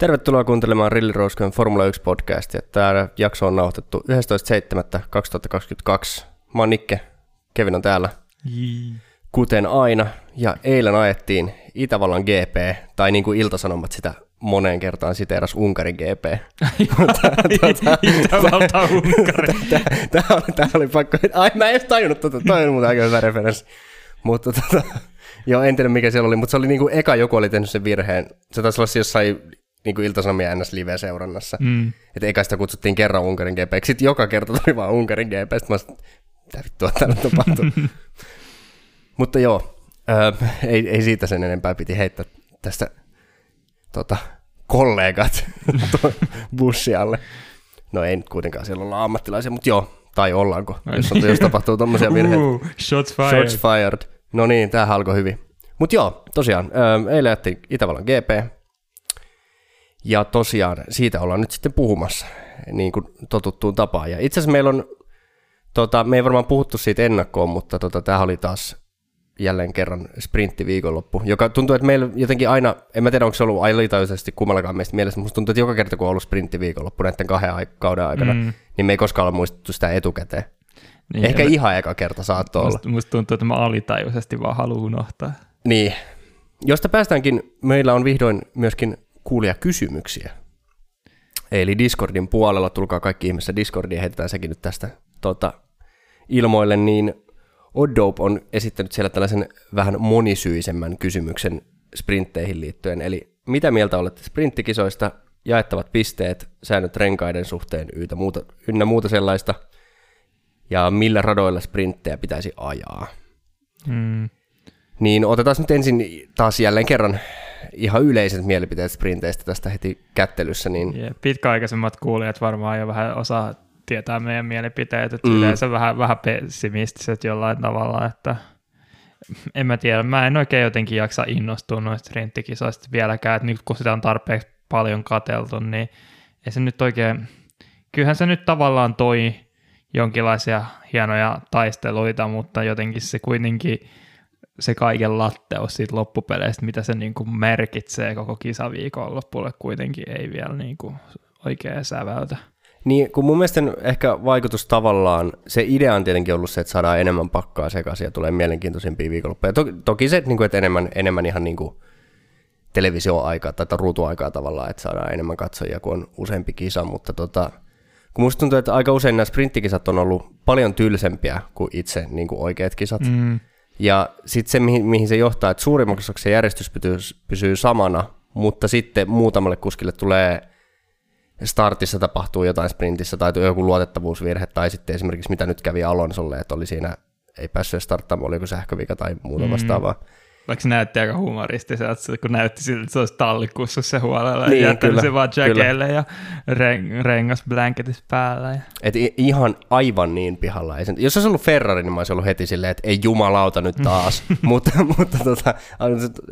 Tervetuloa kuuntelemaan Rilli Roskojen Formula 1 podcastia. Tämä jakso on nauhoitettu 11.7.2022. Mä oon Nikke, Kevin on täällä, kuten aina. Ja eilen ajettiin Itävallan GP, tai niin kuin Iltasanomat sitä moneen kertaan siteeras Unkarin GP. Itävalta Unkari. Tämä oli, pakko. Ai mä en edes tajunnut tuota, toi on muuten aika hyvä referenssi. Mutta tota, joo, en tiedä mikä siellä oli, mutta se oli niin kuin eka joku oli tehnyt sen virheen. Se taisi olla jossain niin kuin Ilta-Sanomien NS Live-seurannassa. Mm. Että eka sitä kutsuttiin kerran Unkarin GP, sitten joka kerta tuli vaan Unkarin GP, sitten mä sanoin, mitä vittua täällä tapahtuu. Mutta joo, äh, ei, ei siitä sen enempää piti heittää tästä tota, kollegat bussialle. No ei nyt kuitenkaan siellä olla ammattilaisia, mutta joo, tai ollaanko, jos, on, jos tapahtuu tommosia virheitä. Uh, shots fired. Shots fired. No niin, tämähän alkoi hyvin. Mutta joo, tosiaan, äh, eilen jätti Itävallan GP, ja tosiaan siitä ollaan nyt sitten puhumassa, niin kuin totuttuun tapaan. Ja itse asiassa meillä on, tota, me ei varmaan puhuttu siitä ennakkoon, mutta tota, tämä oli taas jälleen kerran sprinttiviikonloppu, joka tuntuu, että meillä jotenkin aina, en mä tiedä onko se ollut alitajuisesti kummallakaan meistä mielessä, mutta tuntuu, että joka kerta kun on ollut sprinttiviikonloppu näiden kahden kauden aikana, mm. niin me ei koskaan ole muistettu sitä etukäteen. Niin, Ehkä mä, ihan eka kerta saattoi musta, olla. Musta tuntuu, että mä alitajuisesti vaan haluan unohtaa. Niin. Josta päästäänkin, meillä on vihdoin myöskin kuulia kysymyksiä. Eli Discordin puolella, tulkaa kaikki ihmeessä Discordiin, heitetään sekin nyt tästä tota, ilmoille, niin Oddope on esittänyt siellä tällaisen vähän monisyisemmän kysymyksen sprintteihin liittyen. Eli mitä mieltä olette sprinttikisoista, jaettavat pisteet, säännöt renkaiden suhteen ynnä muuta, ynnä muuta sellaista, ja millä radoilla sprinttejä pitäisi ajaa. Hmm. Niin otetaan nyt ensin taas jälleen kerran ihan yleiset mielipiteet sprinteistä tästä heti kättelyssä. Niin... Yeah, pitkäaikaisemmat kuulijat varmaan jo vähän osaa tietää meidän mielipiteet, että mm. yleensä vähän, vähän pessimistiset jollain tavalla, että en mä tiedä, mä en oikein jotenkin jaksa innostua noista sprinttikisoista vieläkään, että nyt kun sitä on tarpeeksi paljon kateltu, niin ei se nyt oikein, kyllähän se nyt tavallaan toi jonkinlaisia hienoja taisteluita, mutta jotenkin se kuitenkin se kaiken latteus siitä loppupeleistä, mitä se niin kuin merkitsee koko kisaviikon loppulle, kuitenkin ei vielä niin kuin oikein säväytä. Niin, kun mun mielestä ehkä vaikutus tavallaan, se idea on tietenkin ollut se, että saadaan enemmän pakkaa sekaisin ja tulee mielenkiintoisempia viikonloppuja. To, toki se, että, niin kuin, että enemmän, enemmän ihan niin kuin televisioaikaa tai ruutuaikaa tavallaan, että saadaan enemmän katsojia, kun on useampi kisa, mutta tota, kun musta tuntuu, että aika usein nämä sprinttikisat on ollut paljon tylsempiä kuin itse niin kuin oikeat kisat. Mm. Ja sitten se, mihin, mihin se johtaa, että suurimmaksi se järjestys pysyy, pysyy samana, mutta sitten muutamalle kuskille tulee startissa tapahtuu jotain sprintissä tai joku luotettavuusvirhe, tai sitten esimerkiksi mitä nyt kävi Alonsolle, että oli siinä, ei päässyt starttaamaan, oli joku sähkövika tai muuta mm. vastaavaa. Mm. Vaikka se näytti aika humoristiselta, kun näytti siltä, että se olisi tallikussa se huolella niin, ja jättänyt se vaan jackeille ja reng, rengas blanketissa päällä. Ja. Et ihan aivan niin pihalla. Ei sen, jos olisi ollut Ferrari, niin mä olisin ollut heti silleen, että ei jumalauta nyt taas. mutta mutta tota,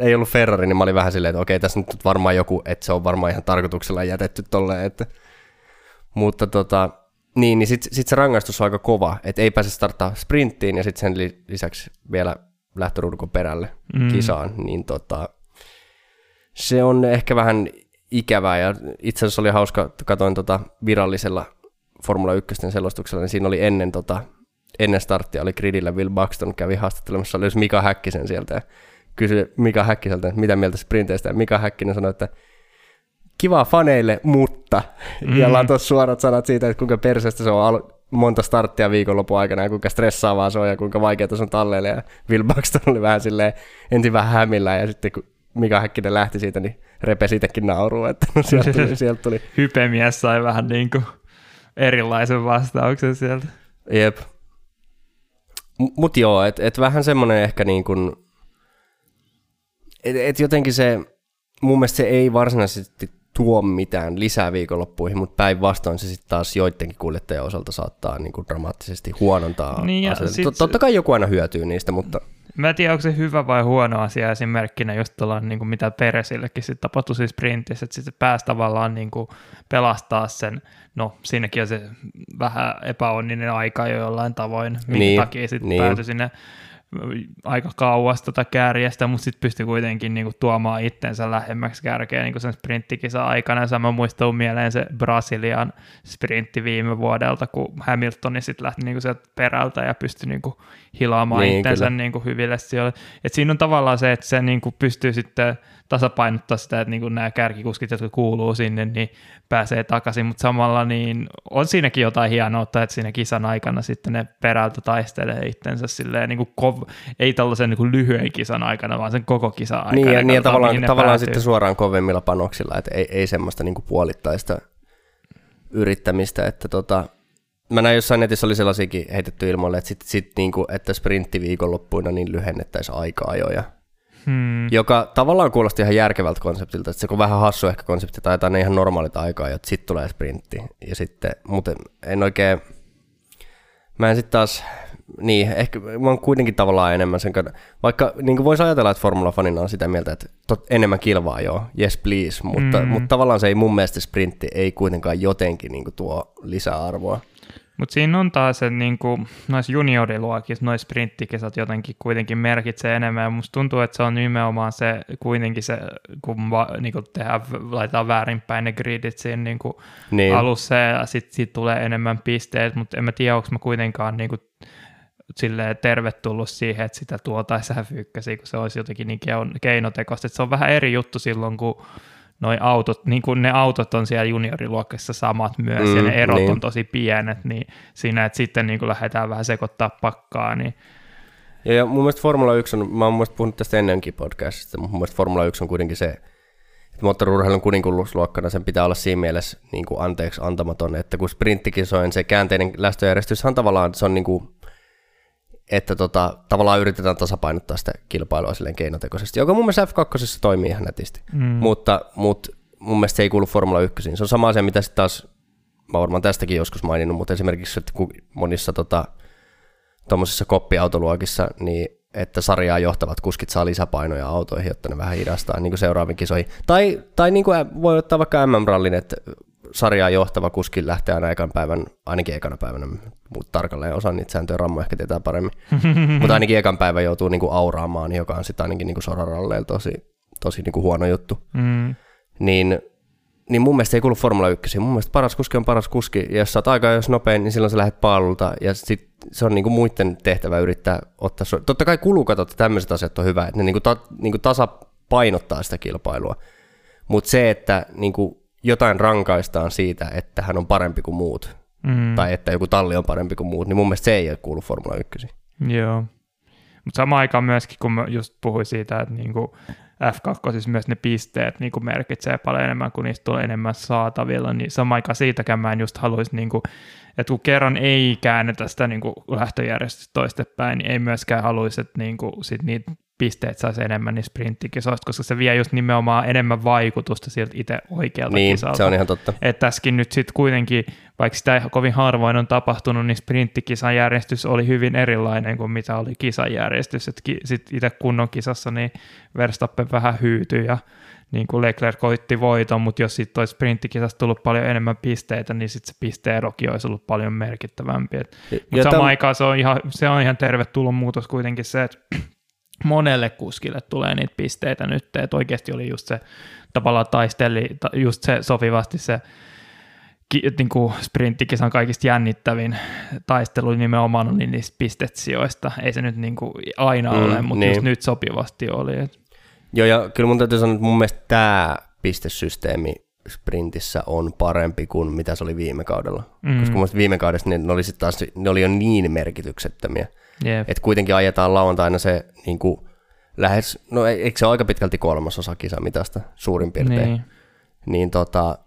ei ollut Ferrari, niin mä olin vähän silleen, että okei, tässä nyt varmaan joku, että se on varmaan ihan tarkoituksella jätetty tolleen. Että. Mutta tota, niin, niin sitten sit se rangaistus on aika kova, että ei pääse starttaa sprinttiin ja sitten sen lisäksi vielä lähtöruudukon perälle mm. kisaan, niin tota, se on ehkä vähän ikävää ja itse asiassa oli hauska, katoin tota virallisella Formula 1 selostuksella, niin siinä oli ennen, tota, ennen starttia oli gridillä Will Buxton kävi haastattelemassa, oli Mika Häkkisen sieltä ja kysyi Mika Häkkiseltä, että mitä mieltä sprinteistä ja Mika Häkkinen sanoi, että kiva faneille, mutta, mm. ja laitos suorat sanat siitä, että kuinka perseestä se on al- monta starttia viikonlopun aikana ja kuinka stressaavaa se on ja kuinka vaikeaa se on talleille. Ja Will Buxton oli vähän silleen ensin vähän hämillä ja sitten kun Mika Häkkinen lähti siitä, niin repesi itsekin nauruu, että no sieltä tuli. Sieltä tuli. Hypemies sai vähän niin kuin erilaisen vastauksen sieltä. Jep. Mutta joo, että et vähän semmoinen ehkä niin kuin, että et jotenkin se, mun mielestä se ei varsinaisesti tuo mitään lisää viikonloppuihin, mutta päinvastoin se sitten taas joidenkin kuljettajien osalta saattaa niin kuin dramaattisesti huonontaa niin sit... Totta kai joku aina hyötyy niistä, mutta... Mä en tiedä, onko se hyvä vai huono asia esimerkkinä just tuolla, niin kuin mitä Peresillekin sitten tapahtui siis sprintissä, että sitten pääsi tavallaan niin kuin pelastaa sen, no siinäkin on se vähän epäonninen aika jo jollain tavoin, minkä niin, takia sitten niin. päätyi sinne aika kauas tota kärjestä, mutta sitten pystyi kuitenkin niinku tuomaan itsensä lähemmäksi kärkeä niinku sen sprinttikisa aikana. Ja mä muistan mieleen se Brasilian sprintti viime vuodelta, kun Hamiltoni sitten lähti niinku sieltä perältä ja pystyi niinku hilaamaan niin, itsensä niinku hyville sijoille. Et siinä on tavallaan se, että se niinku pystyy sitten tasapainottaa sitä, että niin nämä kärkikuskit, jotka kuuluu sinne, niin pääsee takaisin, mutta samalla niin on siinäkin jotain hienoutta, että siinä kisan aikana sitten ne perältä taistelee itsensä silleen, niin kuin kov- ei tällaisen niin kuin lyhyen kisan aikana, vaan sen koko kisan aikana. Niin, ja, niin, ja tavallaan, tavallaan sitten suoraan kovemmilla panoksilla, että ei, ei semmoista niin kuin puolittaista yrittämistä, että tota, mä näin jossain netissä oli sellaisiakin heitetty ilmoille, että, sit, sit niinku, että sprintti viikonloppuina niin lyhennettäisiin aika-ajoja hmm. joka tavallaan kuulosti ihan järkevältä konseptilta, että se on vähän hassu ehkä konsepti, tai jotain ihan normaalit aikaa, että sitten tulee sprintti, ja sitten, mutta en oikein, mä en sitten taas, niin, ehkä mä oon kuitenkin tavallaan enemmän sen vaikka niin voisi ajatella, että Formula-fanina on sitä mieltä, että tot, enemmän kilvaa joo, yes please, mutta, mm. mutta tavallaan se ei mun mielestä sprintti ei kuitenkaan jotenkin niin tuo lisäarvoa. Mutta siinä on taas, että niinku, noissa junioriluokissa noissa sprinttikisat jotenkin kuitenkin merkitsee enemmän, ja musta tuntuu, että se on nimenomaan se kuitenkin se, kun va, niinku tehdään, laitetaan väärinpäin ne gridit siinä niinku niin. alussa, ja sitten sit tulee enemmän pisteet, mutta en mä tiedä, onko mä kuitenkaan niinku, silleen tervetullut siihen, että sitä tuotaisiin sähköykkäsiä, kun se olisi jotenkin niin keinotekoista. Että se on vähän eri juttu silloin, kun noi autot, niin kuin ne autot on siellä junioriluokassa samat myös, mm, ja ne erot niin. on tosi pienet, niin siinä, että sitten niin kuin lähdetään vähän sekoittaa pakkaa, niin ja, ja mun mielestä Formula 1 on, mä oon mun puhunut tästä ennenkin podcastista, mutta mun mielestä Formula 1 on kuitenkin se, että moottoriurheilun kuninkuusluokkana sen pitää olla siinä mielessä niin kuin anteeksi antamaton, että kun sprinttikisoin se käänteinen lästöjärjestys on tavallaan, se on niin kuin että tota, tavallaan yritetään tasapainottaa sitä kilpailua silleen keinotekoisesti, joka mun mielestä F2 toimii ihan nätisti, mm. mutta, mutta mun mielestä se ei kuulu Formula 1. Se on sama asia, mitä sitten taas, mä varmaan tästäkin joskus maininnut, mutta esimerkiksi että kun monissa tota, tuommoisissa koppiautoluokissa, niin että sarjaa johtavat kuskit saa lisäpainoja autoihin, jotta ne vähän hidastaa niin kuin seuraaviin kisoihin. Tai, tai niin kuin voi ottaa vaikka MM-rallin, että sarjaa johtava kuski lähtee aina ekan päivän, ainakin ekana päivänä, mutta tarkalleen osaan niitä sääntöjä Rammo ehkä tietää paremmin, mutta ainakin ekan päivän joutuu niinku auraamaan, joka on sitten ainakin niinku soraralleilla tosi, tosi niinku huono juttu. Mm. Niin, niin mun mielestä ei kuulu Formula 1. Mun mielestä paras kuski on paras kuski, ja jos sä oot aika jos nopein, niin silloin sä lähdet paalulta, ja sit se on niinku muiden tehtävä yrittää ottaa. Totta kai kulukatot ja tämmöiset asiat on hyvä, että ne niinku ta, niinku tasapainottaa sitä kilpailua. Mutta se, että niinku jotain rankaistaan siitä, että hän on parempi kuin muut, mm. tai että joku talli on parempi kuin muut, niin mun mielestä se ei ole kuulu Formula 1. Joo. Mutta samaan aikaan myöskin, kun mä just puhuin siitä, että niinku F2 siis myös ne pisteet niinku merkitsee paljon enemmän, kun niistä tulee enemmän saatavilla, niin samaan aikaan siitäkään mä en just haluaisi, niinku, että kun kerran ei käännetä sitä niinku lähtöjärjestystä toistepäin, niin ei myöskään haluaisi, että niinku sit niitä pisteet saisi enemmän niin sprinttikisoista, koska se vie just nimenomaan enemmän vaikutusta sieltä itse oikealta niin, kisalta. se on ihan totta. Että tässäkin nyt sitten kuitenkin, vaikka sitä ei kovin harvoin on tapahtunut, niin sprinttikisan järjestys oli hyvin erilainen kuin mitä oli kisan järjestys. Että sitten itse kunnon kisassa niin Verstappen vähän hyytyi ja niin kuin Leclerc koitti voiton, mutta jos sitten olisi sprinttikisasta tullut paljon enemmän pisteitä, niin sitten se pisteerokin olisi ollut paljon merkittävämpi. Mutta samaan tam- aikaan se on, ihan, se on ihan tervetullut muutos kuitenkin se, että monelle kuskille tulee niitä pisteitä nyt, että oikeasti oli just se tavallaan taisteli, just se sopivasti se niin kuin sprinttikisan kaikista jännittävin taistelu nimenomaan oli niistä pistetsijoista. Ei se nyt niin kuin aina mm, ole, mutta niin. just nyt sopivasti oli. Joo, ja kyllä mun täytyy sanoa, että mun mielestä tämä pistesysteemi sprintissä on parempi kuin mitä se oli viime kaudella. Mm. Koska mun viime kaudessa ne, ne, oli taas, ne oli jo niin merkityksettömiä. Yep. Että kuitenkin ajetaan lauantaina se niin kuin, lähes, no e-, eikö se ole aika pitkälti kolmasosa kisamitasta suurin piirtein, niin, niin, tota,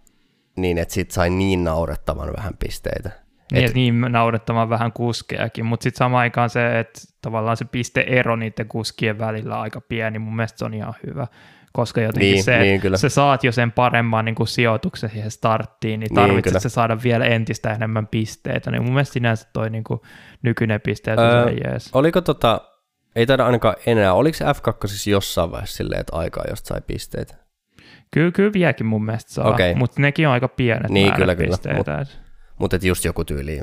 niin että sit sai niin naurettavan vähän pisteitä. Niin, et, niin naurettavan vähän kuskeakin, mutta sitten samaan aikaan se, että tavallaan se pisteero niiden kuskien välillä on aika pieni, mun mielestä se on ihan hyvä koska jotenkin niin, se, niin, kyllä. se saat jo sen paremman niin kuin sijoituksen siihen starttiin, niin tarvitset niin, se saada vielä entistä enemmän pisteitä, niin mun mielestä sinänsä toi niin kuin nykyinen pisteet öö, on jees. Oliko tota, ei taida ainakaan enää, oliko se F2 jossain vaiheessa silleen, että aikaa josta sai pisteitä? Kyllä, kyllä vieläkin mun mielestä saa, okay. mutta nekin on aika pienet niin, kyllä, kyllä. pisteitä. Mutta mut just joku tyyli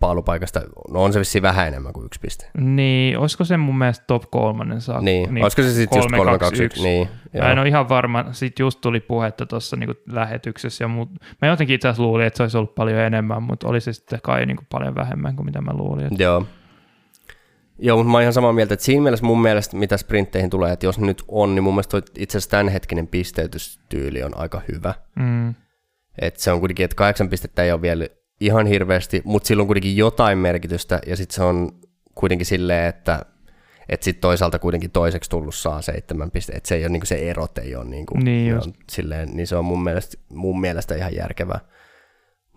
paalupaikasta, no on se vissiin vähän enemmän kuin yksi piste. Niin, olisiko se mun mielestä top kolmannen saa? Niin, niin olisiko se sitten just 3, 2, 1? Niin, Mä en ole ihan varma, sitten just tuli puhetta tuossa niinku lähetyksessä ja muut. Mä jotenkin itse asiassa luulin, että se olisi ollut paljon enemmän, mutta oli se sitten kai niinku paljon vähemmän kuin mitä mä luulin. Että... Joo. Joo, mutta mä oon ihan samaa mieltä, että siinä mielessä mun mielestä, mitä sprintteihin tulee, että jos nyt on, niin mun mielestä itse asiassa tämänhetkinen pisteytystyyli on aika hyvä. Mm. Että se on kuitenkin, että kahdeksan pistettä ei ole vielä ihan hirveästi, mutta sillä on kuitenkin jotain merkitystä, ja sitten se on kuitenkin silleen, että että sitten toisaalta kuitenkin toiseksi tullut saa seitsemän pistettä, että se, ei ole, niin se erot ei ole, niin kuin, niin, on, silleen, niin se on mun mielestä, mun mielestä ihan järkevää.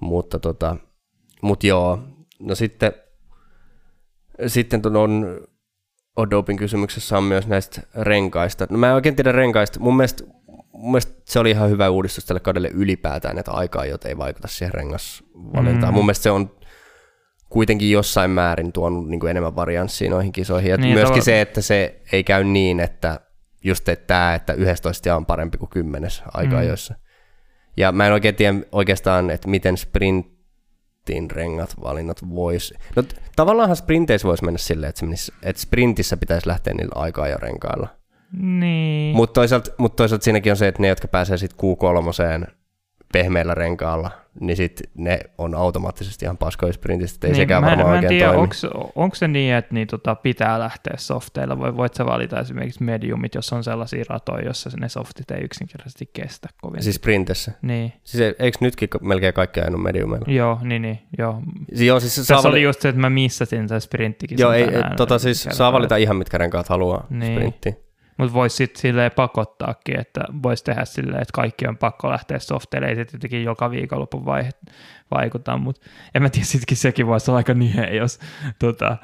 Mutta tota, mut joo, no sitten, sitten on Odopin kysymyksessä on myös näistä renkaista. No mä en oikein tiedä renkaista. Mun mielestä mun mielestä se oli ihan hyvä uudistus tälle kaudelle ylipäätään, että aikaa jota ei vaikuta siihen rengasvalintaan. Mm. Mun mielestä se on kuitenkin jossain määrin tuonut niin kuin enemmän varianssia noihin kisoihin. niin, myöskin tavalla... se, että se ei käy niin, että just että tämä, että 11 on parempi kuin 10 aikaa mm. joissa. Ja mä en oikein tiedä oikeastaan, että miten sprintin rengat valinnat vois. No tavallaanhan sprinteissä voisi mennä silleen, että, menisi, että sprintissä pitäisi lähteä niillä aikaa ja renkailla. Niin. Mutta toisaalta, mut toisaalta siinäkin on se, että ne, jotka pääsee sitten Q3 pehmeällä renkaalla, niin sit ne on automaattisesti ihan paskoja sprintistä, ei niin, sekään mä, varmaan mä en oikein tiedä, toimi. Onko se niin, että niin, tota, pitää lähteä softeilla, vai voit sä valita esimerkiksi mediumit, jos on sellaisia ratoja, jossa ne softit ei yksinkertaisesti kestä kovin. Siis sprintissä? Niin. Siis eikö nytkin melkein kaikki ajanut mediumilla? Joo, niin, niin joo. joo siis Tässä vali... oli just se, että mä missasin tämän sprinttikin. Joo, ei, tota, siis saa valita ihan mitkä renkaat haluaa niin. sprinttiin. Mutta voisi sitten silleen pakottaakin, että voisi tehdä silleen, että kaikki on pakko lähteä softeille, ei se tietenkin joka viikonlopun vaihe vaikuta, mutta en mä tiedä, sittenkin sekin voisi olla aika nihe, jos tota,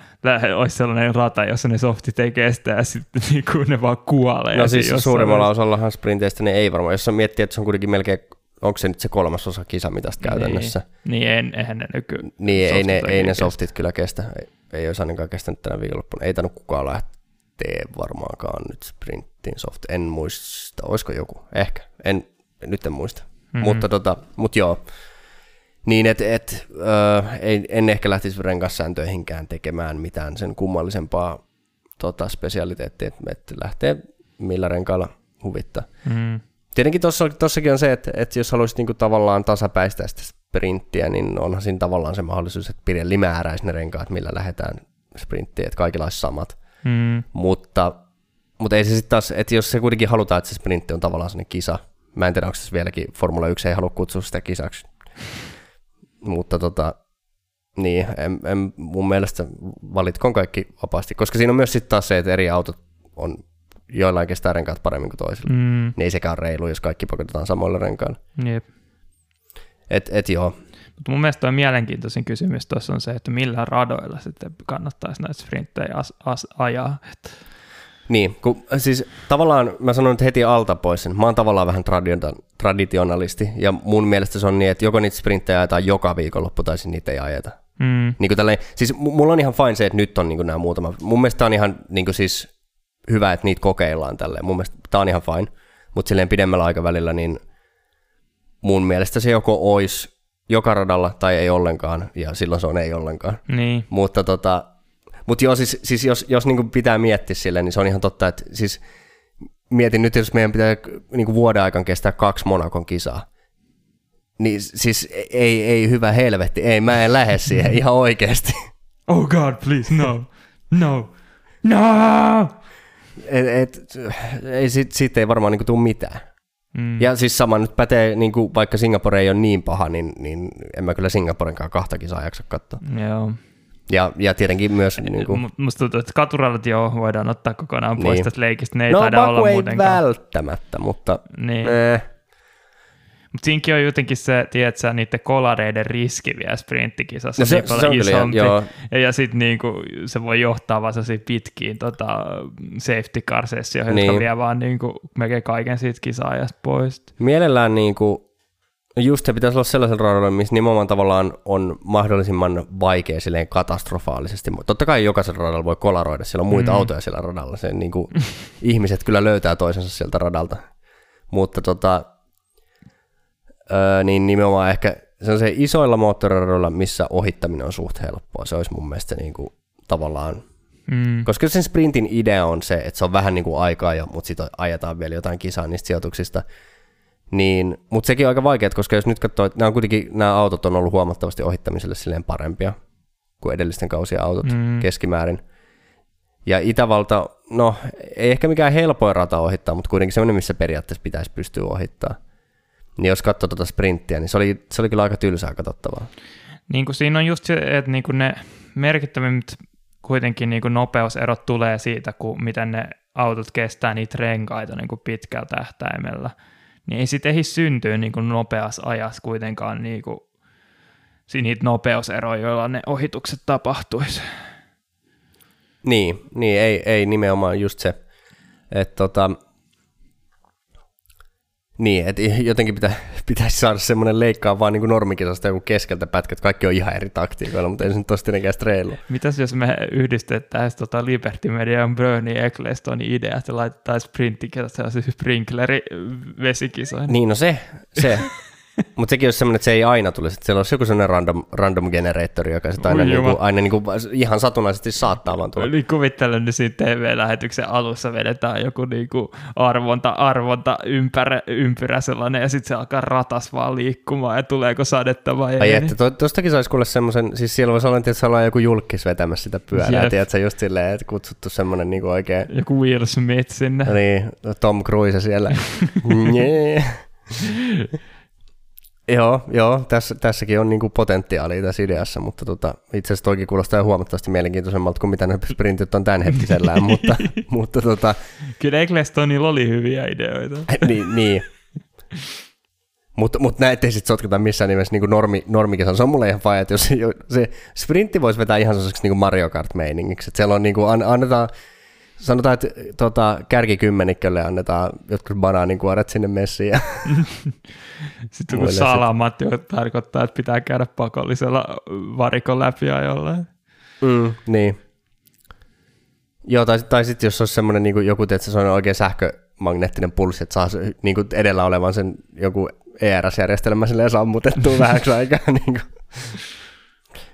olisi sellainen rata, jossa ne softit ei kestä ja sitten niin ne vaan kuolee. No siis suurimmalla osallahan sprinteistä ne ei varmaan, jos miettii, että se on kuitenkin melkein onko se nyt se kolmasosa kisamitasta niin. käytännössä? Niin, niin en, eihän ne nyky... Niin, ei ne, ei ne softit kyllä kestä. Ei, ei olisi ainakaan kestänyt tänä viikonloppuna. Ei tainnut kukaan lähteä tee varmaankaan nyt sprintin soft. En muista, olisiko joku? Ehkä. En, nyt en muista. Mm-hmm. Mutta tota, mut joo. Niin, että et, äh, en ehkä lähtisi rengassääntöihinkään tekemään mitään sen kummallisempaa tota, spesialiteettia, että et lähtee millä renkailla huvittaa. Mm. Tietenkin tuossakin on se, että, että jos haluaisit niinku tavallaan tasapäistää sitä sprinttiä, niin onhan siinä tavallaan se mahdollisuus, että Pirelli määräisi ne renkaat, millä lähdetään sprinttiin, että kaikilla olisi samat. Mm. Mutta, mutta ei se sitten taas, että jos se kuitenkin halutaan, että se sprintti on tavallaan sellainen kisa, mä en tiedä, onko se vieläkin Formula 1 ei halua kutsua sitä kisaksi. mutta tota, niin, en, en, mun mielestä valitkoon kaikki vapaasti, koska siinä on myös sitten taas se, että eri autot on joillain kestää renkaat paremmin kuin toisilla. Mm. Niin ei sekään reilu, jos kaikki pakotetaan samoilla renkaan. Jep. Et, et joo, mutta mun mielestä on mielenkiintoisin kysymys tuossa on se, että millä radoilla sitten kannattaisi näitä sprinttejä as, as, ajaa. Et. Niin, kun, siis tavallaan mä sanon nyt heti alta pois sen. Mä oon tavallaan vähän traditionalisti ja mun mielestä se on niin, että joko niitä sprinttejä ajetaan joka viikonloppu tai niitä ei ajeta. Mm. Niin kuin tälleen, siis mulla on ihan fine se, että nyt on niin nämä muutama. Mun mielestä on ihan niin siis hyvä, että niitä kokeillaan tälleen. Mun mielestä tää on ihan fine. Mutta silleen pidemmällä aikavälillä, niin mun mielestä se joko olisi joka radalla tai ei ollenkaan, ja silloin se on ei ollenkaan. Niin. Mutta tota, mut joo, siis, siis jos, jos niinku pitää miettiä sille, niin se on ihan totta, että siis mietin nyt, jos meidän pitää niinku vuoden aikana kestää kaksi Monakon kisaa, niin siis ei, ei hyvä helvetti, ei, mä en lähde siihen ihan oikeasti. Oh god, please, no, no, no! Et, et, ei, sit, siitä ei varmaan niinku tule mitään. Mm. Ja siis sama nyt pätee, niin kuin vaikka Singapore ei ole niin paha, niin, niin en mä kyllä Singaporenkaan kahtakin saa jaksa katsoa. Joo. Ja, ja tietenkin myös... Niin kuin... Musta tuntuu, että katuralat joo voidaan ottaa kokonaan pois niin. tästä leikistä. Ne ei no, taida olla ei muutenkaan. välttämättä, mutta... Niin. Eh, mutta siinkin on jotenkin se, tiedätkö, niiden kolareiden riski vielä sprinttikisassa no se, niin se on isompi. Kyllä, joo. Ja, ja sitten niinku, se voi johtaa vaan pitkiin tota, safety car sessioihin, niin. jotka vie vaan niinku, melkein kaiken siitä kisaajasta pois. Mielellään niinku, just se pitäisi olla sellaisella radalla, missä nimenomaan tavallaan on mahdollisimman vaikea silleen katastrofaalisesti. Totta kai jokaisella radalla voi kolaroida, siellä on muita mm. autoja siellä radalla. Se, niin kuin, ihmiset kyllä löytää toisensa sieltä radalta. Mutta tota, öö, niin nimenomaan ehkä se on se isoilla moottoriradoilla, missä ohittaminen on suht helppoa. Se olisi mun mielestä niin kuin, tavallaan Mm. Koska sen sprintin idea on se, että se on vähän niin kuin aikaa jo, mutta sitten ajetaan vielä jotain kisaa niistä sijoituksista. Niin, mutta sekin on aika vaikeaa, koska jos nyt katsoo, että nämä, on kuitenkin, nämä autot on ollut huomattavasti ohittamiselle silleen parempia kuin edellisten kausien autot mm. keskimäärin. Ja Itävalta, no ei ehkä mikään helpoin rata ohittaa, mutta kuitenkin semmoinen, missä periaatteessa pitäisi pystyä ohittaa. Niin jos katsoo tuota sprinttiä, niin se oli, se oli kyllä aika tylsää katsottavaa. Niin kuin siinä on just se, että niin kuin ne merkittävimmät kuitenkin niin kuin nopeuserot tulee siitä, kun miten ne autot kestää niitä renkaita niin kuin pitkällä tähtäimellä. Niin ei sitten ehdi syntyä niin kuin nopeassa ajassa kuitenkaan niin kuin, niitä nopeuseroja, joilla ne ohitukset tapahtuisi. Niin, niin ei, ei nimenomaan just se, että tota, niin, että jotenkin pitä, pitäisi saada semmoinen leikkaa vaan niin normikisasta joku keskeltä pätkät, kaikki on ihan eri taktiikoilla, mutta ei se nyt tosta reilu. Mitäs jos me yhdistettäisiin tota Liberty Media ja Bernie Ecclestonin idea, että laitettaisiin sprinttikisat sellaisen sprinkleri vesikisoihin? Niin, no se, se. Mutta sekin olisi semmoinen, että se ei aina tulisi, että siellä olisi joku semmoinen random, random generator, joka sitten aina, niinku, aina niinku, ihan satunnaisesti saattaa vaan tulla. Eli kuvittelen, että siinä TV-lähetyksen alussa vedetään joku niinku arvonta, arvonta ympärä, ympyrä sellainen, ja sitten se alkaa ratas vaan liikkumaan, ja tuleeko sadetta vai Ai ei. että to, tostakin saisi kuulla semmoisen, siis siellä voisi olla, että se on joku julkis vetämässä sitä pyörää, Jep. tiedätkö, just silleen, että kutsuttu semmoinen niinku oikein. Joku Will Smith sinne. Niin, Tom Cruise siellä. Joo, joo tässä, tässäkin on niinku potentiaalia tässä ideassa, mutta tota, itse asiassa toikin kuulostaa huomattavasti mielenkiintoisemmalta kuin mitä ne sprintit on tämänhetkisellään, mutta, mutta tota... Kyllä Ecclestonilla oli hyviä ideoita. niin, niin. Mutta mut näitä ei sitten sotketa missään nimessä niin normi, normikisan. Se on mulle ihan faija, että jos se, se sprintti voisi vetää ihan sellaiseksi niin Mario Kart-meiningiksi. Että siellä on niin kuin, annetaan Sanotaan, että tota, kärkikymmenikkölle annetaan jotkut banaaninkuoret sinne messiin. Sitten kun salamat jo tarkoittaa, että pitää käydä pakollisella varikon läpi ajolla. Mm, niin. Joo, tai, tai sitten jos olisi semmoinen niin joku, että se on oikein sähkömagneettinen pulssi, että saa niin kuin edellä olevan sen joku ERS-järjestelmä silleen sammutettua vähäksi aikaa. Niin kuin.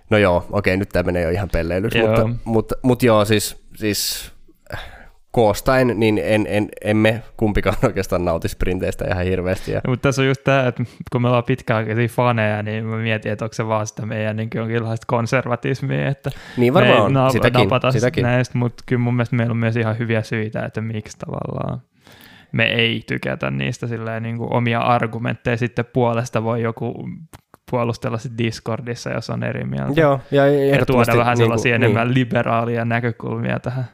No joo, okei, nyt tämä menee jo ihan pelleilyksi, mutta, mutta, mutta joo, siis, siis koostaen, niin en, en, emme kumpikaan oikeastaan nauti sprinteistä ihan hirveästi. Ja... No, mutta tässä on just tämä, että kun me ollaan pitkäaikaisia faneja, niin mä mietin, että onko se vaan sitä meidän niin jonkinlaista konservatismia, että niin varmaan on, na- sitäkin, sitäkin. näistä, mutta kyllä mun mielestä meillä on myös ihan hyviä syitä, että miksi tavallaan me ei tykätä niistä silleen, niin kuin omia argumentteja sitten puolesta voi joku puolustella sit Discordissa, jos on eri mieltä. Joo, ja, ja tuoda vähän niin sellaisia niin, enemmän liberaalia näkökulmia tähän.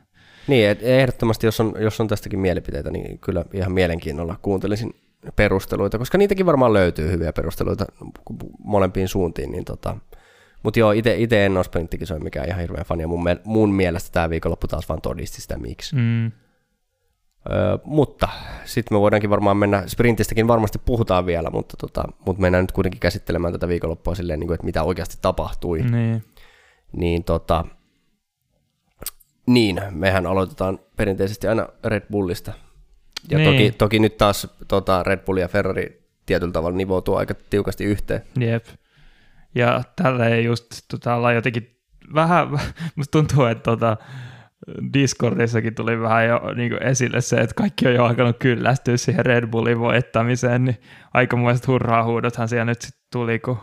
Niin, ehdottomasti jos on, jos on tästäkin mielipiteitä, niin kyllä ihan mielenkiinnolla kuuntelisin perusteluita, koska niitäkin varmaan löytyy hyviä perusteluita molempiin suuntiin, niin tota, mutta joo, itse en ole sprinttikisoja mikään ihan hirveän fani, ja mun, mun mielestä tämä viikonloppu taas vaan todisti sitä miksi. Mm. Öö, mutta sitten me voidaankin varmaan mennä, sprintistäkin varmasti puhutaan vielä, mutta, tota, mutta mennään nyt kuitenkin käsittelemään tätä viikonloppua silleen, niin kuin, että mitä oikeasti tapahtui. Niin. Niin tota, niin, mehän aloitetaan perinteisesti aina Red Bullista. Ja niin. toki, toki nyt taas tota Red Bull ja Ferrari tietyllä tavalla nivoutuu aika tiukasti yhteen. Jep. Ja tällä ei just tota, olla jotenkin vähän, musta tuntuu, että tota, Discordissakin tuli vähän jo niin kuin esille se, että kaikki on jo alkanut kyllästyä siihen Red Bullin voittamiseen, niin aikamoiset hurraa huudothan siellä nyt sitten tuli, kun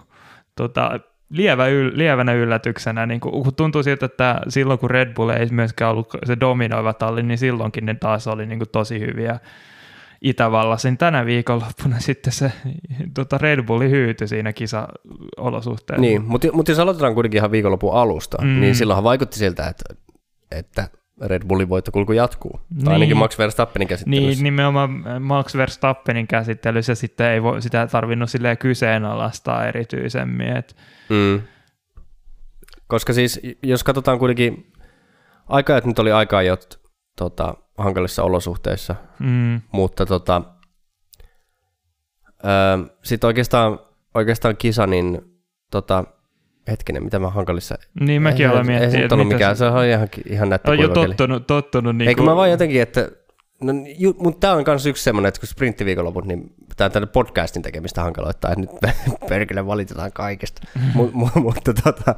tota, lievä yl, lievänä yllätyksenä, niin kuin, tuntuu siltä, että silloin kun Red Bull ei myöskään ollut se dominoiva talli, niin silloinkin ne taas oli niin kuin tosi hyviä Itävallassa. Niin tänä viikonloppuna sitten se tota Red Bulli hyytyi siinä kisa-olosuhteessa. Niin, mutta, mutta jos aloitetaan kuitenkin ihan viikonlopun alusta, mm. niin silloinhan vaikutti siltä, että, että Red Bullin voittokulku jatkuu. Niin. Tai ainakin Max Verstappenin käsittelyssä. Niin, nimenomaan Max Verstappenin käsittelyssä sitten ei voi, sitä tarvinnut silleen kyseenalaistaa erityisemmin. Et. Mm. Koska siis, jos katsotaan kuitenkin, että nyt oli aikaa jo tota, hankalissa olosuhteissa, mm. mutta tota, sitten oikeastaan, oikeastaan kisa, niin tota, hetkinen, mitä mä hankalissa... Niin mäkin olen miettinyt. Ei se mikään, se on ihan, ihan nättä On jo tottunut, tottunut niin Eikö kuin... mä vaan jotenkin, että No, ju, mutta tämä on myös yksi semmoinen, että kun sprinttiviikonloput, niin tämä tänne podcastin tekemistä hankaloittaa, että nyt perkele valitetaan kaikesta. Mut, mu, mutta tota,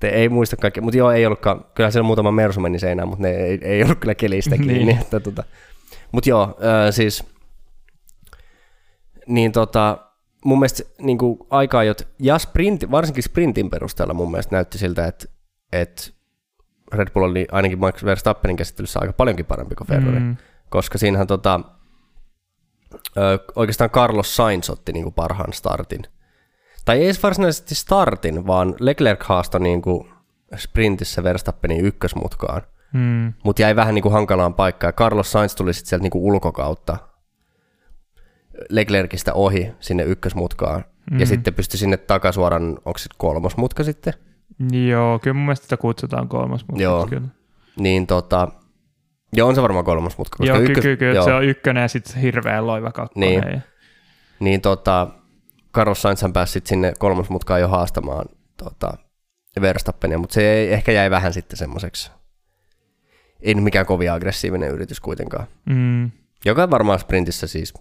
te ei muista kaikkea, mutta joo, ei ollutkaan, kyllä siellä muutama Mersu meni seinään, mutta ne ei, ei ollut kyllä kelistä kiinni. niin. että, tota, mutta joo, äh, siis, niin tota, mun mielestä niin kuin aika-ajot, ja sprinti, varsinkin sprintin perusteella mun mielestä näytti siltä, että, että Red Bull oli ainakin Max Verstappenin käsittelyssä aika paljonkin parempi kuin Ferrari, mm. koska siinähän tota, ö, oikeastaan Carlos Sainz otti niin kuin parhaan startin. Tai ei edes varsinaisesti startin, vaan Leclerc haastoi niin kuin sprintissä Verstappenin ykkösmutkaan, mm. mutta jäi vähän niin kuin hankalaan paikkaan. Carlos Sainz tuli sitten sieltä niin kuin ulkokautta Leclercistä ohi sinne ykkösmutkaan, mm. ja sitten pystyi sinne takasuoran, onko se kolmos mutka sitten? Joo, kyllä mun mielestä sitä kutsutaan kolmas mutka. Joo, kyllä. niin tota, joo on se varmaan kolmas mutka. Koska joo, ykkös, kyllä, kyllä, joo. se on ykkönen ja sitten hirveä loiva kakkonen. Niin, ja... niin tota, Carlos Sainzhan pääsi sit sinne kolmosmutkaan jo haastamaan tota, Verstappenia, mutta se ei, ehkä jäi vähän sitten semmoiseksi, ei nyt mikään kovin aggressiivinen yritys kuitenkaan. Mm. Joka varmaan sprintissä siis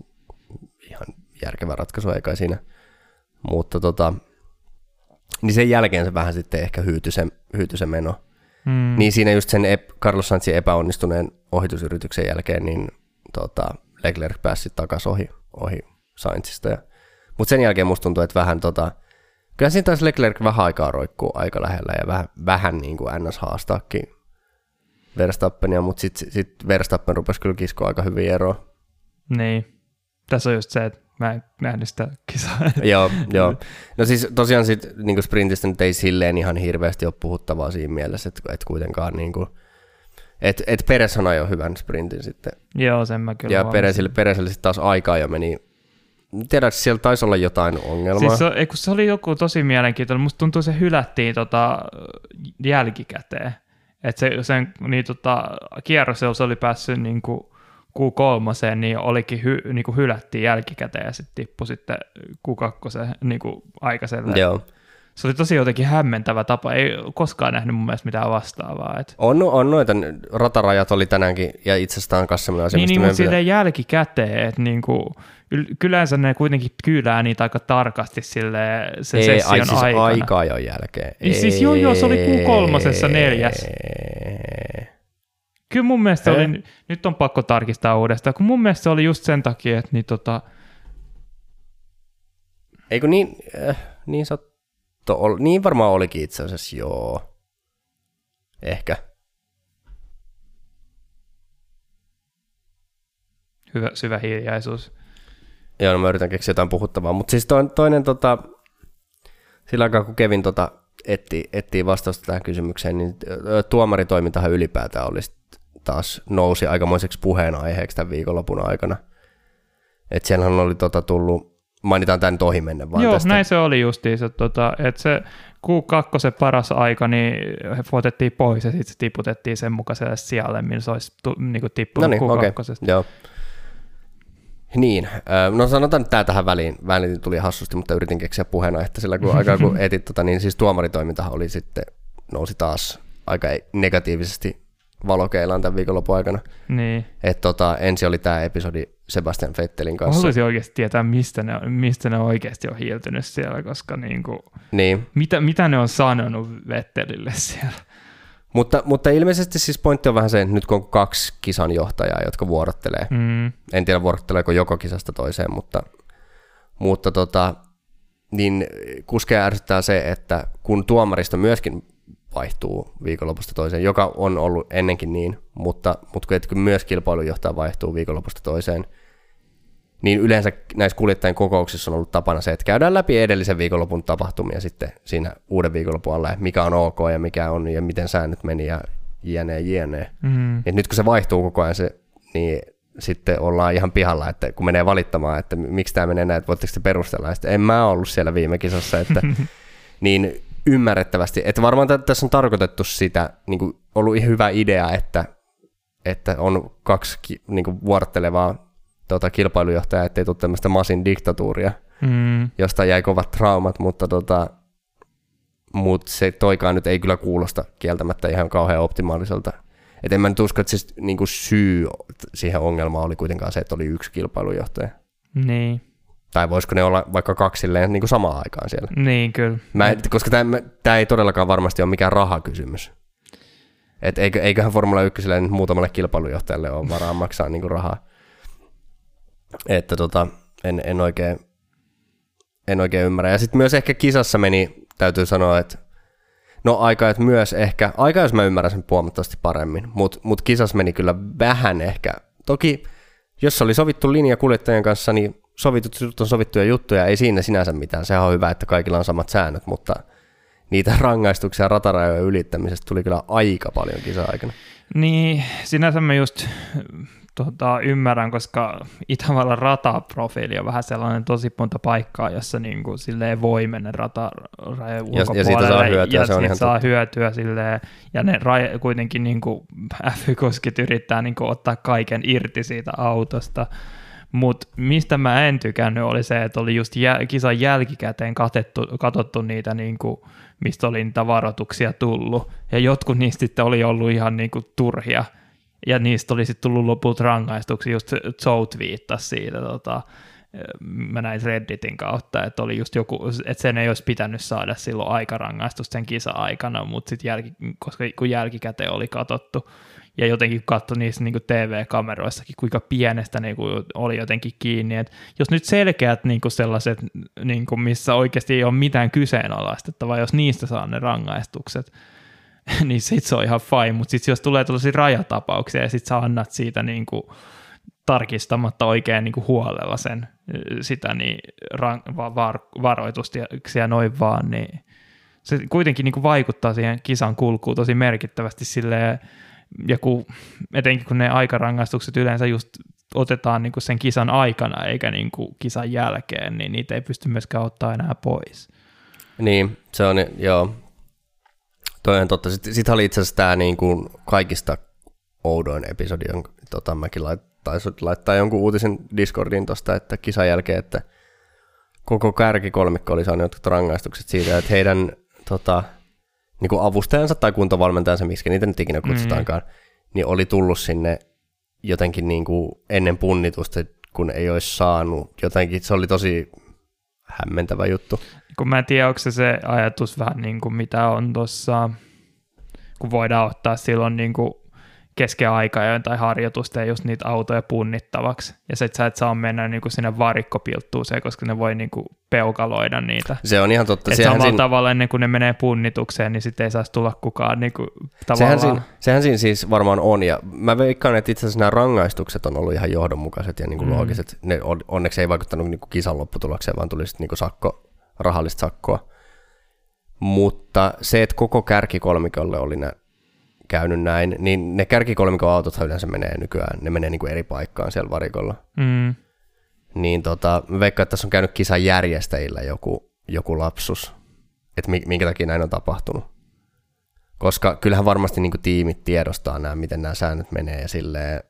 ihan järkevä ratkaisu, eikä siinä. Mutta tota, niin sen jälkeen se vähän sitten ehkä hyytyi se, hyytyi se meno. Mm. Niin siinä just sen ep, Carlos Sainzin epäonnistuneen ohitusyrityksen jälkeen, niin tota, Leclerc pääsi takaisin ohi, ohi Sainzista. Mutta sen jälkeen musta tuntuu, että vähän tota, kyllä siinä taisi Leclerc vähän aikaa roikkuu aika lähellä ja vähän, vähän niin kuin NS haastaakin Verstappenia, mutta sitten sit Verstappen rupesi kyllä kiskoa aika hyvin eroa. Niin. Tässä on just se, että mä en nähnyt sitä kisaa. joo, joo. No siis tosiaan sit, niin sprintistä nyt ei silleen ihan hirveästi ole puhuttavaa siinä mielessä, että, että kuitenkaan niin kuin, et, et Peres on jo hyvän sprintin sitten. Joo, sen mä kyllä Ja Peresille, Peresille sitten taas aikaa jo meni Tiedätkö, siellä taisi olla jotain ongelmaa. Siis se, kun se oli joku tosi mielenkiintoinen. Musta tuntuu, se hylättiin tota, jälkikäteen. Että se, sen niin, tota, kierros, se oli päässyt niin kuin, Q3, niin olikin hy, niin kuin hylättiin jälkikäteen ja sitten tippui sitten Q2 niin kuin aikaiselle. Joo. Se oli tosi jotenkin hämmentävä tapa. Ei koskaan nähnyt mun mielestä mitään vastaavaa. Et. On, on noita, ratarajat oli tänäänkin ja itsestään kanssa semmoinen asia. Niin, niin mutta silleen jälkikäteen, että niinku, kylänsä ne kuitenkin kyylää niitä aika tarkasti sille sen ei, session ai, siis aikana. aikaa jo jälkeen. Ei, siis joo, joo, se oli Q3 neljäs. Kyllä mun mielestä oli, nyt on pakko tarkistaa uudestaan, kun mun mielestä se oli just sen takia, että niin tota... Eikö niin, äh, niin satto, ol, niin varmaan olikin itse asiassa, joo. Ehkä. Hyvä, syvä hiljaisuus. Joo, no mä yritän keksiä jotain puhuttavaa, mutta siis toinen, toinen tota, sillä aikaa kun Kevin tota, etti, etsii vastausta tähän kysymykseen, niin tuomaritoimintahan ylipäätään olisi taas nousi aikamoiseksi puheenaiheeksi tämän viikonlopun aikana. Että siellähän oli tota tullut, mainitaan tämän nyt ohi mennä vaan Joo, tästä. näin se oli justiinsa, tota, että se Q2 se paras aika, niin he otettiin pois ja sitten se tiputettiin sen mukaiselle sijalle, millä se olisi tu, niin kuin tippunut no niin, Q2. Okay. Joo. Niin, no sanotaan että tämä tähän väliin, väliin tuli hassusti, mutta yritin keksiä että sillä kun aikaa kun etit, tota, niin siis tuomaritoiminta oli sitten, nousi taas aika negatiivisesti valokeilaan tämän viikonlopun aikana. Niin. Et tota, ensi oli tämä episodi Sebastian Vettelin kanssa. Haluaisin oikeasti tietää, mistä ne, mistä ne oikeasti on hiiltynyt siellä, koska niinku, niin. mitä, mitä ne on sanonut Vettelille siellä. Mutta, mutta ilmeisesti siis pointti on vähän se, että nyt kun on kaksi kisan johtajaa, jotka vuorottelee, mm. en tiedä vuorotteleeko joko kisasta toiseen, mutta, mutta tota, niin kuskeja ärsyttää se, että kun tuomaristo myöskin vaihtuu viikonlopusta toiseen, joka on ollut ennenkin niin, mutta, mutta kun myös kilpailujohtaja vaihtuu viikonlopusta toiseen, niin yleensä näissä kuljettajien kokouksissa on ollut tapana se, että käydään läpi edellisen viikonlopun tapahtumia sitten siinä uuden viikonlopun alla, mikä on ok ja mikä on ja miten säännöt meni ja jne, jne. Mm. Et nyt kun se vaihtuu koko ajan, se, niin sitten ollaan ihan pihalla, että kun menee valittamaan, että miksi tämä menee näin, että voitteko te perustella, että en mä ollut siellä viime kisassa, että niin ymmärrettävästi, että varmaan tässä on tarkoitettu sitä, niin kuin ollut ihan hyvä idea, että, että on kaksi niin kuin vuorottelevaa tota, kilpailujohtajaa, ettei tule tämmöistä masin diktatuuria, mm. josta jäi kovat traumat, mutta tota, mut se toikaan nyt ei kyllä kuulosta kieltämättä ihan kauhean optimaaliselta. Et en mä nyt usko, että siis niinku syy siihen ongelmaan oli kuitenkaan se, että oli yksi kilpailujohtaja. Niin. Tai voisiko ne olla vaikka kaksi silleen, niin kuin samaan aikaan siellä. Niin, kyllä. Mä, en- koska tämä ei todellakaan varmasti ole mikään rahakysymys. Et eikö, eiköhän Formula 1 nyt muutamalle kilpailujohtajalle ole varaa maksaa niinku rahaa. Että tota, en, en, oikein, en oikein ymmärrä. Ja sitten myös ehkä kisassa meni, täytyy sanoa, että no aika, että myös ehkä, aika jos mä ymmärrän sen huomattavasti paremmin, mutta mut kisassa meni kyllä vähän ehkä. Toki jos oli sovittu linja kuljettajien kanssa, niin sovitut jutut on sovittuja juttuja, ei siinä sinänsä mitään. Sehän on hyvä, että kaikilla on samat säännöt, mutta niitä rangaistuksia ratarajojen ylittämisestä tuli kyllä aika paljon kisa-aikana. Niin, sinänsä mä just tota, ymmärrän, koska Itävallan rataprofiili on vähän sellainen tosi monta paikkaa, jossa niin kuin, silleen voi mennä ratarajojen Ja- ja ulkopuolelle. siitä saa hyötyä, ja se on ihan saa totta. hyötyä silleen, ja ne raj- kuitenkin niin kuin, F-kuskit yrittää niin kuin, ottaa kaiken irti siitä autosta. Mutta mistä mä en tykännyt oli se, että oli just jä- kisan jälkikäteen katettu, katsottu niitä, niin kuin, mistä oli niitä varoituksia tullut. Ja jotkut niistä sitten oli ollut ihan niin kuin, turhia. Ja niistä oli sitten tullut lopulta rangaistuksia, just Zout viittasi siitä, tota, mä näin Redditin kautta, että oli just joku, että sen ei olisi pitänyt saada silloin aikarangaistus sen kisa-aikana, mutta sitten jälki, koska kun jälkikäteen oli katsottu, ja jotenkin katsoi niissä niin TV-kameroissakin, kuinka pienestä niin kuin oli jotenkin kiinni, että jos nyt selkeät niin kuin sellaiset, niin kuin missä oikeasti ei ole mitään kyseenalaistettavaa, jos niistä saa ne rangaistukset, niin sit se on ihan fine, mutta sitten jos tulee tällaisia rajatapauksia ja sit sä annat siitä niin kuin tarkistamatta oikein niin kuin huolella sen, sitä niin ran, va, var, varoitustia noin vaan, niin se kuitenkin niin kuin vaikuttaa siihen kisan kulkuun tosi merkittävästi silleen, ja kun, etenkin kun ne aikarangaistukset yleensä just otetaan niin kuin sen kisan aikana eikä niin kuin kisan jälkeen, niin niitä ei pysty myöskään ottaa enää pois. Niin, se on, joo. Toi on totta. Sitten sit oli itse asiassa tämä niin kuin kaikista oudoin episodi, jonka tota, mäkin lait, taisin laittaa jonkun uutisen Discordiin tuosta, että kisan jälkeen, että koko kärkikolmikko oli saanut jotkut rangaistukset siitä, että heidän tota, niin kuin avustajansa tai kuntovalmentajansa, miksi niitä nyt ikinä kutsutaankaan, mm. niin oli tullut sinne jotenkin niin kuin ennen punnitusta, kun ei olisi saanut jotenkin, se oli tosi hämmentävä juttu. Kun mä en tiedä, onko se se ajatus vähän niin kuin mitä on tuossa, kun voidaan ottaa silloin niin kuin kesken aikaa tai harjoitusta ja just niitä autoja punnittavaksi. Ja se, että sä et saa mennä niin kuin sinne varikkopilttuuseen, koska ne voi niin kuin peukaloida niitä. Se on ihan totta. Et samalla siinä- tavalla ennen kuin ne menee punnitukseen, niin sitten ei saisi tulla kukaan niin kuin, Sehän tavallaan. siinä, sehän siinä siis varmaan on, ja mä veikkaan, että itse asiassa nämä rangaistukset on ollut ihan johdonmukaiset ja niin kuin Mm. loogiset. Ne on, onneksi ei vaikuttanut niin kuin kisan lopputulokseen, vaan tuli sitten niin kuin sakko, rahallista sakkoa. Mutta se, että koko kärkikolmikolle oli nä, käynyt näin, niin ne kärkikolmikon autothan yleensä menee nykyään, ne menee niin kuin eri paikkaan siellä varikolla. Mm, Niin tota, veikkaan, että tässä on käynyt kisan järjestäjillä joku, joku lapsus, että mi- minkä takia näin on tapahtunut. Koska kyllähän varmasti niin tiimit tiedostaa nämä, miten nämä säännöt menee ja silleen,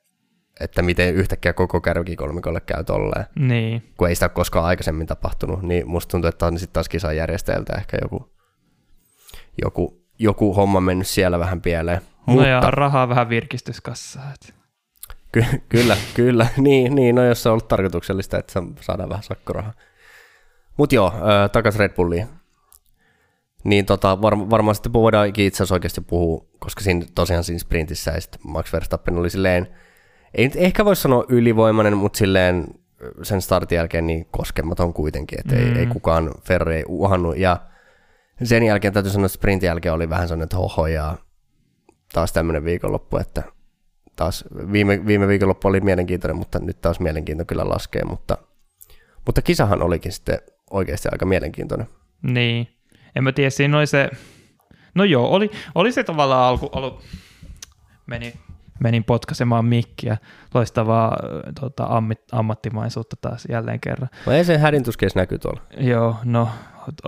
että miten yhtäkkiä koko kärkikolmikolle käy tolleen, niin. kun ei sitä ole koskaan aikaisemmin tapahtunut, niin musta tuntuu, että on sitten taas kisan järjestäjältä ehkä joku, joku, joku homma mennyt siellä vähän pieleen. No ja rahaa vähän virkistyskassaa. Et. Ky- kyllä, kyllä. Niin, niin, no jos se on ollut tarkoituksellista, että sa- saadaan vähän sakkorahaa. Mutta joo, ö, takas Red Bulliin. Niin tota, var- varmaan sitten voidaan itse asiassa oikeasti puhua, koska siinä tosiaan siinä sprintissä ja sitten Max Verstappen oli silleen, ei nyt ehkä voi sanoa ylivoimainen, mutta silleen sen startin jälkeen niin koskematon kuitenkin, että mm. ei, ei kukaan Ferrari ei uhannut. Ja sen jälkeen täytyy sanoa, että sprintin jälkeen oli vähän sellainen, että hoho ja taas tämmöinen viikonloppu, että taas viime, viime viikonloppu oli mielenkiintoinen, mutta nyt taas mielenkiinto kyllä laskee, mutta, mutta kisahan olikin sitten oikeasti aika mielenkiintoinen. Niin. En mä tiedä, siinä oli se... No joo, oli, oli se tavallaan alku... alku meni, menin potkaisemaan mikkiä. Loistavaa tota, ammit, ammattimaisuutta taas jälleen kerran. No ei se hädintuskeis näkyy tuolla. Joo, no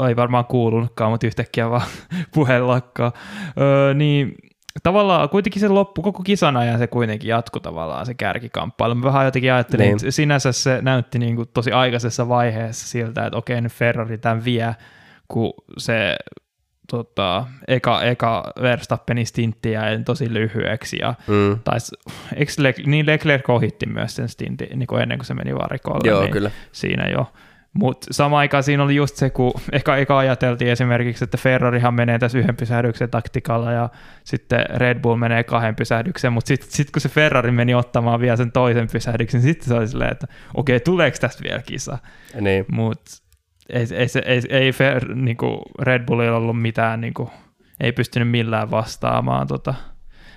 ei varmaan kuulunutkaan, mutta yhtäkkiä vaan puhe lakkaa. Öö, niin tavallaan kuitenkin se loppu, koko kisan ajan se kuitenkin jatkui tavallaan se kärkikamppailu. Mä vähän jotenkin ajattelin, Niin. että sinänsä se näytti niin kuin tosi aikaisessa vaiheessa siltä, että okei nyt Ferrari tämän vie, kun se tota, eka, eka Verstappenin stintti jäi tosi lyhyeksi. Ja Mm. tais, eikö Le, niin Leclerc ohitti myös sen stintin niin kuin ennen kuin se meni varikolle. Joo, niin kyllä. Siinä jo. Mutta samaan aikaan siinä oli just se, kun eka, eka ajateltiin esimerkiksi, että Ferrarihan menee tässä yhden pysähdyksen taktikalla ja sitten Red Bull menee kahden pysähdyksen, mutta sitten sit kun se Ferrari meni ottamaan vielä sen toisen pysähdyksen, sitten se oli silleen, että okei, tuleeko tästä vielä kisa? Niin. Mutta ei, ei, ei, ei Fer, niinku Red Bullilla ollut mitään, niinku, ei pystynyt millään vastaamaan tota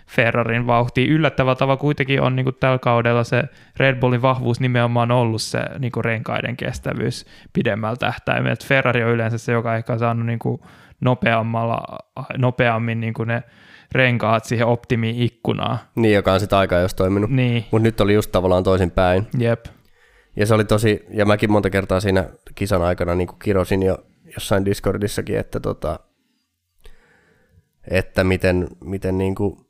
Ferrarin vauhtiin. Yllättävällä tavalla kuitenkin on niinku tällä kaudella se Red Bullin vahvuus nimenomaan ollut se niinku renkaiden kestävyys pidemmällä tähtäimellä. Et Ferrari on yleensä se, joka ehkä on saanut niinku nopeammalla, nopeammin niinku ne renkaat siihen optimi-ikkunaan. Niin, joka on sitä aikaa jos toiminut. Niin, Mutta nyt oli just tavallaan toisinpäin. jep. Ja se oli tosi, ja mäkin monta kertaa siinä kisan aikana niin kirosin jo jossain Discordissakin, että, tota, että miten, miten niin kuin,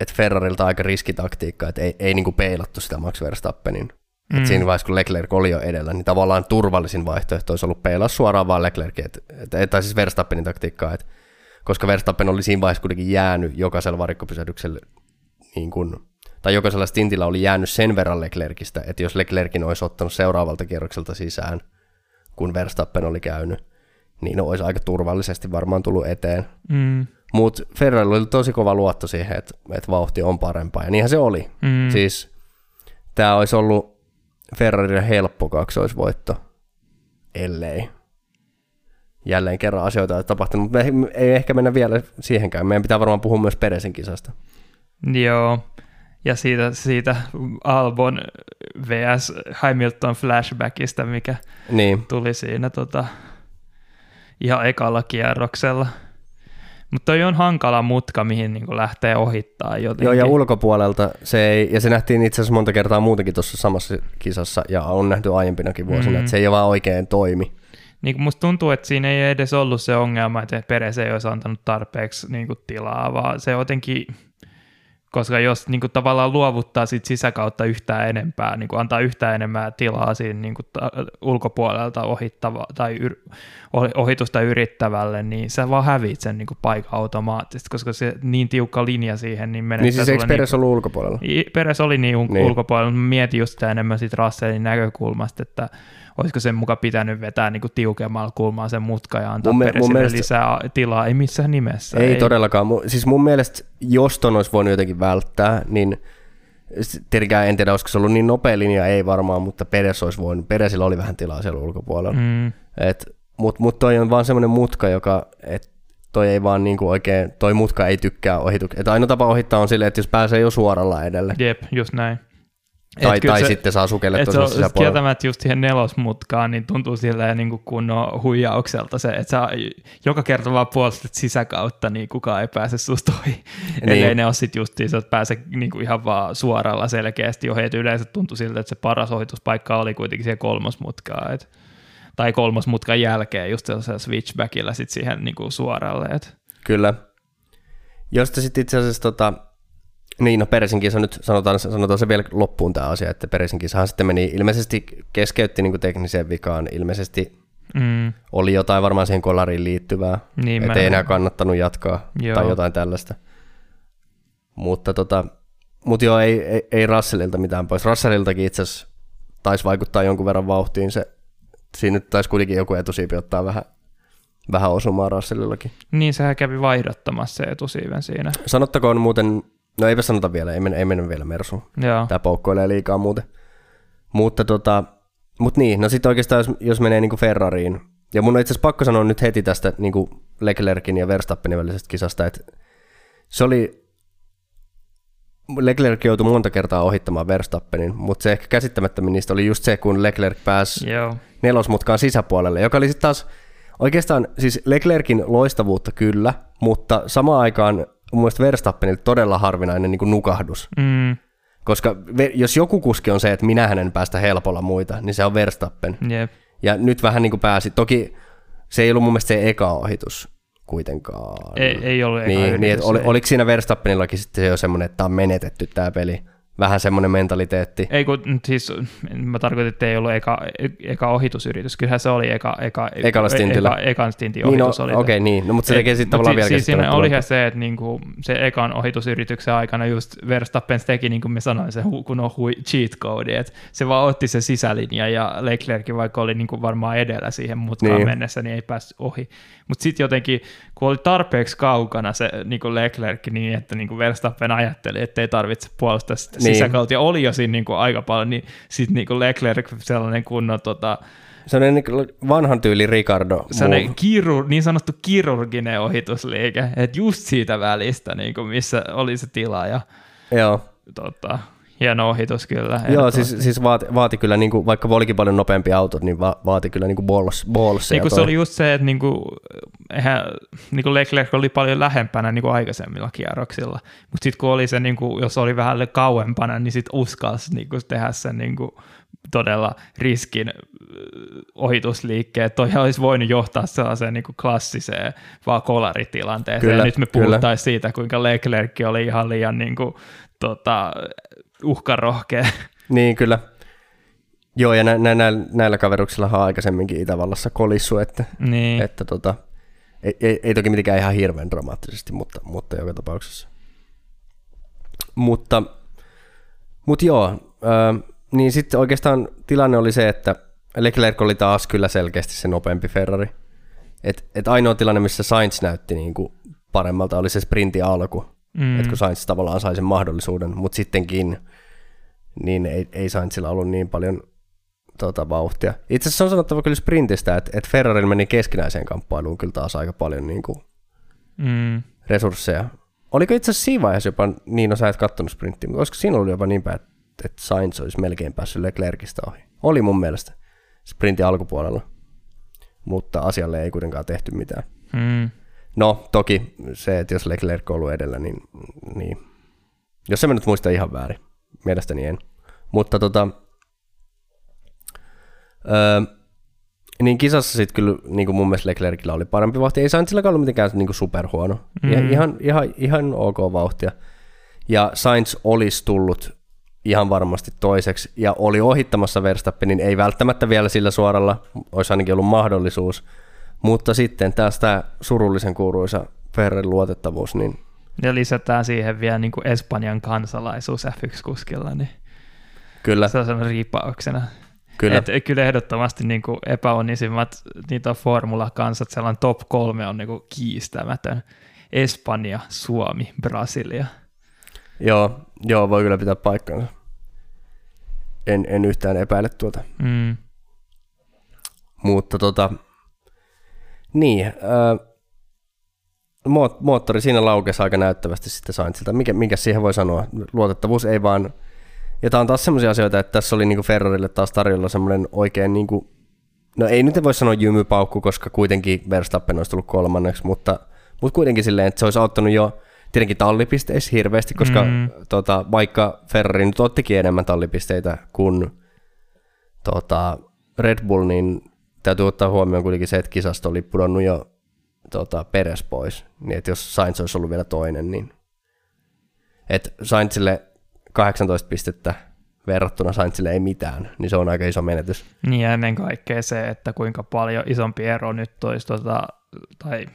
että Ferrarilta aika riskitaktiikka, että ei, ei niin kuin peilattu sitä Max Verstappenin. Mm. Et siinä vaiheessa, kun Leclerc oli jo edellä, niin tavallaan turvallisin vaihtoehto olisi ollut peilaa suoraan vaan Leclerc, et, et, tai siis Verstappenin taktiikkaa, et, koska Verstappen oli siinä vaiheessa kuitenkin jäänyt jokaisella varikkopysähdyksellä niin kuin, tai jokaisella stintillä oli jäänyt sen verran Leclercistä, että jos Leclerkin olisi ottanut seuraavalta kierrokselta sisään, kun Verstappen oli käynyt, niin olisi aika turvallisesti varmaan tullut eteen. Mm, Mutta Ferrari oli tosi kova luotto siihen, että, että vauhti on parempaa, ja niinhän se oli. mm, Siis tämä olisi ollut Ferrarille helppo kaksoisvoitto, ellei jälleen kerran asioita olisi tapahtunut, mutta me ei ehkä mennä vielä siihenkään. Meidän pitää varmaan puhua myös Peresin kisasta. Joo, ja siitä, siitä Albon vs. Hamilton flashbackista, mikä Niin, tuli siinä tota, ihan ekalla kierroksella. Mutta toi on hankala mutka, mihin niin lähtee ohittaa jotenkin. Joo, ja ulkopuolelta se ei, ja se nähtiin itse asiassa monta kertaa muutenkin tuossa samassa kisassa, ja on nähty aiempinakin vuosina, Mm. että se ei vaan oikein toimi. niin kuin musta tuntuu, että siinä ei edes ollut se ongelma, että Peres ei olisi antanut tarpeeksi niin kuin tilaa, vaan se jotenkin, koska jos niin kuin tavallaan luovuttaa sit sisäkautta yhtään enempää, niin kuin antaa yhtään enemmän tilaa siinä niin kuin ta- ulkopuolelta ohittava, tai yr, ohi- ohitusta yrittävälle, niin sä vaan hävit sen niin kuin paikan automaattisesti, koska se niin tiukka linja siihen, niin menettää Niin siis eikö Peres ollut ulkopuolella? Peres oli niin, Niin. niin. ulkopuolella, mutta mietin just sitä enemmän siitä Russellin näkökulmasta, että olisiko sen muka pitänyt vetää niin tiukemmalla kulmaa sen mutka ja antaa Mun mun me- mielestä- lisää tilaa, ei missään nimessä. Ei, ei todellakaan. Siis mun mielestä, jos ton olisi voinut jotenkin välttää, niin tietenkään en tiedä, olisiko se ollut niin nopea linja, ei varmaan, mutta Peres olisi voinut. Peresillä oli vähän tilaa siellä ulkopuolella. Mm. Et, mut, mut toi on vaan semmoinen mutka, joka, et toi ei vaan niinku oikein, toi mutka ei tykkää ohituksia. Et ainoa tapa ohittaa on silleen, että jos pääsee jo suoralla edelle. jep, just näin. Tai, tai se- sitten saa Et sukellettua se on sisäpuolelle. kieltämättä just siihen nelosmutkaan, niin tuntuu silleen niin kuin kunnon huijaukselta se, että sä joka kerta vaan puolustat sisäkautta, niin kukaan ei pääse susta ohi. Niin. Ellei ne ole sitten justiinsa, että pääse niin kuin ihan vaan suoralla selkeästi ohi. Et yleensä tuntui siltä, että se paras ohituspaikka oli kuitenkin siellä kolmosmutkaa. Et, tai kolmosmutkan jälkeen just sellaisella switchbackilla sit siihen niin kuin suoralle. Et. Kyllä. Josta sitten itse asiassa tota, niin no Peresin kisa nyt, sanotaan, sanotaan se vielä loppuun tämä asia, että Peresin kisahan sitten meni, ilmeisesti keskeytti niin tekniseen vikaan, ilmeisesti Mm, oli jotain varmaan siihen kolariin liittyvää, niin että ei enää kannattanut jatkaa Joo. tai jotain tällaista. Mutta tota, mut joo, ei, ei, ei Russellilta mitään pois. Russelliltakin itse asiassa taisi vaikuttaa jonkun verran vauhtiin se, siinä nyt taisi kuitenkin joku etusiipi ottaa vähän, vähän osumaan Russellillakin. Niin sehän kävi vaihdottamassa se etusiiven siinä. Sanottakoon muuten, no eipä sanota vielä, ei mennä, ei mennä vielä Mersuun. Joo. Tämä poukkoilee liikaa muuten. Mutta tota, mut niin, no sitten oikeastaan jos, jos menee niinku Ferrariin, ja mun on itse asiassa pakko sanoa nyt heti tästä niinku Leclerkin ja Verstappenin välisestä kisasta, että se oli, Leclerc joutui monta kertaa ohittamaan Verstappenin, mutta se ehkä käsittämättömin niistä oli just se, kun Leclerc pääsi Joo. nelosmutkaan sisäpuolelle, joka oli sitten taas oikeastaan siis Leclerkin loistavuutta kyllä, mutta samaan aikaan mun mielestä Verstappenilta todella harvinainen niin kuin nukahdus. Mm, Koska jos joku kuski on se, että minä hänen päästä helpolla muita, niin se on Verstappen. jep. Ja nyt vähän niin kuin pääsi. Toki se ei ollut mun mielestä se eka ohitus kuitenkaan. Ei, ei ollut eka niin, yritys, niin että oli, oliko siinä Verstappenillakin sitten jo semmoinen, että tämä on menetetty tämä peli. Vähän semmoinen mentaliteetti. Ei kun siis, mä tarkoitin, että ei ollut eka, eka ohitusyritys, kyllähän se oli eka, eka, Ekalla stintillä. eka, ekan stintin Niin, no, oli okei, niin. No, mutta se tekee sitten tavallaan vielä siis siinä olihan se, että niinku, se ekan ohitusyrityksen aikana just Verstappen teki, niin kuin mä sanoin, se hu, kun on hui, cheat code, että se vaan otti se sisälinja ja Leclerc vaikka oli niinku varmaan edellä siihen mutkaan niin. mennessä, niin ei päässyt ohi. Mutta sitten jotenkin, kun oli tarpeeksi kaukana se niinku Leclerc niin, että niinku Verstappen ajatteli, että ei tarvitse puolustaa sitä Niin. niin. sisäkautta, ja oli jo siinä niinku aika paljon, niin sitten niinku Leclerc sellainen kunnon tota, Se on niin vanhan tyyli Ricardo. sellainen kirur, niin sanottu kirurginen ohitusliike, että just siitä välistä, niin kuin missä oli se tila ja Joo. tota, hieno ohitus kyllä. Joo, siis, siis vaati, vaati kyllä, niin kuin, vaikka olikin paljon nopeampi autot, niin va, vaati kyllä niin kuin balls, balls Niin kuin se oli just se, että niinku, eihän, niinku Leclerc oli paljon lähempänä niinku aikaisemmilla kierroksilla, mutta sitten kun oli se, niinku, jos oli vähän kauempana, niin sitten uskalsi niinku tehdä sen niinku, todella riskin ö, ohitusliikkeen. Toi olisi voinut johtaa sellaiseen niinku klassiseen vaan kolaritilanteeseen. Kyllä, ja nyt me kyllä. puhuttaisiin siitä, kuinka Leclerc oli ihan liian niinku, tota, uhkarohkea. Niin, kyllä. Joo, ja nä, nä, näillä, näillä kaveruksilla on aikaisemminkin Itävallassa kolissu, että, niin. että tota, ei, ei, ei, toki mitenkään ihan hirveän dramaattisesti, mutta, mutta joka tapauksessa. Mutta, mutta joo, ö, niin sitten oikeastaan tilanne oli se, että Leclerc oli taas kyllä selkeästi se nopeampi Ferrari. Et, et ainoa tilanne, missä Sainz näytti niin kuin paremmalta, oli se sprintin alku. Mm. Että kun Sainz tavallaan sai sen mahdollisuuden, mutta sittenkin niin ei, ei Sainzilla ollut niin paljon tota, vauhtia. Itse asiassa on sanottava kyllä sprintistä, että, että Ferrari meni keskinäiseen kamppailuun kyllä taas aika paljon niin kuin Mm. resursseja. Oliko itse asiassa siinä vaiheessa jopa, niin no sä et kattonut sprinttiä, mutta olisiko siinä ollut jopa niin päin, että, että Sainz olisi melkein päässyt Leclercistä ohi? Oli mun mielestä sprintin alkupuolella, mutta asialle ei kuitenkaan tehty mitään. Mm. No, toki se, että jos Leclerc on ollut edellä, niin, niin jos en mä nyt muista ihan väärin, mielestäni en. Mutta tota, öö, niin kisassa sitten kyllä niin kuin mun mielestä Leclercillä oli parempi vauhti. Ei Sainzillakaan ollut mitenkään niin kuin superhuono. Mm. Mm. Ihan, ihan, ihan ok vauhtia. Ja Sainz olisi tullut ihan varmasti toiseksi ja oli ohittamassa Verstappenin, ei välttämättä vielä sillä suoralla, olisi ainakin ollut mahdollisuus, mutta sitten taas tämä surullisen kuuluisa Ferrarin luotettavuus, niin Ja lisätään siihen vielä niin kuin Espanjan kansalaisuus F1-kuskilla, niin kyllä, se on riippauksena. kyllä, Et, kyllä ehdottomasti niin kuin epäonnisimmat niitä formula-kansat, sellainen top kolme on niin kuin kiistämätön. Espanja, Suomi, Brasilia. joo, joo, voi kyllä pitää paikkansa. En, en yhtään epäile tuota. Mm. Mutta tota, niin, äh, moot- moottori siinä laukesi aika näyttävästi sitten Sainzilta. Mikä, mikä siihen voi sanoa? Luotettavuus ei vaan... Ja tämä on taas semmoisia asioita, että tässä oli niinku Ferrarille taas tarjolla semmoinen oikein niinku, no ei nyt voi sanoa jymypaukku, koska kuitenkin Verstappen olisi tullut kolmanneksi, mutta, mutta kuitenkin silleen, että se olisi auttanut jo tietenkin tallipisteissä hirveästi, koska mm. tota, vaikka Ferrari nyt ottikin enemmän tallipisteitä kuin tota, Red Bull, niin täytyy ottaa huomioon kuitenkin se, että kisasta oli pudonnut jo tota, Peres pois. Niin että jos Sainz olisi ollut vielä toinen, niin että Sainzille 18 pistettä verrattuna Sainzille ei mitään, niin se on aika iso menetys. Niin ja ennen kaikkea se, että kuinka paljon isompi ero nyt olisi, tota, tai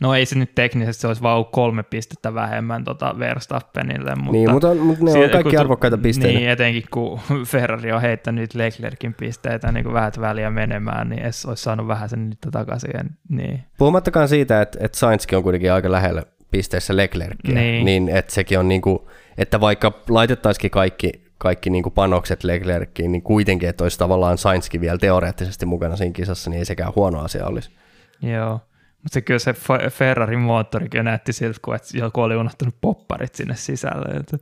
no ei se nyt teknisesti, se olisi vaan kolme pistettä vähemmän tota Verstappenille, mutta, niin, mutta, mutta ne on siellä- kaikki kun arvokkaita pisteitä. Niin, etenkin kun Ferrari on heittänyt Leclerkin pisteitä niin kuin vähät väliä menemään, niin es olisi saanut vähän sen nyt takaisin. Niin. Puhumattakaan siitä, että, että Sainzkin on kuitenkin aika lähellä pisteessä Leclercia, Niin. niin että sekin on niinku, että vaikka laitettaisikin kaikki, kaikki niinku panokset Leclerciin, niin kuitenkin, että olisi tavallaan Sainzkin vielä teoreettisesti mukana siinä kisassa, niin ei sekään huono asia olisi. Joo. Mutta kyllä se Fe- Ferrarin moottorikin näytti siltä, kun että joku oli unohtanut popparit sinne sisälle. Että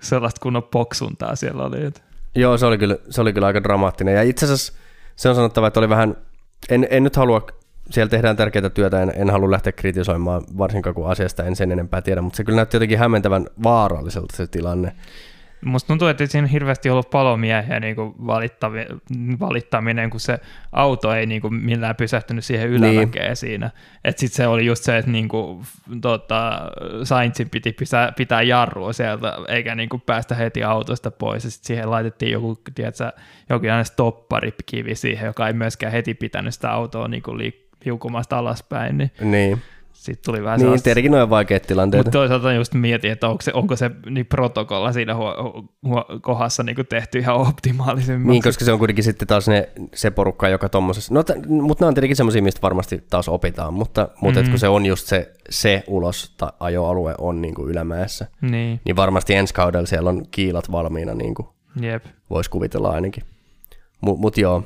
sellaista kunnon poksuntaa siellä oli. Että. Joo, se oli kyllä, se oli kyllä aika dramaattinen. Ja itse asiassa se on sanottava, että oli vähän, en, en nyt halua, siellä tehdään tärkeää työtä, en, en halua lähteä kritisoimaan, varsinkaan kun asiasta en sen enempää tiedä, mutta se kyllä näytti jotenkin hämmentävän vaaralliselta se tilanne. Musta tuntuu, että siinä hirveästi ollut palomiehiä niin kuin valittaminen, kun se auto ei niin kuin millään pysähtynyt siihen ylämäkeen niin. siinä. Sitten se oli just se, että niin kuin, tota, Saintsin piti pitää, pitää jarrua sieltä, eikä niin kuin päästä heti autosta pois. Ja sitten siihen laitettiin joku, tiedätkö, jokin stopparikivi siihen, joka ei myöskään heti pitänyt sitä autoa niin kuin liukumasta alaspäin. Niin. niin sitten tuli vähän Niin, sellaista... tietenkin noin vaikeat tilanteet. Mutta toisaalta just mietin, että onko se, onko se niin protokolla siinä huo, huo, kohdassa niin tehty ihan optimaalisemmin. Niin, koska se on kuitenkin sitten taas ne, se porukka, joka tuommoisessa... No, t- mutta nämä on tietenkin semmoisia, mistä varmasti taas opitaan, mutta, mutta mm-hmm. kun se on just se, se ulos tai ajoalue on niin kuin ylämäessä, niin. niin varmasti ensi kaudella siellä on kiilat valmiina, niin kuin Jep. voisi kuvitella ainakin. Mutta mut joo.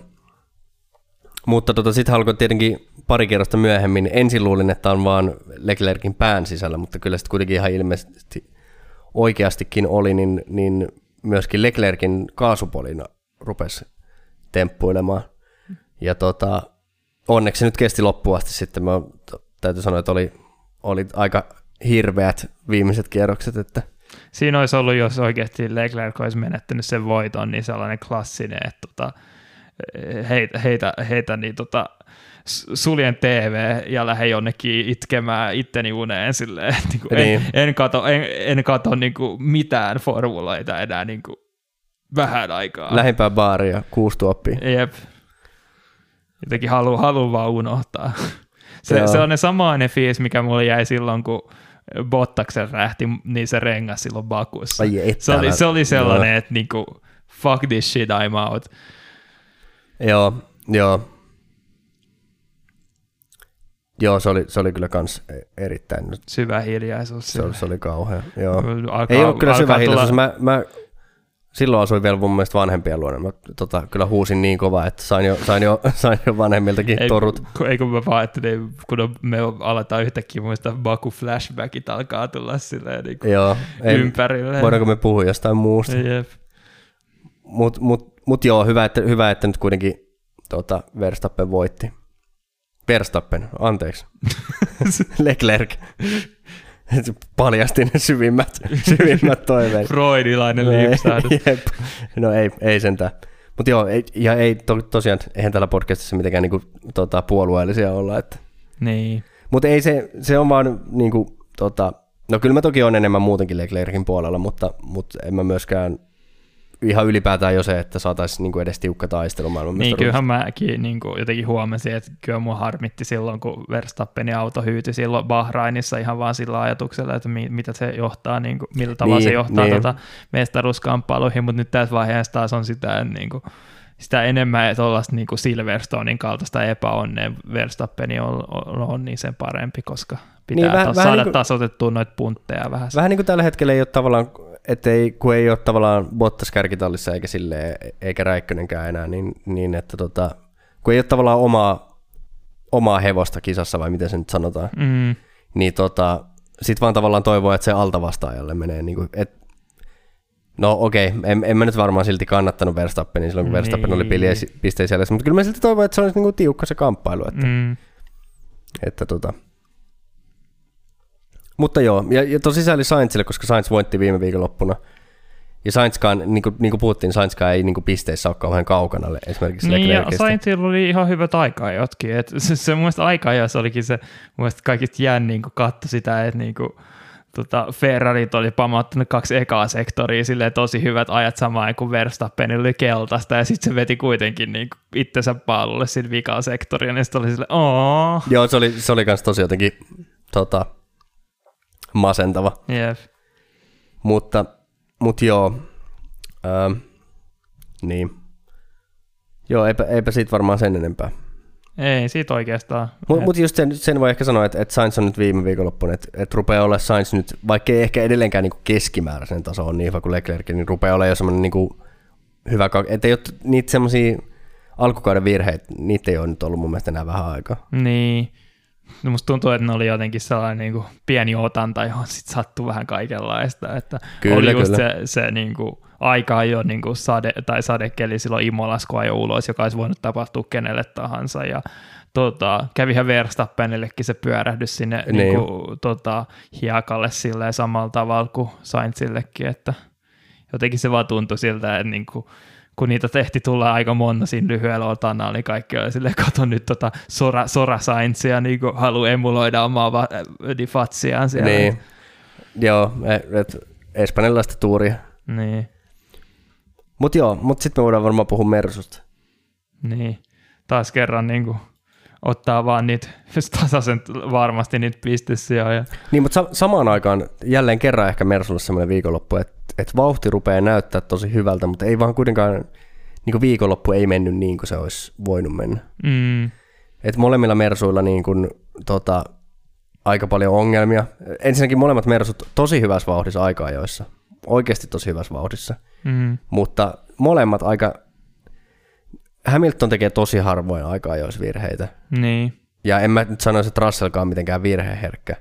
Mutta tota, sitten alkoi tietenkin pari kerrosta myöhemmin. Ensin luulin, että on vaan Leclerkin pään sisällä, mutta kyllä sitten kuitenkin ihan ilmeisesti oikeastikin oli, niin, niin myöskin Leclerkin kaasupolina rupesi temppuilemaan. Ja tota, onneksi nyt kesti loppuun asti sitten. Mä täytyy sanoa, että oli, oli aika hirveät viimeiset kierrokset. Että Siinä olisi ollut, jos oikeasti Leclerc olisi menettänyt sen voiton, niin sellainen klassinen, että tota, heitä, heitä, heitä niin tota, suljen TV ja lähden jonnekin itkemään itteni uneen silleen, että niin kuin niin. En, en kato, en, en kato niin kuin mitään formuloita enää niin kuin vähän aikaa. Lähimpää baaria, kuusi tuoppia. Jep. Jotenkin haluan halu vaan unohtaa. Se, se on ne samainen fiis, mikä mulle jäi silloin, kun Bottaksen rähti, niin se rengas silloin Bakussa. Ai se, oli, se oli sellainen, no. että niinku, fuck this shit, I'm out. Joo, joo. Joo, se oli, se oli kyllä kans erittäin... Syvä hiljaisuus. Se, oli, se oli kauhea, joo. Alkaa, Ei ollut kyllä syvä hiljaisuus. Tulla... Mä, mä, silloin asuin vielä mun mielestä vanhempien luona. Mä tota, kyllä huusin niin kovaa, että sain jo, sain jo, sain jo vanhemmiltakin ei, torut. Ei kun mä vaan ajattelin, kun me aletaan yhtäkkiä muista Baku flashbackit alkaa tulla silleen niin joo, ei, ympärille. Voidaanko me puhua jostain muusta? Jep. Mut, mut, mut joo, hyvä että, hyvä, että nyt kuitenkin tota, Verstappen voitti. Verstappen, anteeksi. Leclerc. Paljasti ne syvimmät, syvimmät toiveet. Freudilainen liipsahdus. Jep. No ei, ei sentään. Mutta joo, ei, ja ei to, tosiaan, eihän tällä podcastissa mitenkään niinku, tota, puolueellisia olla. Että. Niin. Mutta ei se, se on vaan niinku, tota, no kyllä mä toki on enemmän muutenkin Leclercin puolella, mutta, mutta en mä myöskään ihan ylipäätään jo se, että saataisiin niin edes tiukka taistelu maailman Niin, kyllähän mäkin niin kuin jotenkin huomasin, että kyllä mua harmitti silloin, kun Verstappenin auto hyyti silloin Bahrainissa ihan vaan sillä ajatuksella, että mi- mitä se johtaa, niin kuin, millä tavalla niin, se johtaa niin. tota mestaruuskamppailuihin, mutta nyt tässä vaiheessa taas on sitä, niin kuin, sitä enemmän tuollaista niin Silverstonein kaltaista epäonnea Verstappeni on, on, on, niin sen parempi, koska pitää niin, vähän, saada vähän niin kuin, tasoitettua noita puntteja vähän. Vähän niin kuin tällä hetkellä ei ole tavallaan että ei, kun ei ole tavallaan Bottas kärkitallissa eikä, sille, eikä Räikkönenkään enää, niin, niin että tota, kun ei ole tavallaan omaa, omaa hevosta kisassa, vai miten se nyt sanotaan, mm. niin tota, sit vaan tavallaan toivoo, että se altavastaajalle menee. Niin kuin, et, no okei, okay, en, en mä nyt varmaan silti kannattanut Verstappenin silloin, kun niin. Verstappen oli pisteen siellä, mutta kyllä mä silti toivon, että se olisi niin kuin tiukka se kamppailu. Että, mm. että tota, mutta joo, ja, ja tosi sääli Sainzille, koska Sainz voitti viime viikonloppuna. Ja Sainzkaan, niin kuin, niin kuin puhuttiin, Sainzkaan ei niin kuin pisteissä ole kauhean kaukana esimerkiksi Niin, ja Sainzilla oli ihan hyvät aikaa jotkin. Et se, se mun mielestä aika se olikin se, mun mielestä kaikista jännin, kun katsoi sitä, että niin kuin, tota, Ferrarit oli pamauttanut kaksi ekaa sektoria silleen tosi hyvät ajat samaan kuin Verstappen oli keltaista ja sitten se veti kuitenkin niin kuin itsensä paalulle siinä vikaa sektoria ja sitten oli silleen. Joo, se oli, se oli kans tosi jotenkin tota, masentava. Yep. Mutta, mutta joo, ähm, niin. Joo, eipä, eipä siitä varmaan sen enempää. Ei, siitä oikeastaan. Mutta mut just sen, sen voi ehkä sanoa, että, että Sainz on nyt viime viikonloppuna, että, että rupeaa olla Sainz nyt, vaikka ei ehkä edelleenkään niin keskimääräisen taso on niin hyvä kuin Leclerc, niin rupeaa olla jo semmoinen niin hyvä, että ei ole niitä semmoisia alkukauden virheitä, niitä ei ole nyt ollut mun mielestä enää vähän aikaa. Niin, No musta tuntuu, että ne oli jotenkin sellainen niin kuin pieni otanta, johon sitten sattui vähän kaikenlaista. Että kyllä, oli just kyllä. se, se niin kuin, aika jo niin kuin sade, tai sadekeli silloin Imolas, kun jo ulos, joka olisi voinut tapahtua kenelle tahansa. Ja tota, kävihän Verstappenillekin se pyörähdys sinne niin. Niin kuin, tota, hiekalle silleen samalla tavalla kuin Sainzillekin, että jotenkin se vaan tuntui siltä, että niin kuin, kun niitä tehti tulla aika monta siinä lyhyellä otannalla, niin kaikki oli silleen, kato nyt tota Sora, Sora niin haluaa emuloida omaa va- fatsiaan siellä. Niin, joo, e, et, espanjalaista tuuria. Niin. Mutta joo, mutta sitten me voidaan varmaan puhua Mersusta. Niin, taas kerran niin kuin, ottaa vaan niitä tasaisen varmasti niitä pistesijoja. Niin, mutta sa- samaan aikaan jälleen kerran ehkä Mersulla semmoinen viikonloppu, että et vauhti rupeaa näyttää tosi hyvältä, mutta ei vaan kuitenkaan, niin viikonloppu ei mennyt niin kuin se olisi voinut mennä. Mm. Et molemmilla Mersuilla niin kuin, tota, aika paljon ongelmia. Ensinnäkin molemmat Mersut tosi hyvässä vauhdissa aikaa joissa. Oikeasti tosi hyvässä vauhdissa. Mm. Mutta molemmat aika... Hamilton tekee tosi harvoin aikaa joissa virheitä. Niin. Ja en mä nyt sanoisi, että Russellkaan mitenkään virheherkkä.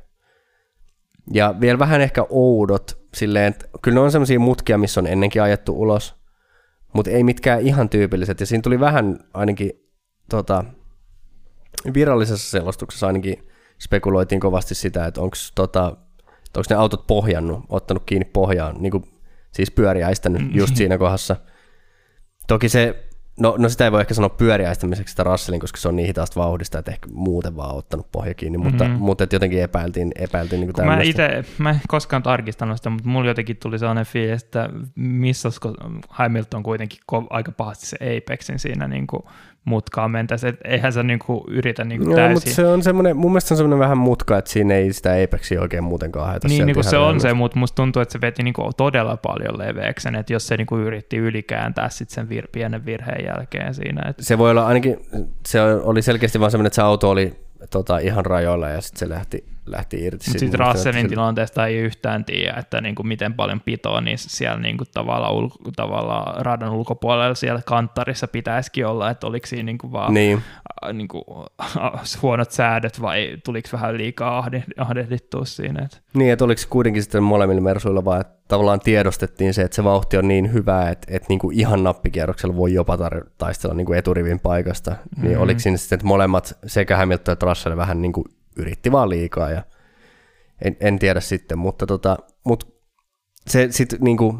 Ja vielä vähän ehkä oudot, silleen, että kyllä ne on sellaisia mutkia, missä on ennenkin ajettu ulos, mutta ei mitkään ihan tyypilliset. Ja siinä tuli vähän ainakin tota, virallisessa selostuksessa ainakin spekuloitiin kovasti sitä, että onko tota, ne autot pohjannut, ottanut kiinni pohjaan, niin kuin, siis pyöriäistänyt just siinä kohdassa. Toki se No, no sitä ei voi ehkä sanoa pyöriäistämiseksi sitä Russellin, koska se on niin hitaasta vauhdista, että ehkä muuten vaan ottanut pohja kiinni, mutta, mm-hmm. mutta että jotenkin epäiltiin, epäiltiin niin kuin Mä itse, mä en koskaan tarkistanut sitä, mutta mulla jotenkin tuli sellainen fiilis, että missä Hamilton kuitenkin aika pahasti se Apexin siinä niin kuin mutkaa mentäisi, että eihän se niinku yritä niinku no, täysin. mutta se on semmoinen, mun mielestä se on semmoinen vähän mutka, että siinä ei sitä Apexia oikein muutenkaan haeta. Niin, niin kuin se on se, mutta musta tuntuu, että se veti niinku todella paljon leveäksen, että jos se niinku yritti ylikääntää sit sen vir- pienen virheen jälkeen siinä. Että... Se voi olla ainakin, se oli selkeästi vaan semmoinen, että se auto oli tota, ihan rajoilla ja sitten se lähti lähti irti. Mutta sitten Russellin tilanteesta ei yhtään tiedä, että niin kuin miten paljon pitoa niin siellä niin kuin tavallaan, ulko, tavallaan radan ulkopuolella siellä kanttarissa pitäisikin olla, että oliko siinä niin kuin vaan niin. Äh, niin kuin, äh, huonot säädöt vai tuliko vähän liikaa ahdehdittua siinä. Että. Niin, että oliko kuitenkin sitten molemmilla Mersuilla vaan, että tavallaan tiedostettiin se, että se vauhti on niin hyvä, että, että niin kuin ihan nappikierroksella voi jopa tar- taistella niin kuin eturivin paikasta. Mm-hmm. Niin oliko siinä sitten, että molemmat sekä Hamilton että Russell vähän niin kuin yritti vaan liikaa ja en, en tiedä sitten, mutta tota, mut se sitten niinku,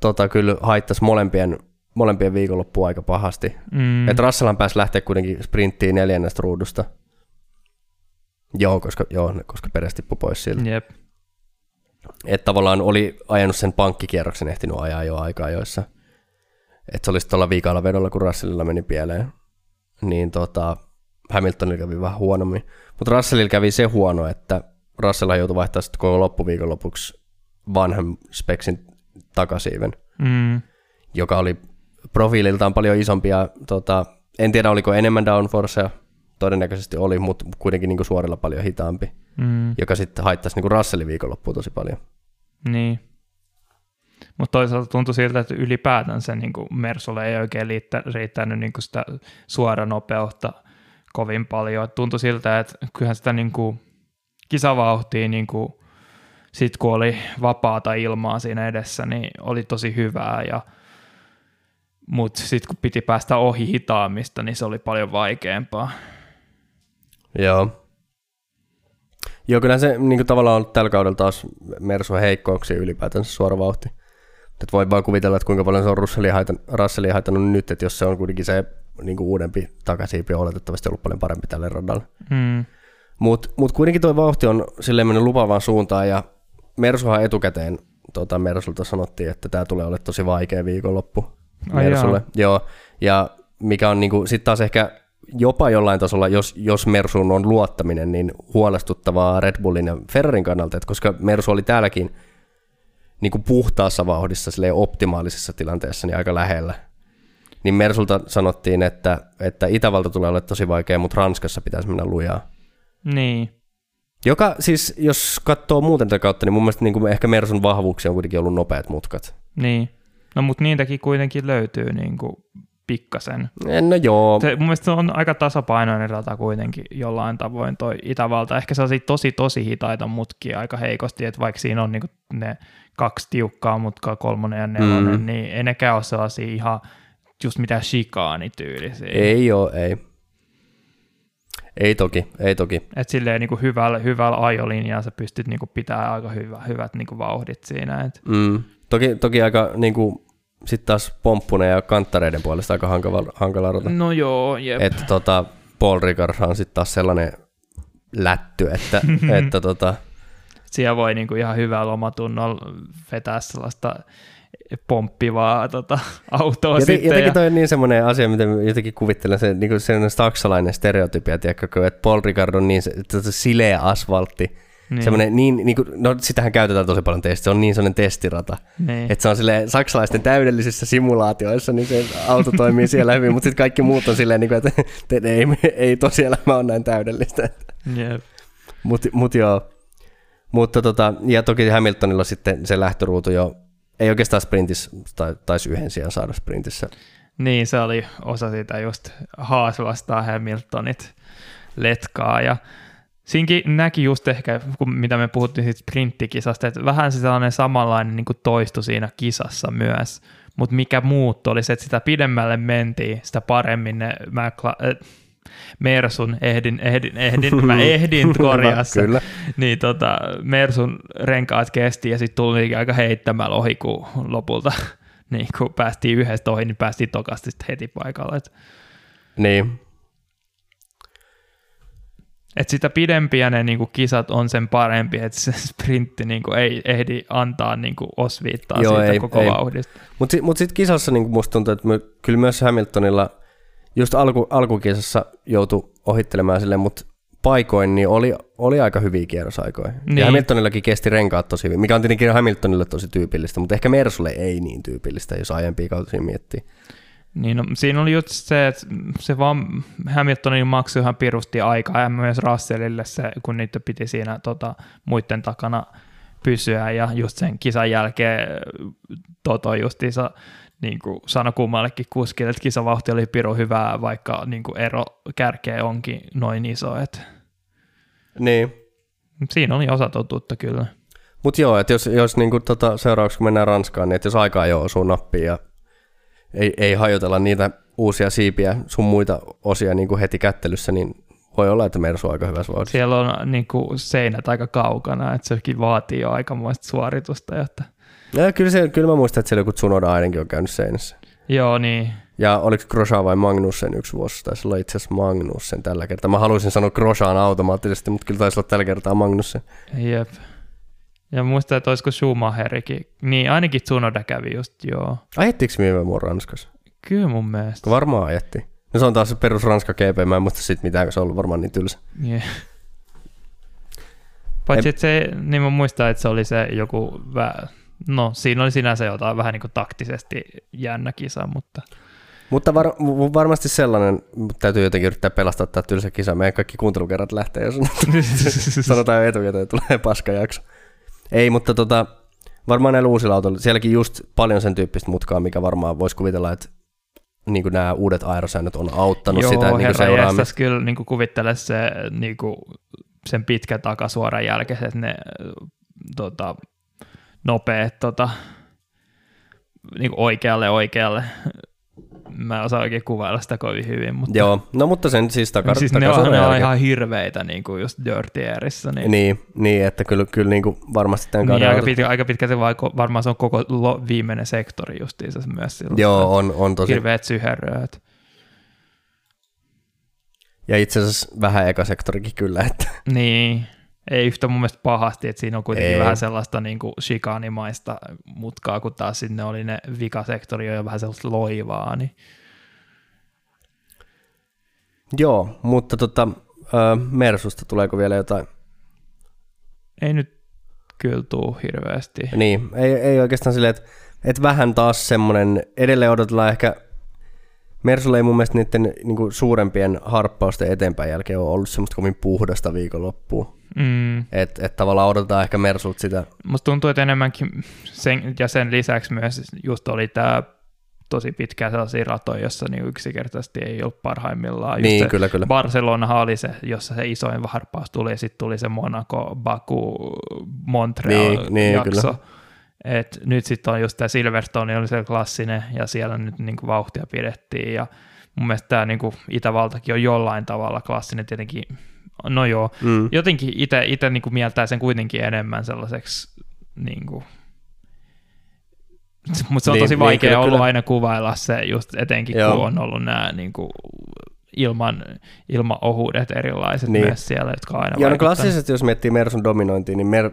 tota, kyllä haittaisi molempien, molempien viikonloppua aika pahasti. Mm. Että Russellan pääsi lähteä kuitenkin sprinttiin neljännestä ruudusta. Joo, koska, joo, koska peräs tippui pois siltä. Jep. Että tavallaan oli ajanut sen pankkikierroksen ehtinyt ajaa jo aikaa joissa. Että se olisi tuolla viikalla vedolla, kun Russellilla meni pieleen. Niin tota, Hamiltonilla kävi vähän huonommin. Mutta Russellilla kävi se huono, että Russell joutui vaihtaa sitten koko loppuviikon lopuksi vanhan speksin takasiiven, mm. joka oli profiililtaan paljon isompia. Tota, en tiedä, oliko enemmän downforcea, todennäköisesti oli, mutta kuitenkin niin kuin suorilla paljon hitaampi, mm. joka sitten haittaisi niin kuin Russellin viikonloppuun tosi paljon. Niin. Mutta toisaalta tuntui siltä, että ylipäätään se niin Mersulle ei oikein riittänyt niin kuin sitä suoranopeutta – kovin paljon. Tuntui siltä, että kyllähän sitä niin kuin kisavauhtia niin kuin sit kun oli vapaata ilmaa siinä edessä, niin oli tosi hyvää ja mutta sitten kun piti päästä ohi hitaammista, niin se oli paljon vaikeampaa. Joo. Joo, kyllä se niin tavallaan on tällä kaudella taas Mersu heikkouksia ylipäätänsä suora vauhti. Et voi vaan kuvitella, että kuinka paljon se on Russellia haitannut, Russellia haitannut nyt, että jos se on kuitenkin se niin kuin uudempi takasiipi on oletettavasti ollut paljon parempi tälle radalle. Mm. Mutta mut kuitenkin tuo vauhti on silleen mennyt lupaavaan suuntaan ja Mersuhan etukäteen tota, Mersulta sanottiin, että tämä tulee olemaan tosi vaikea viikonloppu Ai Mersulle. Joo. Joo. Ja mikä on niinku, sitten taas ehkä jopa jollain tasolla, jos, jos Mersuun on luottaminen, niin huolestuttavaa Red Bullin ja Ferrarin kannalta, että koska Mersu oli täälläkin niin kuin puhtaassa vauhdissa, optimaalisessa tilanteessa, niin aika lähellä niin Mersulta sanottiin, että, että Itävalta tulee olemaan tosi vaikea, mutta Ranskassa pitäisi mennä lujaa. Niin. Joka siis, jos katsoo muuten tätä kautta, niin mun mielestä niin kuin ehkä Mersun vahvuuksia on kuitenkin ollut nopeat mutkat. Niin. No mutta niitäkin kuitenkin löytyy niin kuin pikkasen. No joo. Se, mun mielestä se on aika tasapainoinen rata kuitenkin jollain tavoin toi Itävalta. Ehkä se on tosi tosi hitaita mutkia aika heikosti, että vaikka siinä on niin kuin ne kaksi tiukkaa mutkaa, kolmonen ja nelonen, mm. niin ei nekään ole sellaisia ihan just mitään shikaanityylisiä. Ei oo, ei. Ei toki, ei toki. Et silleen niin kuin hyvällä, hyvällä ajolinjalla sä pystyt niin kuin pitää aika hyvä, hyvät niin kuin vauhdit siinä. Et. Mm. Toki, toki aika niin kuin, sitten taas pomppune ja kanttareiden puolesta aika hankala, hankala rata. No joo, jep. Että tota, Paul Ricard on sitten taas sellainen lätty, että, että tota, Siellä voi niinku ihan hyvällä omatunnolla vetää sellaista pomppivaa tota, autoa Joten, sitten. jotenkin ja... toi on niin semmoinen asia, mitä jotenkin kuvittelen, se, niin kuin sellainen saksalainen stereotypia, tiedätkö, että Paul Ricard on niin se, se sileä asfaltti, niin. semmoinen niin, niin kuin, no sitähän käytetään tosi paljon testissä, se on niin semmoinen testirata, Niin. että se on silleen saksalaisten täydellisissä simulaatioissa, niin se auto toimii siellä hyvin, mutta sitten kaikki muut on silleen, niin kuin, että, että ei, ei tosielämä ole näin täydellistä. Jep. Mutta mut joo, mutta tota, ja toki Hamiltonilla sitten se lähtöruutu jo, ei oikeastaan sprintissä, tai taisi yhden sijaan saada sprintissä. Niin, se oli osa sitä just Haas vastaan Hamiltonit letkaa ja Siinkin näki just ehkä, kun mitä me puhuttiin siitä sprinttikisasta, että vähän se sellainen samanlainen niin toistu siinä kisassa myös, mutta mikä muutto oli se, että sitä pidemmälle mentiin, sitä paremmin ne McLa- äh, Mersun ehdin, ehdin, ehdin mä ehdin korjaa sen. Kyllä. Niin tota, Mersun renkaat kesti ja sitten tuli aika heittämällä ohi, kun lopulta niin kun päästiin yhdestä ohi, niin päästiin tokasti heti paikalle. Et, Niin, et sitä pidempiä ne niin kisat on sen parempi, että se sprintti niin ei ehdi antaa niin osviittaa Joo, siitä ei- koko ei. vauhdista. mutta sit, mut sitten kisassa niin musta tuntuu, että kyllä myös Hamiltonilla just alku, alkukisassa joutui ohittelemaan silleen, mutta paikoin niin oli, oli aika hyviä kierrosaikoja. Niin. Niin. Ja Hamiltonillakin kesti renkaat tosi hyvin, mikä on tietenkin Hamiltonille tosi tyypillistä, mutta ehkä Mersulle ei niin tyypillistä, jos aiempia kausia miettii. Niin no, siinä oli just se, että se vaan Hamiltonin maksoi ihan pirusti aikaa ja myös Russellille se, kun niitä piti siinä tota, muiden takana pysyä ja just sen kisan jälkeen Toto justiinsa niin kuin sanoi kummallekin kuskille, että kisavauhti oli piru hyvää, vaikka niin kuin ero kärkeä onkin noin iso. Että Niin. siinä oli osa totuutta kyllä. Mutta joo, että jos, jos niinku tota, seuraavaksi kun mennään Ranskaan, niin että jos aikaa jo osuu nappiin ja ei, ei hajotella niitä uusia siipiä sun muita osia niinku heti kättelyssä, niin voi olla, että Mersu on aika hyvässä vauhdissa. Siellä on niin kuin seinät aika kaukana, että sekin vaatii jo aikamoista suoritusta. Jotta... Ja kyllä, se, kyllä mä muistan, että siellä joku Tsunoda ainakin on käynyt seinässä. Joo, niin. Ja oliko Grosjean vai Magnussen yksi vuosi? Taisi olla itse asiassa Magnussen tällä kertaa. Mä haluaisin sanoa Grosjean automaattisesti, mutta kyllä taisi olla tällä kertaa Magnussen. Jep. Ja muistan, että olisiko Schumacherikin. Niin, ainakin Tsunoda kävi just, joo. Ajettiinko viime vuonna Ranskassa? Kyllä mun mielestä. Varmaan ajetti. No se on taas se perus Ranska GP, mä en muista sit mitään, kun se on ollut varmaan niin tylsä. Yeah. Paitsi, että se, niin mä muistan, että se oli se joku, vä- no siinä oli sinänsä jotain vähän niin kuin taktisesti jännä kisa, mutta Mutta var, varmasti sellainen, mutta täytyy jotenkin yrittää pelastaa tämä tylsä kisa. Meidän kaikki kuuntelukerrat lähtee, jos sanotaan jo etukäteen, että tulee paskajakso. Ei, mutta tota, varmaan näillä uusilla autoilla, sielläkin just paljon sen tyyppistä mutkaa, mikä varmaan voisi kuvitella, että niin kuin nämä uudet aerosäännöt on auttanut Joo, sitä niin kuin seuraamista. jästäs kyllä niin kuvittele se, niin kuin, sen pitkä takasuoran jälkeen, että ne tota, nopeat tota, niin oikealle oikealle. Mä en osaa oikein kuvailla sitä kovin hyvin, mutta Joo, no mutta sen siis takar, siis ne on, ne on ihan hirveitä niin kuin just Dirty Airissä. Niin, Niin, niin, että kyllä, kyllä niin kuin varmasti tämän niin aika, pitkä, aika pitkälti vaiko, varmaan se on koko lo, viimeinen sektori justiinsa myös silloin. Joo, on, on tosi. Hirveät syherööt. Ja itse asiassa vähän ekasektorikin kyllä, että Niin, ei yhtä mun mielestä pahasti, että siinä on kuitenkin Ei. vähän sellaista niin kuin shikaanimaista mutkaa, kun taas sinne oli ne vikasektori jo vähän sellaista loivaa, niin joo, mutta tota, ö, Mersusta tuleeko vielä jotain? ei nyt kyllä tuu hirveästi. Niin, ei, ei oikeastaan silleen, että, että vähän taas semmoinen, edelleen odotellaan ehkä, Mersulla ei mun mielestä niiden niin kuin suurempien harppausten eteenpäin jälkeen ole ollut semmoista kovin puhdasta viikonloppua. Mm. Että et tavallaan odotetaan ehkä Mersult sitä, Musta tuntuu, että enemmänkin sen, ja sen lisäksi myös just oli tämä tosi pitkä sellaisia ratoja, jossa niin yksinkertaisesti ei ollut parhaimmillaan. Just niin kyllä kyllä. Barcelonahan oli se, jossa se isoin harppaus tuli, ja sitten tuli se Monaco, Baku, Montreal Niin, niin, jakso. kyllä. Et nyt sitten on just tämä Silverstone oli se klassinen, ja siellä nyt niinku vauhtia pidettiin, ja mun mielestä tämä niin kuin Itävaltakin on jollain tavalla klassinen tietenkin, no joo, Mm. jotenkin itse niin kuin mieltää sen kuitenkin enemmän sellaiseksi niin kuin, mutta se on Niin, tosi niin, vaikea kyllä, ollut kyllä. aina kuvailla se just etenkin, Joo. kun on ollut nämä niin kuin, ilman, ilmaohuudet erilaiset Niin. niin. myös siellä, jotka aina Ja no klassisesti, jos miettii Mersun dominointia, niin Mer-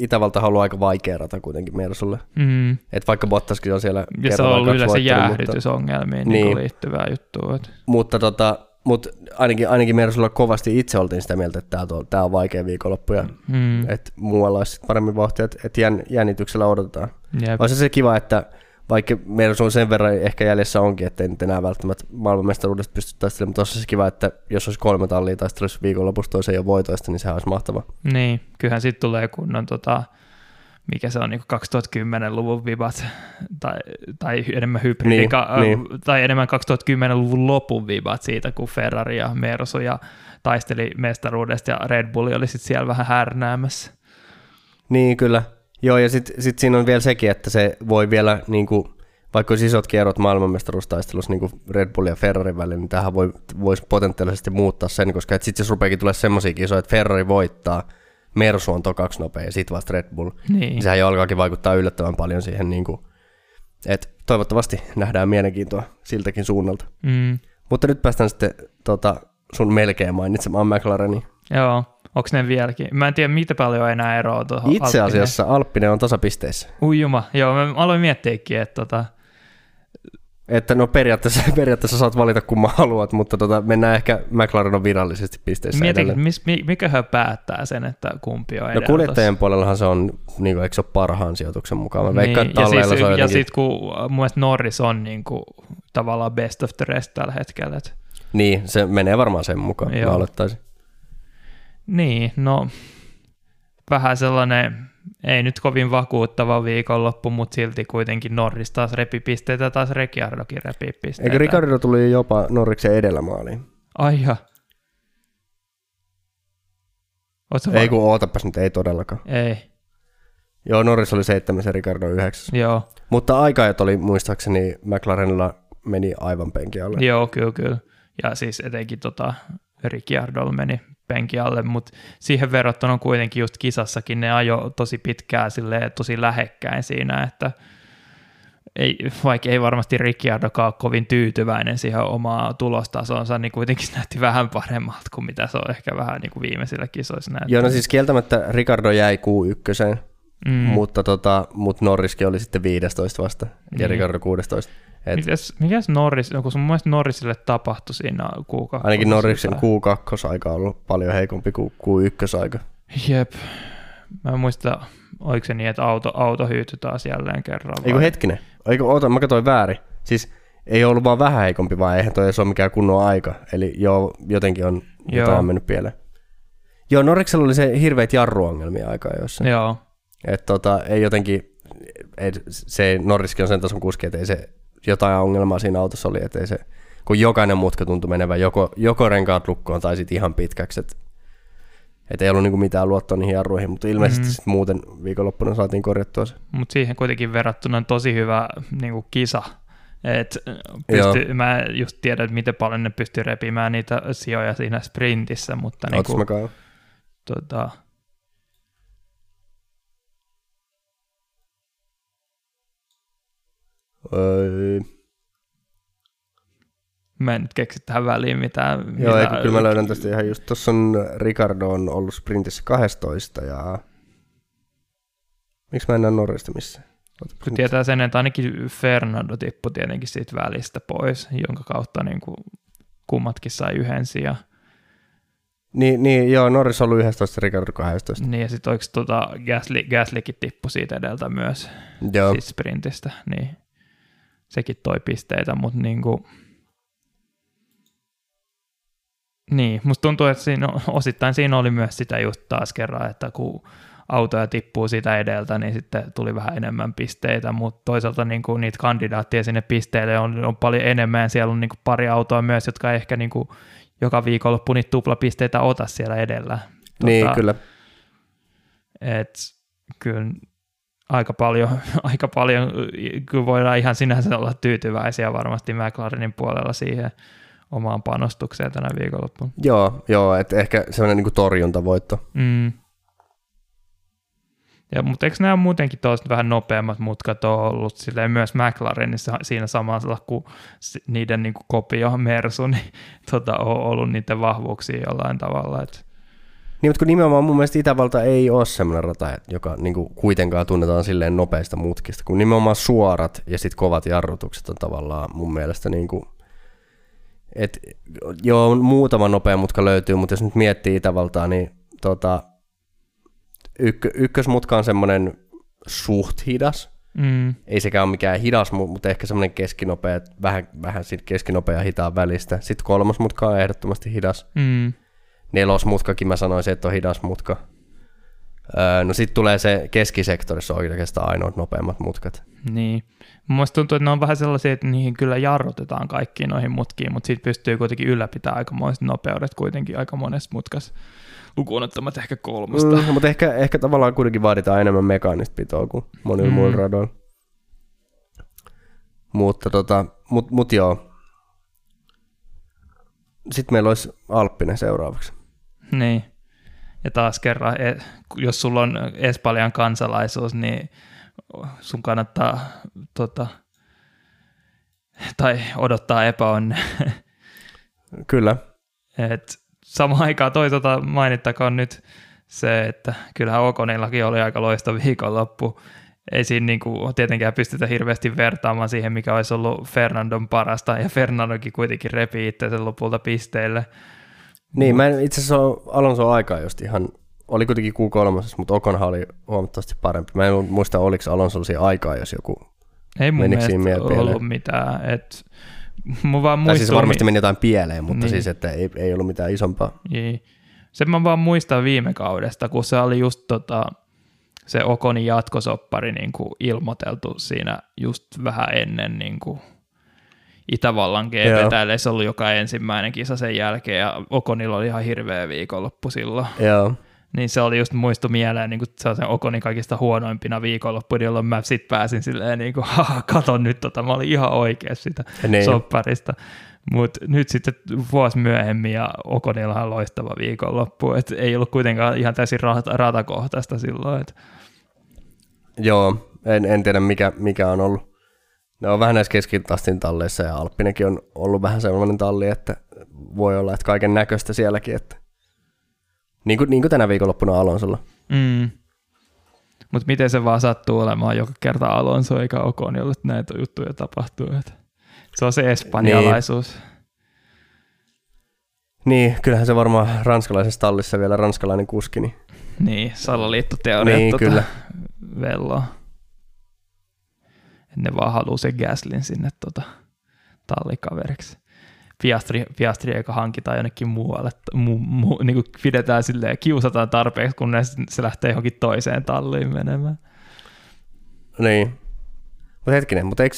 Itävalta on ollut aika vaikea rata kuitenkin Mersulle. Mm. Et vaikka Bottaskin on siellä Ja se on ollut yleensä jäähdytysongelmiin Niin. niin. liittyvää juttua. Mutta, tota, mutta ainakin, ainakin Mersulla kovasti itse oltiin sitä mieltä, että tämä on, vaikea viikonloppu ja Mm. että muualla olisi paremmin vauhtia, että et jän, jännityksellä odotetaan. Jep. Olisi se kiva, että vaikka Mersu on sen verran ehkä jäljessä onkin, että ei nyt enää välttämättä maailmanmestaruudesta pysty taistelemaan, mutta olisi se kiva, että jos olisi kolme tallia taistelussa viikonlopussa toisen jo voitoista, niin sehän olisi mahtavaa. Niin, kyllähän sitten tulee kunnon, tota, mikä se on, niin 2010-luvun vibat, tai, tai enemmän hybridi, Niin, ka, niin. tai enemmän 2010-luvun lopun vibat siitä, kun Ferrari ja Mersu ja taisteli mestaruudesta ja Red Bull oli sitten siellä vähän härnäämässä. Niin, kyllä. Joo, ja sitten sit siinä on vielä sekin, että se voi vielä, niin kuin, vaikka olisi isot kierrot maailmanmestaruustaistelussa niin kuin Red Bull ja Ferrarin välillä, niin tähän voi, voisi potentiaalisesti muuttaa sen, koska sitten jos rupeakin tulee semmoisia kisoja, että Ferrari voittaa, Mersu on tokaksi nopea ja sitten vasta Red Bull, Niin, niin sehän jo alkaakin vaikuttaa yllättävän paljon siihen, niin kuin, että toivottavasti nähdään mielenkiintoa siltäkin suunnalta. mm, Mutta nyt päästään sitten tota, sun melkein mainitsemaan McLareniin. joo. Onko ne vieläkin? Mä en tiedä, mitä paljon enää eroa tuohon Itse asiassa Alppinen on tasapisteissä. Uijuma, joo, mä aloin miettiäkin, että tota, Että no periaatteessa, periaatteessa saat valita kumman haluat, mutta tota, mennään ehkä McLaren on virallisesti pisteissä mietin, mis, mi, mikähän päättää sen, että kumpi on No kuljettajien puolellahan se on, niin kuin, eikö se ole parhaan sijoituksen mukaan? Mä veikkaan, että Niin, ja talleilla siis, se on ja jotenkin... sitten kun mun mielestä Norris on niin kuin, tavallaan best of the rest tällä hetkellä. Et, Niin, se menee varmaan sen mukaan, Joo. mä olettaisin. Niin, no vähän sellainen, ei nyt kovin vakuuttava viikonloppu, mutta silti kuitenkin Norris taas repi pisteitä, taas Ricciardokin repi pisteitä. Eikö Ricardo tuli jopa Norriksen edellä maaliin? Ai ja. Ei kun ootapas nyt, ei todellakaan. Ei, Joo, Norris oli seitsemäs ja Ricardo yhdeksäs. joo, Mutta aikaajat oli muistaakseni McLarenilla meni aivan penki alle. joo, kyllä, kyllä. Ja siis etenkin tota, Ricciardo meni penki alle, mutta siihen verrattuna on kuitenkin just kisassakin ne ajo tosi pitkään silleen, tosi lähekkäin siinä, että ei, vaikka ei varmasti Ricciardokaan ole kovin tyytyväinen siihen omaa tulostasonsa, niin kuitenkin se näytti vähän paremmalta kuin mitä se on ehkä vähän niin kuin viimeisillä kisoissa näyttänyt. Joo, no siis kieltämättä Ricardo jäi Q1, mm. mutta, tota, mutta Norriskin oli sitten 15 vasta ja Niin. Ricardo 16. Et Mitäs, mikäs Norris, no kun sun mielestä Norrisille tapahtui siinä kuukausi. ainakin Norriksen Q2-aika on ollut paljon heikompi kuin Q1-aika. Jep. Mä en muista, oliko se niin, että auto, auto hyytyi taas jälleen kerran. Eikö vai? hetkinen? Eikö, oota, mä katsoin väärin. Siis ei ollut vaan vähän heikompi, vaan eihän toi edes ole mikään kunnon aika. Eli joo, jotenkin on Joo. jotain mennyt pieleen. Joo, Norriksella oli se hirveät jarruongelmia aikaa jossa. Joo, Että tota, ei jotenkin, ei, se Norriskin on sen tason kuski, että ei se jotain ongelmaa siinä autossa oli, että ei se, kun jokainen mutka tuntui menevän joko, joko renkaat lukkoon tai sitten ihan pitkäksi, että et ei ollut niinku mitään luottoa niihin jarruihin, mutta ilmeisesti Mhm. mm. sit muuten viikonloppuna saatiin korjattua se. mutta siihen kuitenkin verrattuna on tosi hyvä niin kuin kisa. Et pysty, mä just tiedän, että miten paljon ne pystyy repimään niitä sijoja siinä sprintissä, mutta niin käyn? tota, Öö, mä en nyt keksi tähän väliin mitään. joo, mitä- kyllä mä löydän tästä ihan just, tossa on Ricardo on ollut sprintissä 12 ja miksi mä en näe Norrista missään? Kun tietää sen, että ainakin Fernando tippui tietenkin siitä välistä pois, jonka kautta niin kuin kummatkin sai yhden sijaan. Niin, niin, joo, Norris on ollut 11, Ricardo 12. Niin ja sitten oliko tota Gasly, Gaslykin tippu siitä edeltä myös, Joo, siis sprintistä, niin sekin toi pisteitä, mutta niin kuin, niin, musta tuntuu, että siinä, osittain siinä oli myös sitä just taas kerran, että kun autoja tippuu siitä edeltä, niin sitten tuli vähän enemmän pisteitä, mutta toisaalta niin kuin niitä kandidaatteja sinne pisteille on, on paljon enemmän, ja siellä on niin kuin pari autoa myös, jotka ehkä niin kuin joka viikonloppu niitä tuplapisteitä ota siellä edellä. niin Tota, kyllä. et kyllä aika paljon, aika paljon, kyllä voidaan ihan sinänsä olla tyytyväisiä varmasti McLarenin puolella siihen omaan panostukseen tänä viikonloppuna. Joo, joo että ehkä sellainen niin torjuntavoitto. Mm. Ja, mutta eikö nämä muutenkin tuollaiset vähän nopeammat mutkat ole ollut silleen myös McLarenissa siinä samalla kuin niiden niin kuin kopio Mersu, niin tota, on ollut niiden vahvuuksia jollain tavalla. Että niin, mutta kun nimenomaan mun mielestä Itävalta ei ole semmoinen rata, joka niin kuin kuitenkaan tunnetaan silleen nopeista mutkista, kun nimenomaan suorat ja sitten kovat jarrutukset on tavallaan mun mielestä niin kuin, et, joo, muutama nopea mutka löytyy, mutta jos nyt miettii Itävaltaa, niin tota, ykk- ykkösmutka on semmoinen suht hidas. Mm. Ei sekään ole mikään hidas, mutta ehkä semmoinen keskinopea, vähän, vähän siitä keskinopea hitaan välistä. Sitten kolmas mutka on ehdottomasti hidas. Mm. Nelosmutkakin mä sanoisin, että on hidas mutka. Öö, no sitten tulee se keskisektorissa oikeastaan ainoat nopeammat mutkat. Niin. Mun tuntuu, että ne on vähän sellaisia, että niihin kyllä jarrutetaan kaikkiin noihin mutkiin, mutta siitä pystyy kuitenkin ylläpitämään aika monet nopeudet kuitenkin aika monessa mutkassa lukuun ottamatta ehkä kolmesta. Mm, mutta ehkä, ehkä tavallaan kuitenkin vaaditaan enemmän mekaanista pitoa kuin monilla mm. muilla radoilla. Mutta tota, mut, mut joo. Sitten meillä olisi Alppinen seuraavaksi. Niin. Ja taas kerran, e, jos sulla on Espanjan kansalaisuus, niin sun kannattaa tota, tai odottaa epäonne. Kyllä. Et samaan aikaan toisaalta mainittakoon nyt se, että kyllähän Okonillakin oli aika loista viikonloppu. Ei siinä niin kuin, tietenkään pystytä hirveästi vertaamaan siihen, mikä olisi ollut Fernandon parasta, ja Fernandokin kuitenkin repii itse lopulta pisteille. Niin, mä itse asiassa Alonso aikaa just ihan, oli kuitenkin Q3, mutta Okonhan oli huomattavasti parempi. Mä en muista, oliko Alonso siinä aikaa, jos joku Ei mun mielestä ollut mitään. Et Mä vaan tai siis varmasti meni jotain pieleen, mutta niin. siis että ei, ei ollut mitään isompaa. Niin. Se mä vaan muistan viime kaudesta, kun se oli just tota, se Okonin jatkosoppari niin kuin ilmoiteltu siinä just vähän ennen niin kuin Itävallan GP, eli se ollut joka ensimmäinen kisa sen jälkeen, ja Okonilla oli ihan hirveä viikonloppu silloin. Joo. Niin se oli just muistu mieleen niin kuin sen Okonin kaikista huonoimpina viikonloppuina, jolloin mä sit pääsin silleen niin kuin, katon nyt tota, mä olin ihan oikea sitä niin. sopparista. Mutta nyt sitten vuosi myöhemmin ja Okonilla on loistava viikonloppu, että ei ollut kuitenkaan ihan täysin rata, ratakohtaista silloin. Et. Joo, en, en tiedä mikä, mikä on ollut. Ne on vähän näissä keskitastin talleissa ja Alppinenkin on ollut vähän sellainen talli, että voi olla, että kaiken näköistä sielläkin, että niin kuin, niin kuin tänä viikonloppuna Alonsolla. Mm. Mutta miten se vaan sattuu olemaan joka kerta Alonso eikä Ocon, jolle näitä juttuja tapahtuu. Että se on se espanjalaisuus. Niin. Niin, kyllähän se varmaan ranskalaisessa tallissa vielä ranskalainen kuski. Niin, niin salaliittoteoria niin, tuota kyllä. velloa. Ne vaan haluaa sen Gaslin sinne tuota tallikaveriksi. Piastri, Piastri eikä hankitaan jonnekin muualle, mu, mu, niin kuin pidetään silleen, kiusataan tarpeeksi, kun se lähtee johonkin toiseen talliin menemään. Niin. Mutta hetkinen, mutta eikö,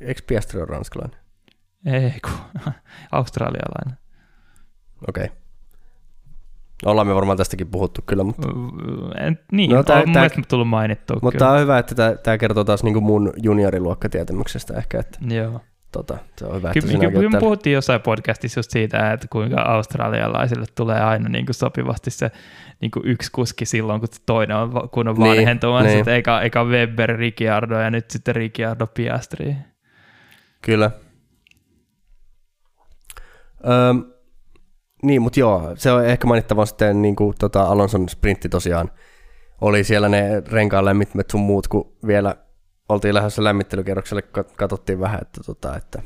eikö Piastri ole ranskalainen? Ei, kun australialainen. Okei. Okay. Ollaan me varmaan tästäkin puhuttu kyllä, mutta... En, niin, no, tää, on tää, tullut mainittua. Mutta tämä on hyvä, että tämä kertoo taas niinku mun junioriluokkatietämyksestä ehkä. Että... Joo. Tota, se on hyvä, että kyllä, kyllä me puhuttiin jossain podcastissa just siitä, että kuinka australialaisille tulee aina niin kuin sopivasti se niin kuin yksi kuski silloin, kun toinen on, kun on niin, vanhentumassa, niin. eikä, eikä Weber, Ricciardo ja nyt sitten Ricciardo Piastri. Kyllä. Öm, niin, mutta joo, se on ehkä mainittava sitten niin kuin, tota, Alonson sprintti tosiaan. Oli siellä ne renkaan lämmittämät sun muut, kun vielä oltiin lähdössä lämmittelykierrokselle, katsottiin vähän, että, tota, että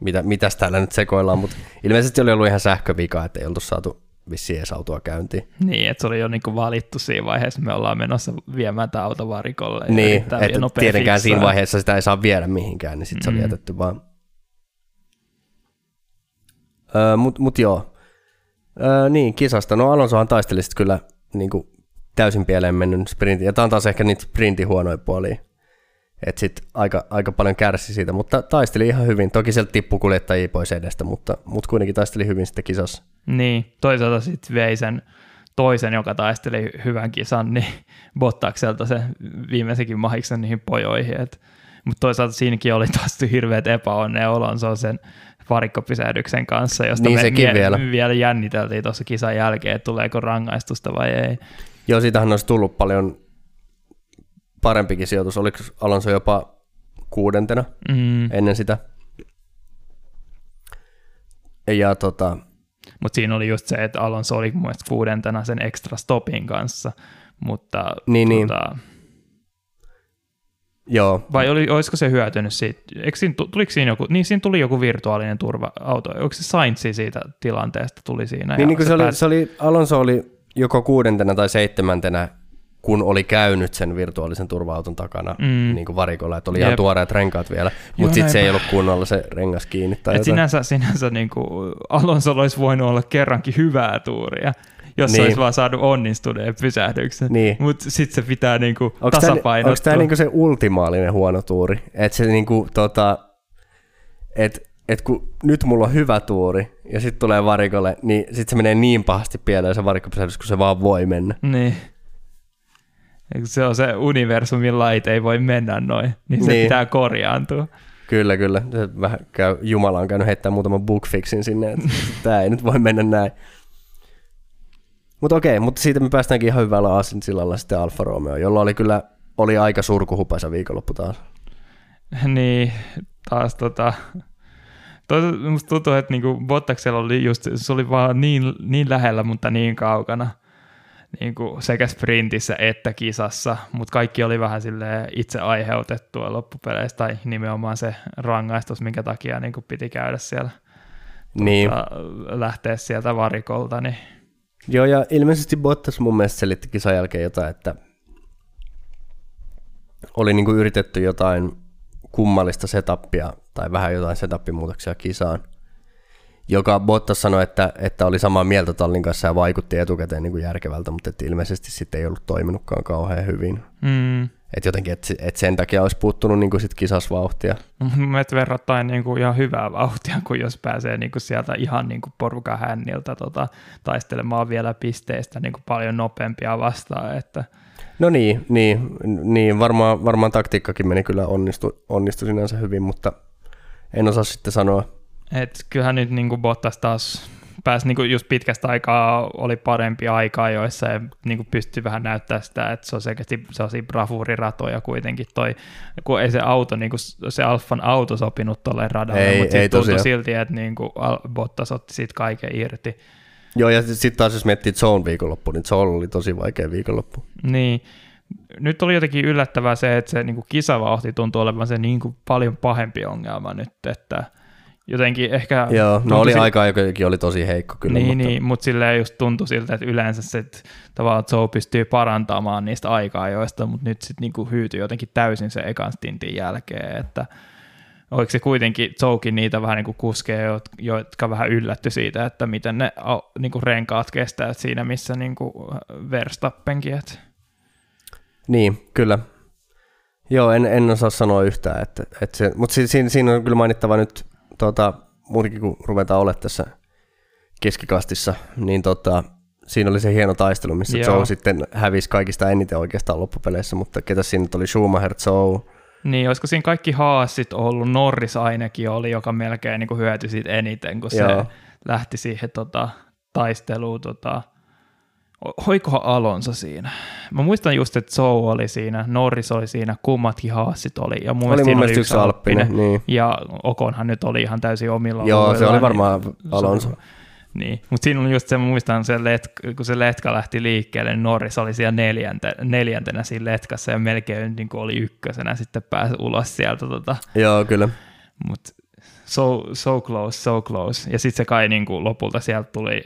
mitä, mitäs täällä nyt sekoillaan, mutta ilmeisesti oli ollut ihan sähkövika, että ei oltu saatu vissiin edes autoa käyntiin. Niin, että se oli jo niinku valittu siinä vaiheessa, me ollaan menossa viemään tämä auto varikolle. Niin, että tietenkään fiksaa. siinä vaiheessa sitä ei saa viedä mihinkään, niin sitten mm. se oli mm. jätetty vaan. Öö, Mutta mut joo, öö, niin kisasta. No Alonsohan taisteli sitten kyllä niin kuin täysin pieleen mennyt sprintin, ja tämä on taas ehkä niitä sprintin huonoja puolia että sit aika, aika paljon kärsi siitä, mutta taisteli ihan hyvin. Toki sieltä tippui kuljettajia pois edestä, mutta, mutta kuitenkin taisteli hyvin sitten kisassa. Niin, toisaalta sitten vei sen toisen, joka taisteli hyvän kisan, niin Bottakselta se viimeisenkin mahiksen niihin pojoihin. Mutta toisaalta siinäkin oli taas hirveät epäonnea Olonso sen varikkopisähdyksen kanssa, josta Niin me sekin mie- vielä. vielä jänniteltiin tuossa kisan jälkeen, että tuleeko rangaistusta vai ei. Joo, siitähän olisi tullut paljon parempikin sijoitus. Oliko Alonso jopa kuudentena Mm. ennen sitä? Ja tota, Mutta siinä oli just se, että Alonso oli mun mielestä kuudentena sen extra stopin kanssa, mutta Niin, niin. Joo, vai oli, olisiko se hyötynyt siitä, eikö siinä, tu- tuliko siinä joku, niin siinä tuli joku virtuaalinen turva-auto, onko se Sainzi siitä tilanteesta tuli siinä? niin, niin kuin se, oli, pääsi- se oli, Alonso oli joko kuudentena tai seitsemäntenä, kun oli käynyt sen virtuaalisen turva-auton takana Mm. niin kuin varikolla, että oli ihan Jep. tuoreet renkaat vielä, mutta sitten se ei ollut kunnolla se rengas kiinni tai Et jotain. sinänsä, sinänsä niin kuin Alonso olisi voinut olla kerrankin hyvää tuuria, jos niin. Olisi vaan saanut onnistuneen pysähdyksen. Niin. Mutta sitten se pitää niin kuin Onko tämä, tasapainottua. onko tämä niinku se ultimaalinen huono tuuri? Että se niinku, tota, et, et kun nyt mulla on hyvä tuuri ja sitten tulee varikolle, niin sitten se menee niin pahasti pieleen se varikkopysähdys, kun se vaan voi mennä. Niin. Se on se universumin lait, ei voi mennä noin, niin se Niin. pitää korjaantua. Kyllä, kyllä. Vähän käy, Jumala on käynyt heittämään muutaman bookfixin sinne, että tämä ei nyt voi mennä näin. Mutta okei, mutta siitä me päästäänkin ihan hyvällä aasinsilalla sitten Alfa Romeo, jolla oli kyllä oli aika surkuhupaisa viikonloppu taas. niin, taas tota... Toisaalta musta tuntuu, että niinku Bottaksella oli just, se oli vaan niin, niin lähellä, mutta niin kaukana niinku sekä sprintissä että kisassa, mutta kaikki oli vähän sille itse aiheutettua loppupeleissä, tai nimenomaan se rangaistus, minkä takia niinku piti käydä siellä, Niin. tota, lähteä sieltä varikolta, niin Joo, ja ilmeisesti Bottas mun mielestä selitti kisan jälkeen jotain, että oli niinku yritetty jotain kummallista setupia tai vähän jotain setappimuutoksia kisaan, joka Bottas sanoi, että, että oli samaa mieltä tallin kanssa ja vaikutti etukäteen niinku järkevältä, mutta että ilmeisesti sitten ei ollut toiminutkaan kauhean hyvin. mm, Että jotenkin, että et sen takia olisi puuttunut niinku sit kisasvauhtia. Mun mielestä verrattain niin kuin ihan hyvää vauhtia, kun jos pääsee niin kuin sieltä ihan niin kuin porukan hänniltä tota, taistelemaan vielä pisteistä niin kuin paljon nopeampia vastaan. Että, No niin, niin, niin varmaan, varmaan taktiikkakin meni kyllä onnistu, onnistu sinänsä hyvin, mutta en osaa sitten sanoa. et kyllähän nyt niin kuin Bottas taas pääsi niin kuin just pitkästä aikaa, oli parempi aikaa joissa ja niin kuin pystyi vähän näyttää sitä, että se on selkeästi sellaisia bravuuriratoja kuitenkin toi, kun ei se auto, niin kuin se Alfan auto sopinut tuolle radalle, Ei- mutta ei sitten tuntui silti, että niin kuin Bottas otti siitä kaiken irti. Joo, ja sitten taas jos miettii Zone viikonloppu, niin Zone oli tosi vaikea viikonloppu. Niin. Nyt oli jotenkin yllättävää se, että se niin kuin kisavauhti tuntuu olevan se niin kuin paljon pahempi ongelma nyt, että jotenkin ehkä... Joo, no oli sil- aikaa, jokin oli tosi heikko kyllä. niin, mutta, niin, mutta silleen just tuntui siltä, että yleensä se, että tavallaan Joe pystyy parantamaan niistä aikaa-ajoista, mutta nyt sitten niinku hyytyi jotenkin täysin se ekan stintin jälkeen, että oliko se kuitenkin Joekin niitä vähän niin kuin kuskeja, jot- jotka vähän yllätty siitä, että miten ne niin kuin renkaat kestää siinä, missä niin kuin Verstappenkin, että Niin, kyllä. Joo, en, en osaa sanoa yhtään, että, että se, mutta si, siinä, siinä on kyllä mainittava nyt tota, muutenkin, kun ruvetaan olemaan tässä keskikastissa, niin tota, siinä oli se hieno taistelu, missä Joo. Joe sitten hävisi kaikista eniten oikeastaan loppupeleissä, mutta ketä siinä oli Schumacher, Joe, Niin, olisiko siinä kaikki haasit ollut, Norris ainakin oli, joka melkein niin kuin hyötyi siitä eniten, kun Joo. se lähti siihen tota, taisteluun. Tota, Hoikohan Alonso siinä? Mä muistan just, että Joe oli siinä, Norris oli siinä, kummatkin haasit oli. Ja mun oli mun siinä mielestä yksi alppinen. Niin. Ja Okonhan nyt oli ihan täysin omilla Joo, se oli niin- varmaan Alonso. Niin, mutta siinä oli just se, muistan se, let, kun se letka lähti liikkeelle, niin Norris oli siellä neljänte, neljäntenä siinä letkassa ja melkein niin kuin oli ykkösenä sitten pääsi ulos sieltä. Tota, Joo, kyllä. mutta so, so close, so close. Ja sitten se kai niin kuin lopulta sieltä tuli,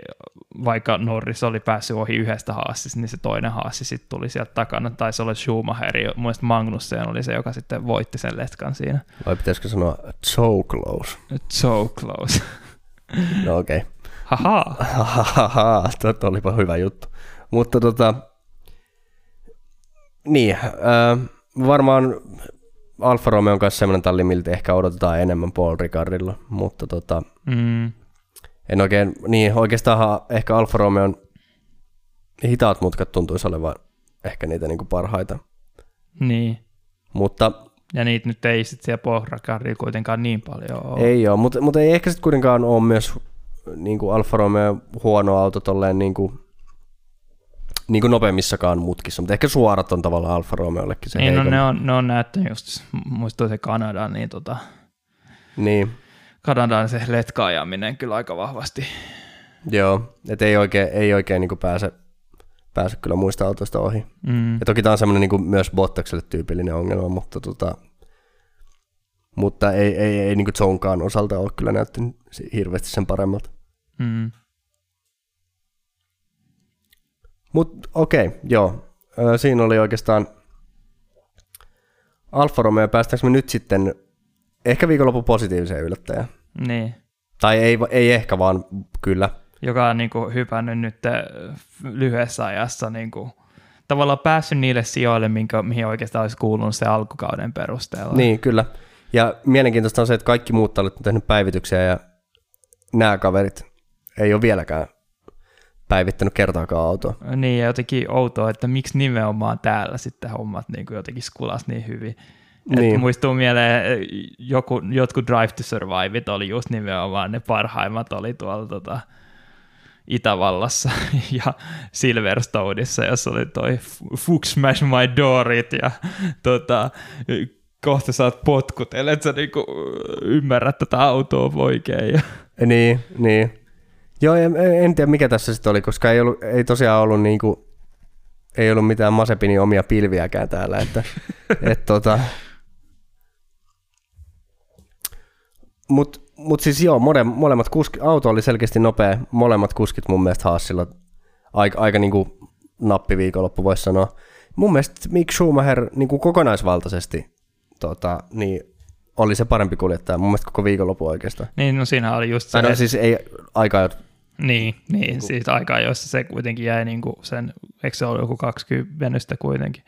vaikka Norris oli päässyt ohi yhdestä haassista, niin se toinen haassi sitten tuli sieltä takana. Taisi olla Schumacher, mun mielestä Magnussen oli se, joka sitten voitti sen letkan siinä. Vai pitäisikö sanoa so close? So close. No okei. Okay. Haha. Tuo olipa hyvä juttu. Mutta tota, niin, äh, varmaan Alfa Romeo on kanssa semmoinen talli, miltä ehkä odotetaan enemmän Paul Ricardilla, mutta tota, Mm. en oikein, niin oikeastaan ehkä Alfa Romeon hitaat mutkat tuntuisi olevan ehkä niitä niin kuin parhaita. Niin. Mutta Ja niitä nyt ei sitten siellä pohrakarilla kuitenkaan niin paljon ole. ei ole, mutta, mutta ei ehkä sitten kuitenkaan ole myös niin kuin Alfa Romeo huono auto tolleen niin kuin, niin kuin nopeammissakaan mutkissa, mutta ehkä suorat on tavallaan Alfa Romeollekin se niin, no ne on, ne on näyttänyt just, muistuu se Kanada, niin tota, Niin, Kanadan se letkaajaminen kyllä aika vahvasti. joo, että ei oikein, ei oikein niin kuin pääse, pääse kyllä muista autoista ohi. Mm. Ja toki tämä on semmoinen niin myös Bottakselle tyypillinen ongelma, mutta, tota, mutta ei, ei, ei niin kuin Zonkaan osalta ole kyllä näyttänyt hirveästi sen paremmalta. Mm. Mutta okei, okay, joo. Ö, siinä oli oikeastaan Alfa Romeo. Päästäänkö me nyt sitten ehkä viikonlopun positiiviseen yllättäjään? Niin. Tai ei, ei ehkä, vaan kyllä. joka on niin kuin hypännyt nyt lyhyessä ajassa niin kuin, tavallaan päässyt niille sijoille, minkä, mihin oikeastaan olisi kuulunut se alkukauden perusteella. Niin, kyllä. Ja mielenkiintoista on se, että kaikki muut on tehnyt päivityksiä ja nämä kaverit ei ole vieläkään päivittänyt kertaakaan autoa. Niin, ja jotenkin outoa, että miksi nimenomaan täällä sitten hommat niin kuin jotenkin skulas niin hyvin. Niin. Muistuu mieleen, joku, jotkut Drive to Surviveit oli just nimenomaan ne parhaimmat oli tuolla tota, Itävallassa ja Silverstoneissa, jossa oli toi Fuck Smash My Doorit ja tota, kohta saat potkut, ellei sä niinku ymmärrät tätä autoa oikein. Ja, Niin, niin. Joo, en, en tiedä mikä tässä sitten oli, koska ei, ollut, ei tosiaan ollut niinku, ei ollut mitään Masepinin omia pilviäkään täällä, että et tota, mut, mut siis joo, mole, molemmat kuski, auto oli selkeästi nopea, molemmat kuskit mun mielestä Haasilla aika, aika niinku nappiviikonloppu voisi sanoa. Mun mielestä Mick Schumacher niinku kokonaisvaltaisesti tota, niin oli se parempi kuljettaja mun mielestä koko viikonloppu oikeastaan. niin no siinä oli just se, Tai no siis ei aikaa, niin, niin siis aikaa, jossa se kuitenkin jäi niinku sen, eikö se ollut joku 20 venystä kuitenkin,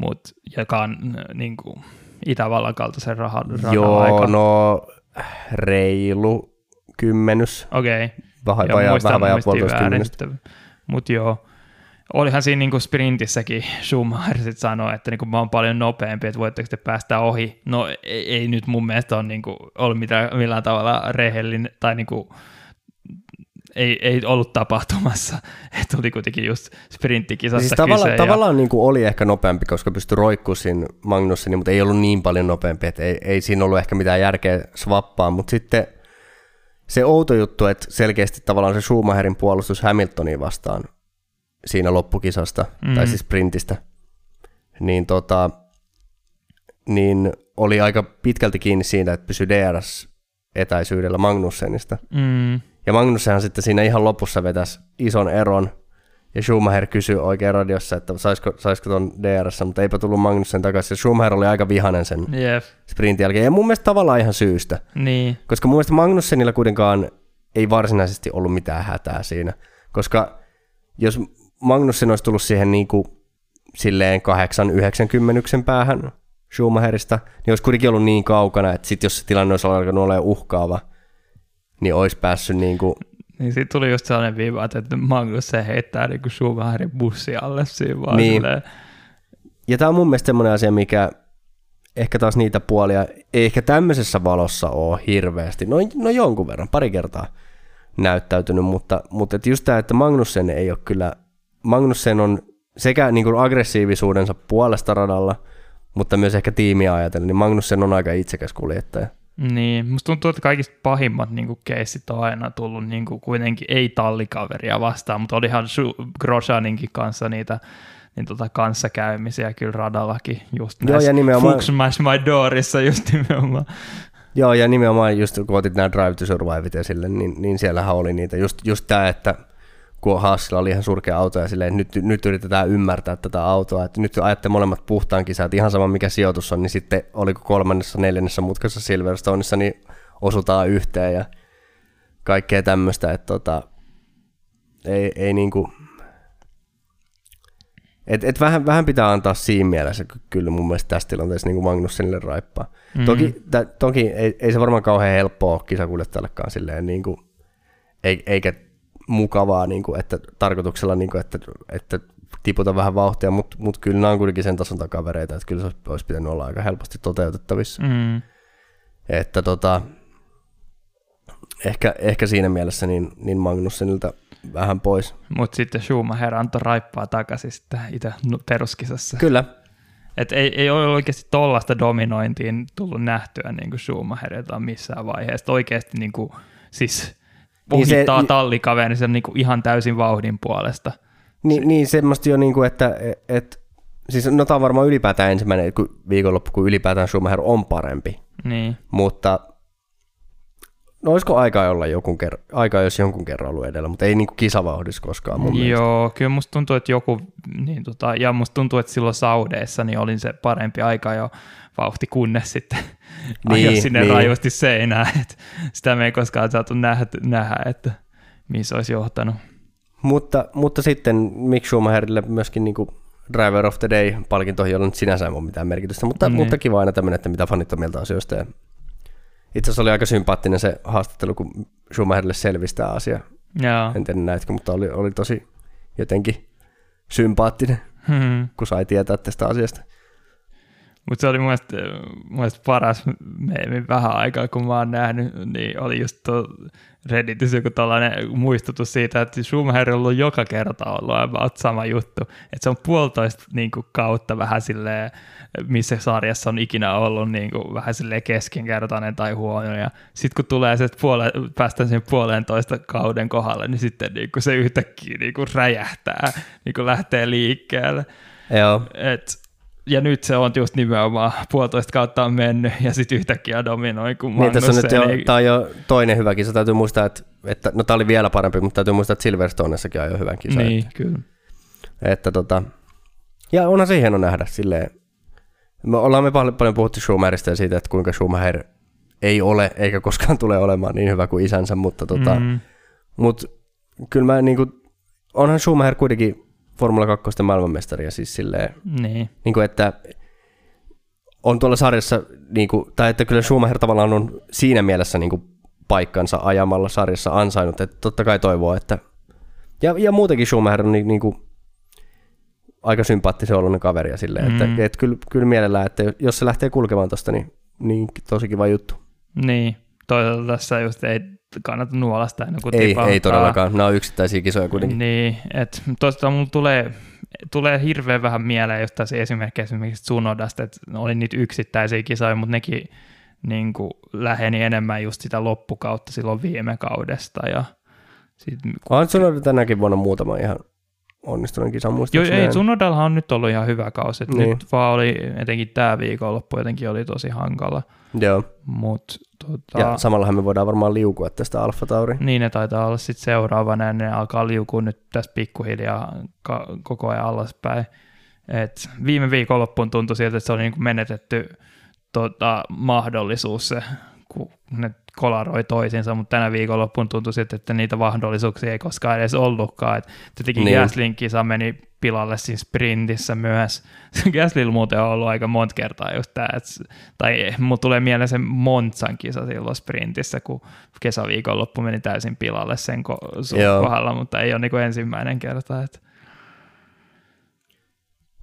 mut joka on niinku Itävallan kaltaisen rahan, rahan joo, aika. no reilu kymmenys, Okei. Okay. vähän vajaa, vähän vajaa puolitoista kymmenystä. sitten. Mut joo, olihan siinä niinku sprintissäkin Schumacher sit sanoi, että niinku mä oon paljon nopeampi, että voitteko te päästä ohi. No ei, ei nyt mun mielestä ole niinku ollut mitään, millään tavalla rehellinen, tai niinku, ei, ei ollut tapahtumassa. että oli kuitenkin just sprinttikisassa Siis tavalla, ja- tavallaan niin kuin oli ehkä nopeampi, koska pystyi roikkumaan siinä Magnussen, mutta ei ollut niin paljon nopeampi, että ei, ei siinä ollut ehkä mitään järkeä swappaa, mutta sitten se outo juttu, että selkeästi tavallaan se Schumacherin puolustus Hamiltonia vastaan siinä loppukisasta, mm. tai siis sprintistä, niin, tota, niin oli aika pitkälti kiinni siitä, että pysyi DRS-etäisyydellä Magnussenista. Mm, Ja Magnussenhan sitten siinä ihan lopussa vetäisi ison eron, ja Schumacher kysyi oikein radiossa, että saisiko, saisiko ton DRS, mutta eipä tullut Magnussen takaisin. Ja Schumacher oli aika vihanen sen jep, sprintin jälkeen, ja mun mielestä tavallaan ihan syystä. niin. Koska mun mielestä Magnussenilla kuitenkaan ei varsinaisesti ollut mitään hätää siinä. Koska jos Magnussen olisi tullut siihen niin kuin silleen 8-90 päähän Schumacherista, niin olisi kuitenkin ollut niin kaukana, että sit jos se tilanne olisi alkanut olemaan uhkaava, niin olisi päässyt niin kuin, Niin siitä tuli just sellainen viiva, että Magnus se heittää niinku Schumacherin bussi alle siinä vaan Niin. silleen. Ja tämä on mun mielestä semmoinen asia, mikä ehkä taas niitä puolia ei ehkä tämmöisessä valossa ole hirveästi. No, no jonkun verran, pari kertaa näyttäytynyt, mutta, mutta et just tämä, että Magnussen ei ole kyllä, Magnussen on sekä niin kuin aggressiivisuudensa puolesta radalla, mutta myös ehkä tiimiä ajatellen, niin Magnussen on aika itsekäs kuljettaja. Niin, musta tuntuu, että kaikista pahimmat niin keissit on aina tullut niin kuin kuitenkin ei tallikaveria vastaan, mutta olihan Schu- Grosjaninkin kanssa niitä niin tota kanssakäymisiä kyllä radallakin just Joo, näissä ja nimenomaan- Fuck Smash My Doorissa just nimenomaan. Joo, ja nimenomaan just kun otit nämä Drive to Surviveit esille, niin, niin siellähän oli niitä. Just, just tämä, että kun Haasilla oli ihan surkea auto ja silleen, nyt, nyt yritetään ymmärtää tätä autoa, että nyt ajatte molemmat puhtaan kisat, ihan sama mikä sijoitus on, niin sitten oliko kolmannessa, neljännessä mutkassa Silverstoneissa, niin osutaan yhteen ja kaikkea tämmöistä, että tota, ei, ei niinku, et, et vähän, vähän pitää antaa siinä mielessä ky- kyllä mun mielestä tässä tilanteessa niin Magnussenille raippaa. Mm. Toki, tä, toki ei, ei, se varmaan kauhean helppoa kisakuljettajallekaan silleen, niin kuin, ei, eikä mukavaa, niin kuin, että tarkoituksella, niin kuin, että, että tiputa vähän vauhtia, mutta mut kyllä nämä on kuitenkin sen tason takavereita, että kyllä se olisi, olisi pitänyt olla aika helposti toteutettavissa. Mm. Että tota, ehkä, ehkä siinä mielessä niin, niin Magnussenilta vähän pois. Mutta sitten Schumacher antoi raippaa takaisin sitten itse peruskisassa. Kyllä. Et ei, ei ole oikeasti tollaista dominointiin tullut nähtyä niin kuin Schumacherilta missään vaiheessa. Oikeasti niin kuin, siis ohittaa niin se, tallikaverin niin kuin ihan täysin vauhdin puolesta. Niin, se, niin semmoista jo, niin kuin, että et, siis no tämä on varmaan ylipäätään ensimmäinen viikonloppu, kun ylipäätään Schumacher on parempi. Niin. Mutta No olisiko aika olla jonkun kerran, aika jos jonkun kerran ollut edellä, mutta ei niinku kisavauhdissa koskaan mun Joo, mielestä. kyllä musta tuntuu, että joku, niin tota, ja musta tuntuu, että silloin Saudeissa niin olin se parempi aika jo vauhti, kunnes sitten niin, ajo sinne niin. rajusti seinään, että sitä me ei koskaan saatu nähdä, nähdä että missä olisi johtanut. Mutta, mutta sitten Mick Schumacherille myöskin niinku Driver of the Day-palkinto ei ole nyt sinänsä ole mitään merkitystä, mutta, niin. mutta kiva aina tämmöinen, että mitä fanit on mieltä asioista ja itse asiassa oli aika sympaattinen se haastattelu, kun Schumacherille selvisi tämä asia. Jaa. En tiedä näitkö, mutta oli, oli tosi jotenkin sympaattinen, hmm. kun sai tietää tästä asiasta. Mutta se oli mun mielestä, mun mielestä paras meemi vähän aikaa, kun mä oon nähnyt, niin oli just tuo Redditissä joku tällainen muistutus siitä, että Schumacher on ollut joka kerta ollut about sama juttu. Että se on puolitoista niin kuin, kautta vähän silleen, missä sarjassa on ikinä ollut niin kuin, vähän silleen keskinkertainen tai huono. Ja sitten kun tulee se, puole, päästään sen puolentoista kauden kohdalle, niin sitten niin kuin, se yhtäkkiä niin kuin, räjähtää, niin kuin, lähtee liikkeelle. Joo. Et, ja nyt se on just nimenomaan puolitoista kautta on mennyt ja sitten yhtäkkiä dominoi, kun niin, tässä on nyt jo, niin... tämä on jo toinen hyvä kisa. Täytyy muistaa, että, että no tämä oli vielä parempi, mutta täytyy muistaa, että Silverstoneessakin on jo hyvän kisa. Niin, että, kyllä. Että tota, ja onhan se hieno nähdä silleen. Me ollaan me paljon, paljon puhuttu Schumacherista ja siitä, että kuinka Schumacher ei ole eikä koskaan tule olemaan niin hyvä kuin isänsä, mutta tota, mm. mut, kyllä mä niin kuin, onhan Schumacher kuitenkin Formula 2 maailmanmestari ja siis silleen, niin. Niin kuin, että on tuolla sarjassa, niin kuin, tai että kyllä Schumacher tavallaan on siinä mielessä niin kuin, paikkansa ajamalla sarjassa ansainnut, että totta kai toivoo, että ja, ja muutenkin Schumacher on niin, niin kuin, aika sympaattisen oloinen kaveri ja silleen, mm. että, että kyllä, kyllä mielellään, että jos se lähtee kulkemaan tuosta, niin, niin tosi kiva juttu. Niin, toisaalta tässä just ei kannata nuolasta ennen kuin ei, ei todellakaan, nämä on yksittäisiä kisoja kuitenkin. Niin, että tuosta mulla tulee, tulee hirveän vähän mieleen just tässä esimerkiksi esimerkiksi Tsunodasta, että oli niitä yksittäisiä kisoja, mutta nekin niin kuin läheni enemmän just sitä loppukautta silloin viime kaudesta. Ja sit, on Tsunoda tänäkin vuonna muutama ihan onnistuneen kisan muistaakseni. Joo, ei, Tsunodallahan on nyt ollut ihan hyvä kausi. Niin. Nyt vaan oli, etenkin tämä viikonloppu jotenkin oli tosi hankala. Joo. Mut, tota, ja samallahan me voidaan varmaan liukua tästä Alfa Tauri. Niin ne taitaa olla sitten seuraavana, ja ne alkaa liukua nyt tässä pikkuhiljaa ka- koko ajan alaspäin. Et viime viikonloppuun tuntui siltä, että se oli niinku menetetty tota, mahdollisuus se, kun ne kolaroi toisinsa, mutta tänä viikonloppuun tuntui sitten, että niitä mahdollisuuksia ei koskaan edes ollutkaan. Et tietenkin niin. Gaslin kisa meni pilalle siinä sprintissä myös. Gaslilla muuten on ollut aika monta kertaa just tämä, tai mulla tulee mieleen se Montsan kisa silloin sprintissä, kun kesäviikonloppu meni täysin pilalle sen ko- kohdalla, mutta ei ole niin kuin ensimmäinen kerta. Että.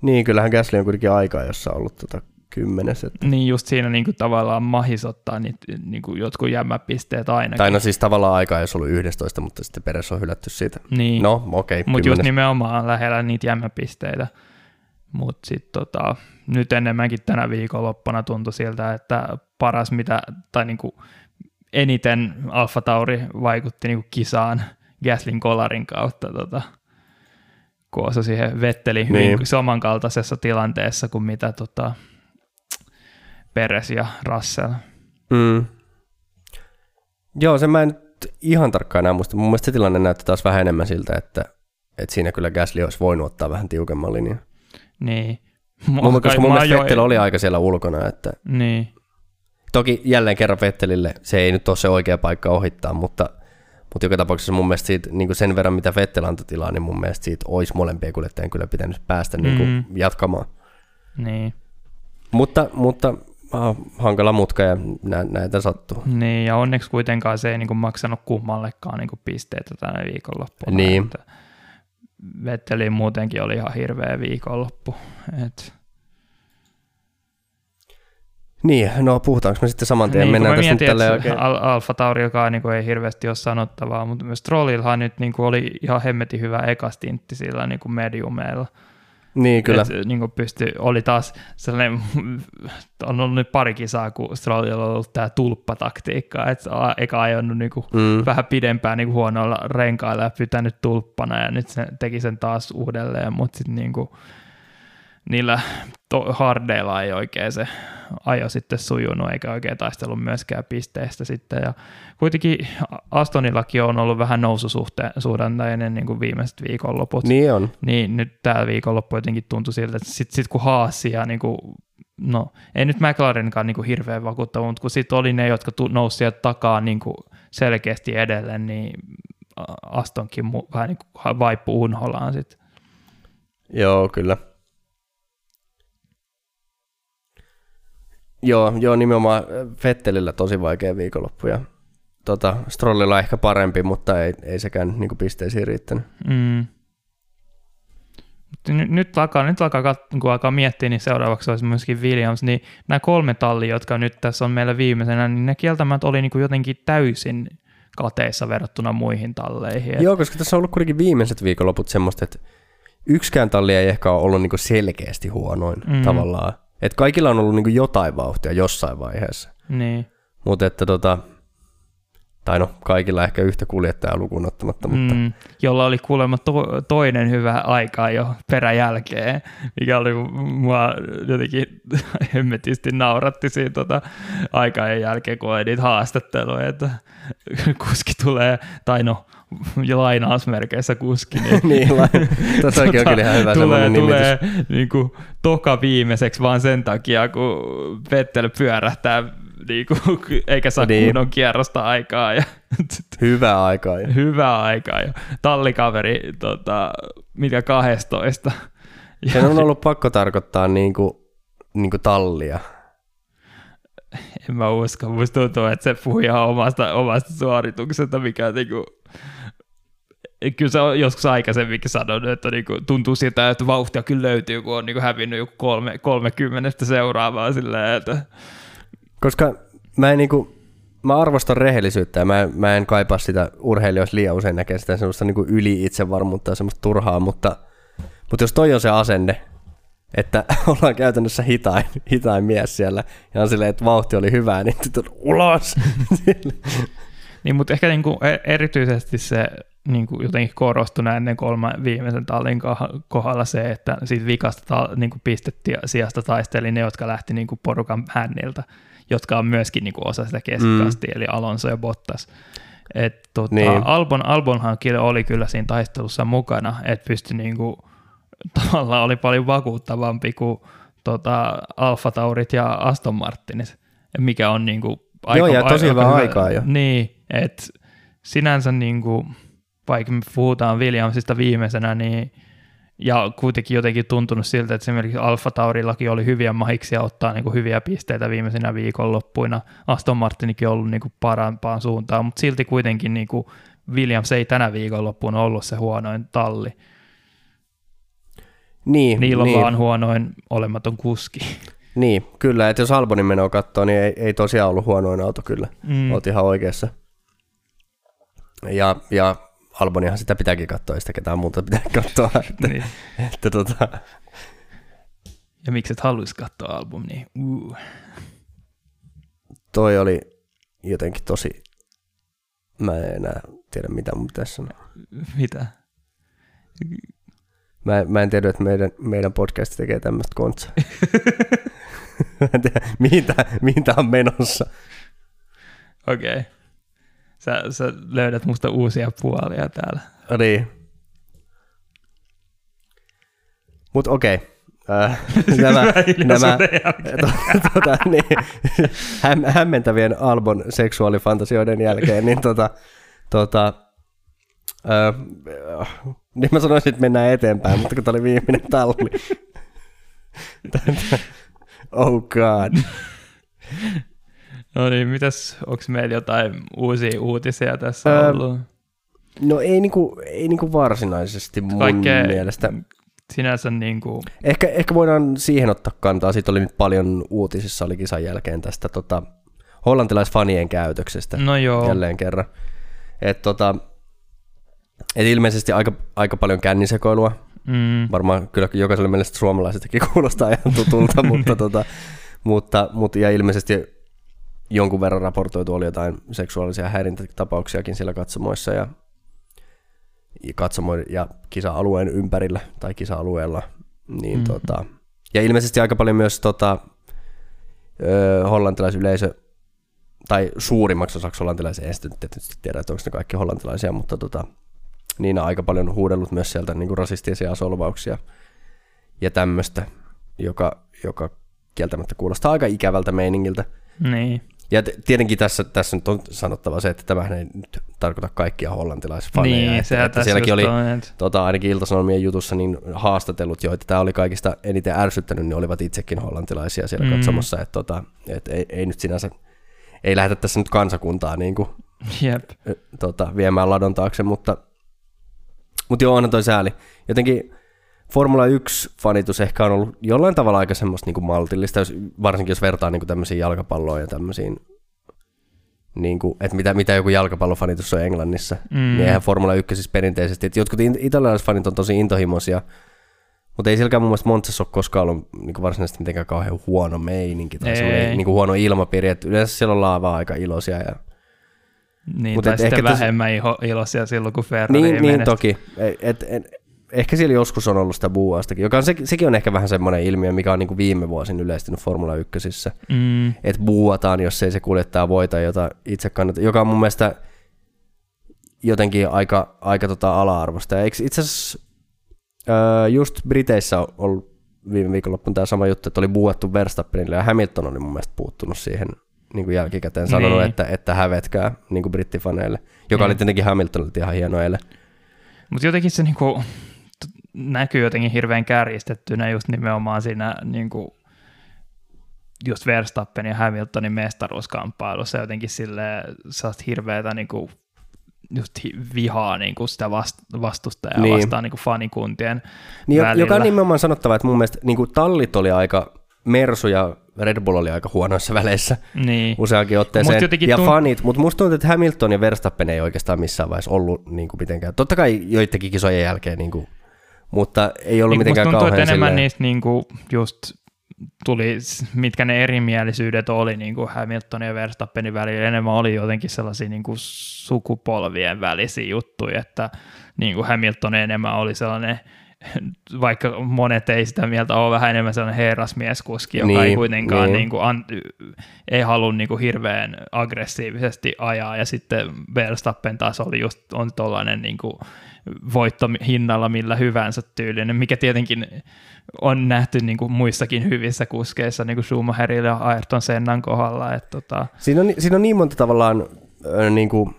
Niin, kyllähän Gasly on kuitenkin aikaa, jossa on ollut tota kymmenes. Että... Niin just siinä niin kuin tavallaan mahisottaa niitä niin kuin jotkut jämmäpisteet ainakin. Tai no siis tavallaan aikaa, jos ollut 11, mutta sitten perässä on hylätty siitä. Niin. No okei. Okay, mutta just nimenomaan lähellä niitä jämmäpisteitä. Mutta sitten tota, nyt enemmänkin tänä viikonloppuna tuntui siltä, että paras mitä, tai niin kuin eniten Alfa Tauri vaikutti niin kuin kisaan Gaslin kolarin kautta. Tota, kun siihen Vetteli hyvin niin. samankaltaisessa tilanteessa kuin mitä tota, Peres ja Russell. Mm. Joo, sen mä en nyt ihan tarkkaan enää muista. Mun mielestä se tilanne näyttää taas vähän enemmän siltä, että, että siinä kyllä Gasly olisi voinut ottaa vähän tiukemman linjan. Niin. Mun, koska mun mielestä. Vettel oli aika siellä ulkona. Että... Niin. Toki jälleen kerran Vettelille se ei nyt ole se oikea paikka ohittaa, mutta, mutta joka tapauksessa mun mielestä siitä, niin sen verran, mitä Vettel antoi tilaa, niin mun mielestä siitä olisi molempien kuljettajien kyllä pitänyt päästä mm. niin kuin jatkamaan. Niin. Mutta, mutta hankala mutka ja nä, näitä sattuu. Niin, ja onneksi kuitenkaan se ei niin kuin maksanut kummallekaan niin kuin pisteitä tänä viikonloppuna. Niin. Että Vettelin muutenkin oli ihan hirveä viikonloppu. Et, Niin, no puhutaanko me sitten saman tien, niin, mennään nyt mietin, oikein. Al- Alfa Tauri, joka niin kuin ei hirveästi ole sanottavaa, mutta myös Strollilhan nyt niin kuin oli ihan hemmetin hyvä ekastintti sillä niin kuin mediumeilla. Niin, kyllä. Et, niin kuin pysty, oli taas sellainen, on ollut nyt pari kisaa, kun Strollilla on ollut tämä tulppataktiikka, että eka ajanut niin kuin Mm. vähän pidempään niin kuin huonoilla renkailla ja pitänyt tulppana ja nyt se teki sen taas uudelleen, mutta sitten niin kuin, niillä to- hardeilla ei oikein se ajo sitten sujunut eikä oikein taistellut myöskään pisteestä sitten ja kuitenkin Astonillakin on ollut vähän noususuhdantainen niin kuin viimeiset viikonloput. Niin on. Niin nyt tämä viikonloppu jotenkin tuntui siltä, että sitten sit kun Haasi ja niin kuin, no ei nyt McLarenkaan niin kuin hirveän vakuuttava, mutta kun sitten oli ne, jotka tu- nousi sieltä takaa niin kuin selkeästi edelle, niin Astonkin mu- vähän niin kuin vaippu unholaan sitten. Joo, kyllä. Joo, joo, nimenomaan Fettelillä tosi vaikea viikonloppu ja tota, Strollilla ehkä parempi, mutta ei, ei sekään niin pisteisiin riittänyt. Mm. Nyt, nyt, alkaa, nyt alkaa, kun alkaa miettiä, niin seuraavaksi olisi myöskin Williams, niin nämä kolme tallia, jotka nyt tässä on meillä viimeisenä, niin ne kieltämättä oli niin kuin jotenkin täysin kateissa verrattuna muihin talleihin. Joo, koska tässä on ollut kuitenkin viimeiset viikonloput semmoista, että yksikään talli ei ehkä ole ollut niin selkeästi huonoin mm. tavallaan. Että kaikilla on ollut niin jotain vauhtia jossain vaiheessa. Niin. Mutta että tota, tai no kaikilla ehkä yhtä kuljettajaa lukuun ottamatta, mutta Mm, jolla oli kuulemma to- toinen hyvä aika jo peräjälkeen, mikä oli mua jotenkin hemmetisti nauratti siinä tota aikaa jälkeen, kun oli niitä haastatteluja, että kuski tulee, tai no jo lainausmerkeissä kuski, niin niin, la- tuossakin on kyllä ihan hyvä tulee, tulee niin kuin, toka viimeiseksi vaan sen takia, kun Vettel pyörähtää niin kuin, eikä saa Niin. kunnon kierrosta aikaa. Ja Hyvää aikaa. jo. hyvää aikaa jo. Tallikaveri, tota, mikä 12. Sen on ollut pakko tarkoittaa niin kuin, niin kuin tallia. En mä usko, musta tuntuu, että se puhui ihan omasta, omasta suorituksesta, mikä niinku, kyllä se on joskus aikaisemminkin sanonut, että niinku, tuntuu siltä, että vauhtia kyllä löytyy, kun on niinku hävinnyt joku kolme, 30 seuraavaa silleen, että Koska mä en niinku, mä arvostan rehellisyyttä ja mä, mä en kaipaa sitä urheilijoissa liian usein näkee sitä semmoista niinku yli itsevarmuutta ja semmoista turhaa, mutta, mutta jos toi on se asenne, että ollaan käytännössä hitain, hitain mies siellä ja on silleen, että vauhti oli hyvää, niin ulos. Niin, mutta ehkä niinku e- erityisesti se niinku jotenkin korostui näiden kolme viimeisen tallin kohdalla se, että siitä vikasta ta- niinku pistettiin sijasta taisteli ne, jotka lähti niinku porukan hänniltä, jotka on myöskin niinku osa sitä keskikastia, mm. eli Alonso ja Bottas. Et tota, Niin. Albon, Albonhan oli kyllä siinä taistelussa mukana, että pystyi niinku, tavallaan oli paljon vakuuttavampi kuin tota, Alfa Taurit ja Aston Martinit, mikä on niinku Joo, ja tosi hyvää aikaa jo. Niin, että sinänsä niinku, vaikka me puhutaan Williamsista viimeisenä, niin ja kuitenkin jotenkin tuntunut siltä, että esimerkiksi Alfa Taurillakin oli hyviä mahiksia ottaa niin kuin hyviä pisteitä viimeisinä viikonloppuina. Aston Martinikin on ollut niin kuin parempaan suuntaan, mutta silti kuitenkin niin kuin Williams ei tänä viikonloppuun ollut se huonoin talli. niin, Niillä on niin, vaan huonoin olematon kuski. niin, kyllä, että jos Albonin menoa katsoo, niin ei, ei tosiaan ollut huonoin auto kyllä. Mm. Oot ihan oikeassa. Ja, ja Albonihan sitä pitääkin katsoa, ei sitä ketään muuta pitää katsoa. Että, niin. että tota, Ja miksi et haluaisi katsoa albumia? Uh. toi oli jotenkin tosi, mä en enää tiedä mitä mun pitäisi sanoa. Mitä? Mä, mä en tiedä, että meidän, meidän podcast tekee tämmöistä kontsaa. mä en tiedä, mihin tää on menossa. Okei. Okay. Sä, sä löydät musta uusia puolia täällä. Niin. Mut okei. Äh, nämä, nämä to, tota, niin, häm, hämmentävien Albon seksuaalifantasioiden jälkeen, niin tota, tota, äh, niin mä sanoisin, että mennään eteenpäin, mutta kun tää oli viimeinen talli. oh god. No niin, mitäs, onko meillä jotain uusia uutisia tässä Öö, ollut? No ei, niinku, ei niinku varsinaisesti mun Kaikkea mielestä. sinänsä niin kuin, Ehkä, ehkä voidaan siihen ottaa kantaa. Siitä oli nyt paljon uutisissa oli kisan jälkeen tästä tota, hollantilaisfanien käytöksestä no joo, jälleen kerran. Et, tota, et ilmeisesti aika, aika paljon kännisekoilua. mm, Varmaan kyllä jokaiselle mielestä suomalaisestakin kuulostaa ihan tutulta, mutta, tota, mutta, mutta ja ilmeisesti jonkun verran raportoitu oli jotain seksuaalisia häirintätapauksiakin siellä katsomoissa ja katsomoiden ja kisa-alueen ympärillä tai kisa-alueella. Niin, Mm. tota, ja ilmeisesti aika paljon myös tota, ö, hollantilaisyleisö, tai suurimmaksi osaksi hollantilaisia, en sitten tietysti tiedä, että onko ne kaikki hollantilaisia, mutta tota, niin on aika paljon huudellut myös sieltä niin kuin rasistisia solvauksia ja tämmöistä, joka, joka kieltämättä kuulostaa aika ikävältä meiningiltä. niin. Ja tietenkin tässä, tässä nyt on sanottava se, että tämähän ei nyt tarkoita kaikkia hollantilaisfaneja. Niin, että, sehän että tässä sielläkin oli on, että- tota, ainakin Ilta-Sanomien jutussa niin haastatellut, joita tämä oli kaikista eniten ärsyttänyt, niin olivat itsekin hollantilaisia siellä Mm. katsomassa. Että tota, et ei, ei, nyt sinänsä, ei lähdetä tässä nyt kansakuntaa niin kuin, Jep. tota, viemään ladon taakse, mutta, mutta joo, onhan toi sääli. Jotenkin Formula 1-fanitus ehkä on ollut jollain tavalla aika semmoista niin kuin maltillista, jos, varsinkin jos vertaa niin kuin tämmöisiin jalkapalloon ja tämmöisiin, niin kuin, että mitä, mitä joku jalkapallofanitus on Englannissa, Mm. niin eihän Formula 1 siis perinteisesti, että jotkut in- italialaisfanit on tosi intohimoisia, mutta ei silläkään mun mielestä Montsassa ole koskaan ollut niin kuin varsinaisesti mitenkään kauhean huono meininki tai Ei. niin kuin huono ilmapiiri, että yleensä siellä ollaan vaan aika iloisia ja Niin, Mut tai sitten ehkä vähemmän iho, iloisia silloin, kun Ferrari Niin, niin menestyi. toki. Et, et, et, ehkä siellä joskus on ollut sitä buuaustakin, joka on, se, sekin on ehkä vähän semmoinen ilmiö, mikä on niin kuin viime vuosin yleistynyt Formula 1. Mm, Että buuataan, jos ei se kuljettaja voita, jota itse kannattaa, joka on mun mielestä jotenkin aika, aika tota ala-arvosta. Eikö itse asiassa öö, just Briteissä on ollut viime viikonloppuna tämä sama juttu, että oli buuattu Verstappenille ja Hamilton oli mun mielestä puuttunut siihen niin kuin jälkikäteen sanonut, Niin. että, että hävetkää niin kuin brittifaneille, joka Niin. oli tietenkin Hamiltonilta ihan hieno eilen. Mutta jotenkin se niinku, näkyy jotenkin hirveän kärjistettynä just nimenomaan siinä niinku, just Verstappen ja Hamiltonin mestaruuskamppailussa jotenkin sille sellaista hirveätä niinku, just hi- vihaa niinku sitä vast- vastustajaa Niin. vastaan niinku fanikuntien Niin, välillä. joka on nimenomaan sanottava, että mun mielestä niin kuin tallit oli aika, Mersu ja Red Bull oli aika huonoissa väleissä Niin. useankin otteeseen. Mut ja tunt- fanit, mutta musta tuntuu, että Hamilton ja Verstappen ei oikeastaan missään vaiheessa ollut niin kuin mitenkään. Totta kai joidenkin kisojen jälkeen, niin kuin, mutta ei ollut Niin, mitenkään tuntuu, kauhean että enemmän silleen- niistä niinku just tuli, mitkä ne erimielisyydet oli niin kuin Hamiltonin ja Verstappenin välillä, enemmän oli jotenkin sellaisia niin kuin sukupolvien välisiä juttuja, että niin kuin Hamilton enemmän oli sellainen vaikka monet ei sitä mieltä ole vähän enemmän sellainen herrasmieskuski, joka Niin, ei kuitenkaan niin. niin kuin, an, ei halua niin kuin hirveän aggressiivisesti ajaa, ja sitten Verstappen taas oli just on tollainen niin kuin voitto hinnalla millä hyvänsä tyylinen, mikä tietenkin on nähty niin kuin muissakin hyvissä kuskeissa, niin kuin Schumacherilla ja Ayrton Sennan kohdalla. Että tota, Siinä on, siinä on niin monta tavallaan niin kuin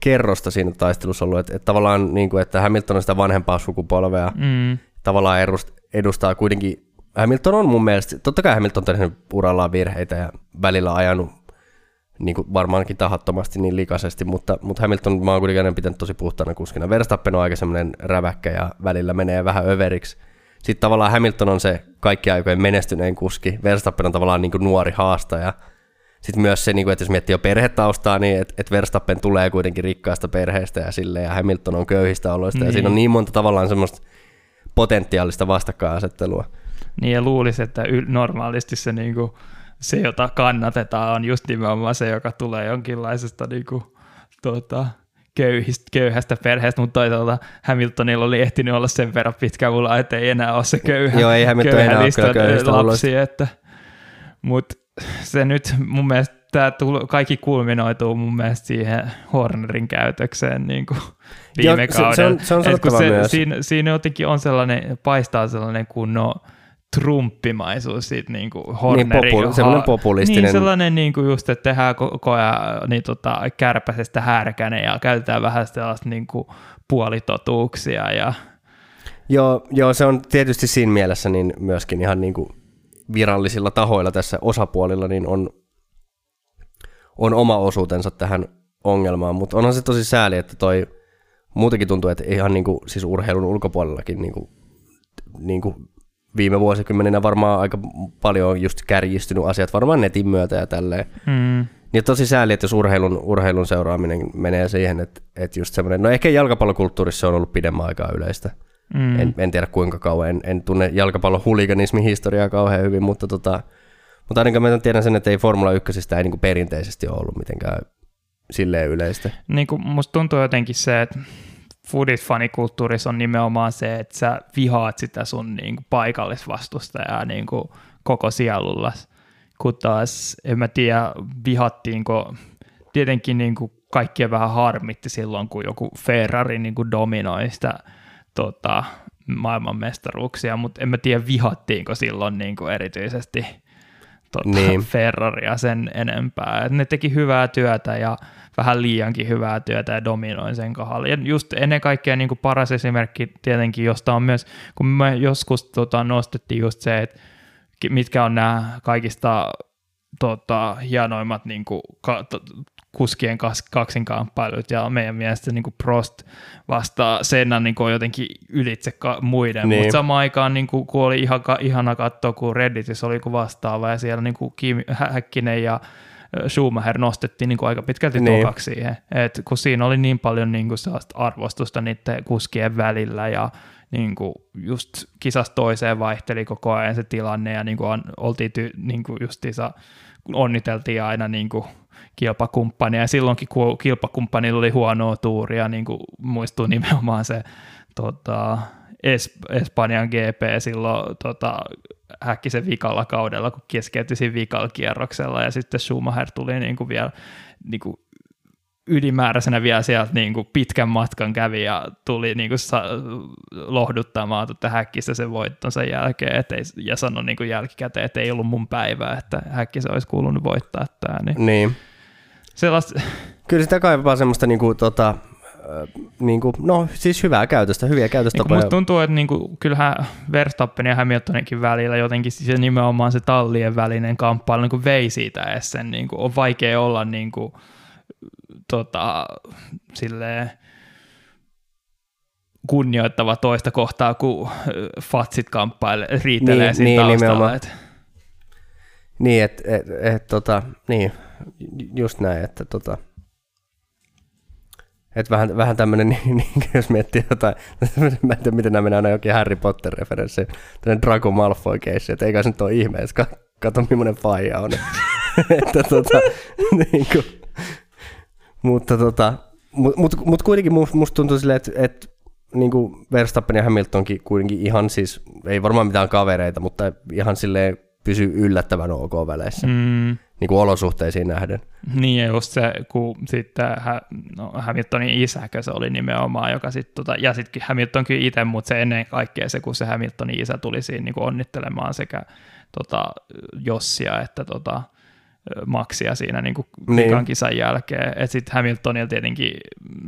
kerrosta siinä taistelussa ollut, että, että tavallaan niin kuin, että Hamilton on sitä vanhempaa sukupolvea, mm, tavallaan edust- edustaa kuitenkin, Hamilton on mun mielestä, totta kai Hamilton on tehnyt urallaan virheitä ja välillä ajanut niin kuin varmaankin tahattomasti niin likaisesti, mutta, mutta Hamilton mä oon kuitenkin pitänyt tosi puhtaana kuskina. Verstappen on aika semmoinen räväkkä ja välillä menee vähän överiksi. Sitten tavallaan Hamilton on se kaikki aikojen menestynein kuski, Verstappen on tavallaan niin kuin nuori haastaja. Sitten myös se, niin kuin, että jos miettii jo perhetaustaa, niin että et Verstappen tulee kuitenkin rikkaasta perheestä ja silleen, ja Hamilton on köyhistä oloista, niin. ja siinä on niin monta tavallaan semmoista potentiaalista vastakkainasettelua. niin ja luulisi, että normaalisti se, niin kuin, se, jota kannatetaan, on just nimenomaan se, joka tulee jonkinlaisesta niin kuin, tuota, köyhistä, köyhästä perheestä, mutta toisaalta Hamiltonilla oli ehtinyt olla sen verran pitkä ura, että ei enää ole se köyhä, Joo, ei Hamilton köyhä enää kyllä köyhistä lapsi, että, mutta se nyt mun mielestä tämä kaikki kulminoituu mun mielestä siihen Hornerin käytökseen niin kuin viime Joo, se- se kaudella. on- se on Et kun sanottava myös. Siinä, siinä jotenkin on sellainen, paistaa sellainen kunnon trumppimaisuus siitä niin kuin Hornerin. popu- semmoinen populistinen- Niin sellainen niin kuin just, että tehdään koko ajan niin tota, kärpäsestä härkänen ja käytetään vähän sellaista niin kuin puolitotuuksia ja Joo, joo, se on tietysti siinä mielessä niin myöskin ihan niin kuin virallisilla tahoilla tässä osapuolilla niin on on oma osuutensa tähän ongelmaan, mutta onhan se tosi sääli, että toi muutenkin tuntuu, että ihan niin kuin, siis urheilun ulkopuolellakin niin kuin, niin kuin viime vuosikymmeninä varmaan aika paljon on just kärjistynyt asiat, varmaan netin myötä ja tälleen. Mm. Niin tosi sääli, että jos urheilun, urheilun seuraaminen menee siihen, että, että just semmoinen, no ehkä jalkapallokulttuurissa on ollut pidemmän aikaa yleistä. Mm. En, en tiedä kuinka kauan, en, en tunne jalkapallon huliganismin historiaa kauhean hyvin, mutta, tota, mutta ainakaan mä tiedän sen, että ei Formula 1 ei niin kuin perinteisesti ole ollut mitenkään silleen yleistä. Niin kuin musta tuntuu jotenkin se, että foodit-fanikulttuurissa on nimenomaan se, että sä vihaat sitä sun niin kuin paikallisvastustajaa niin kuin koko sielulla, kun taas en mä tiedä vihattiinko, tietenkin niin kuin kaikkien vähän harmitti silloin, kun joku Ferrari niin kuin dominoi sitä tota, maailmanmestaruuksia, mutta en mä tiedä vihattiinko silloin niin kuin erityisesti tota, niin. Ferraria sen enempää. Et ne teki hyvää työtä ja vähän liiankin hyvää työtä ja dominoin sen kohdalla. Ja just ennen kaikkea niin kuin paras esimerkki tietenkin, josta on myös, kun me joskus tota, nostettiin just se, että mitkä on nämä kaikista tota, hienoimmat niin kuin, ka, to, kuskien kaksinkamppailut ja meidän mielestä niin kuin Prost vastaa Senna niin kuin jotenkin ylitse ka- muiden, niin. mutta samaan aikaan niin kuin, kun oli ihan, ihana katsoa, kun Redditissä oli kuin vastaava ja siellä niin kuin Kim Häkkinen ja Schumacher nostettiin niin kuin aika pitkälti niin. tokaksi siihen, Et kun siinä oli niin paljon niin kuin arvostusta niiden kuskien välillä ja niin kuin just kisasta toiseen vaihteli koko ajan se tilanne ja niin kuin oltiin ty, niin kuin justiinsa, onniteltiin aina niin kuin kilpakumppania ja silloinkin kun kilpakumppanilla oli huonoa tuuria, niin kuin muistuu nimenomaan se tota, es- Espanjan GP silloin tota, Häkkisen vikalla kaudella, kun keskeytyi siinä vikalla kierroksella ja sitten Schumacher tuli niin kuin vielä niin kuin ylimääräisenä vielä sieltä niin kuin pitkän matkan kävi ja tuli niin kuin sa- lohduttamaan että Häkkissä sen voittonsa jälkeen et ei, ja sanoi niin kuin jälkikäteen, että ei ollut mun päivää, että Häkkissä olisi kuulunut voittaa tämä. Niin. niin. Sellaista... Kyllä sitä kaipaa semmoista niin kuin, tota, niin kuin, no siis hyvää käytöstä, hyviä käytöstapoja. Niin musta tuntuu, että niin kuin, kyllähän Verstappen ja Hamiltoninkin välillä jotenkin se nimenomaan se tallien välinen kamppailu niin kuin vei siitä edes sen, niin kuin, on vaikea olla niin kuin, tota, silleen, kunnioittava toista kohtaa, kun fatsit kamppailee, riitelee niin, siinä niin, taustalla. Et. Niin, että et, et, tota, niin, just näin, että tota, et vähän, vähän tämmöinen, niin, niin, jos miettii jotain, mä en tiedä miten nämä menee aina jokin Harry Potter-referenssi, tämmöinen Draco Malfoy case, että eikä se nyt ole ihme, että kato millainen faija on. että tota, niin kuin, mutta tota, mut, mut, mut kuitenkin musta tuntuu silleen, että, että niin kuin Verstappen ja Hamiltonkin kuitenkin ihan siis, ei varmaan mitään kavereita, mutta ihan silleen pysyy yllättävän ok väleissä. Mm niin kuin olosuhteisiin nähden. Niin ja just se, kun sitten no, Hamiltonin isäkö se oli nimenomaan, joka sitten, tota, ja sitten Hamilton kyllä itse, mutta se ennen kaikkea se, kun se Hamiltonin isä tuli siinä niin kuin onnittelemaan sekä tota, Jossia että tota, maksia siinä niin kuin niin. kisan jälkeen. Sitten Hamiltonilla tietenkin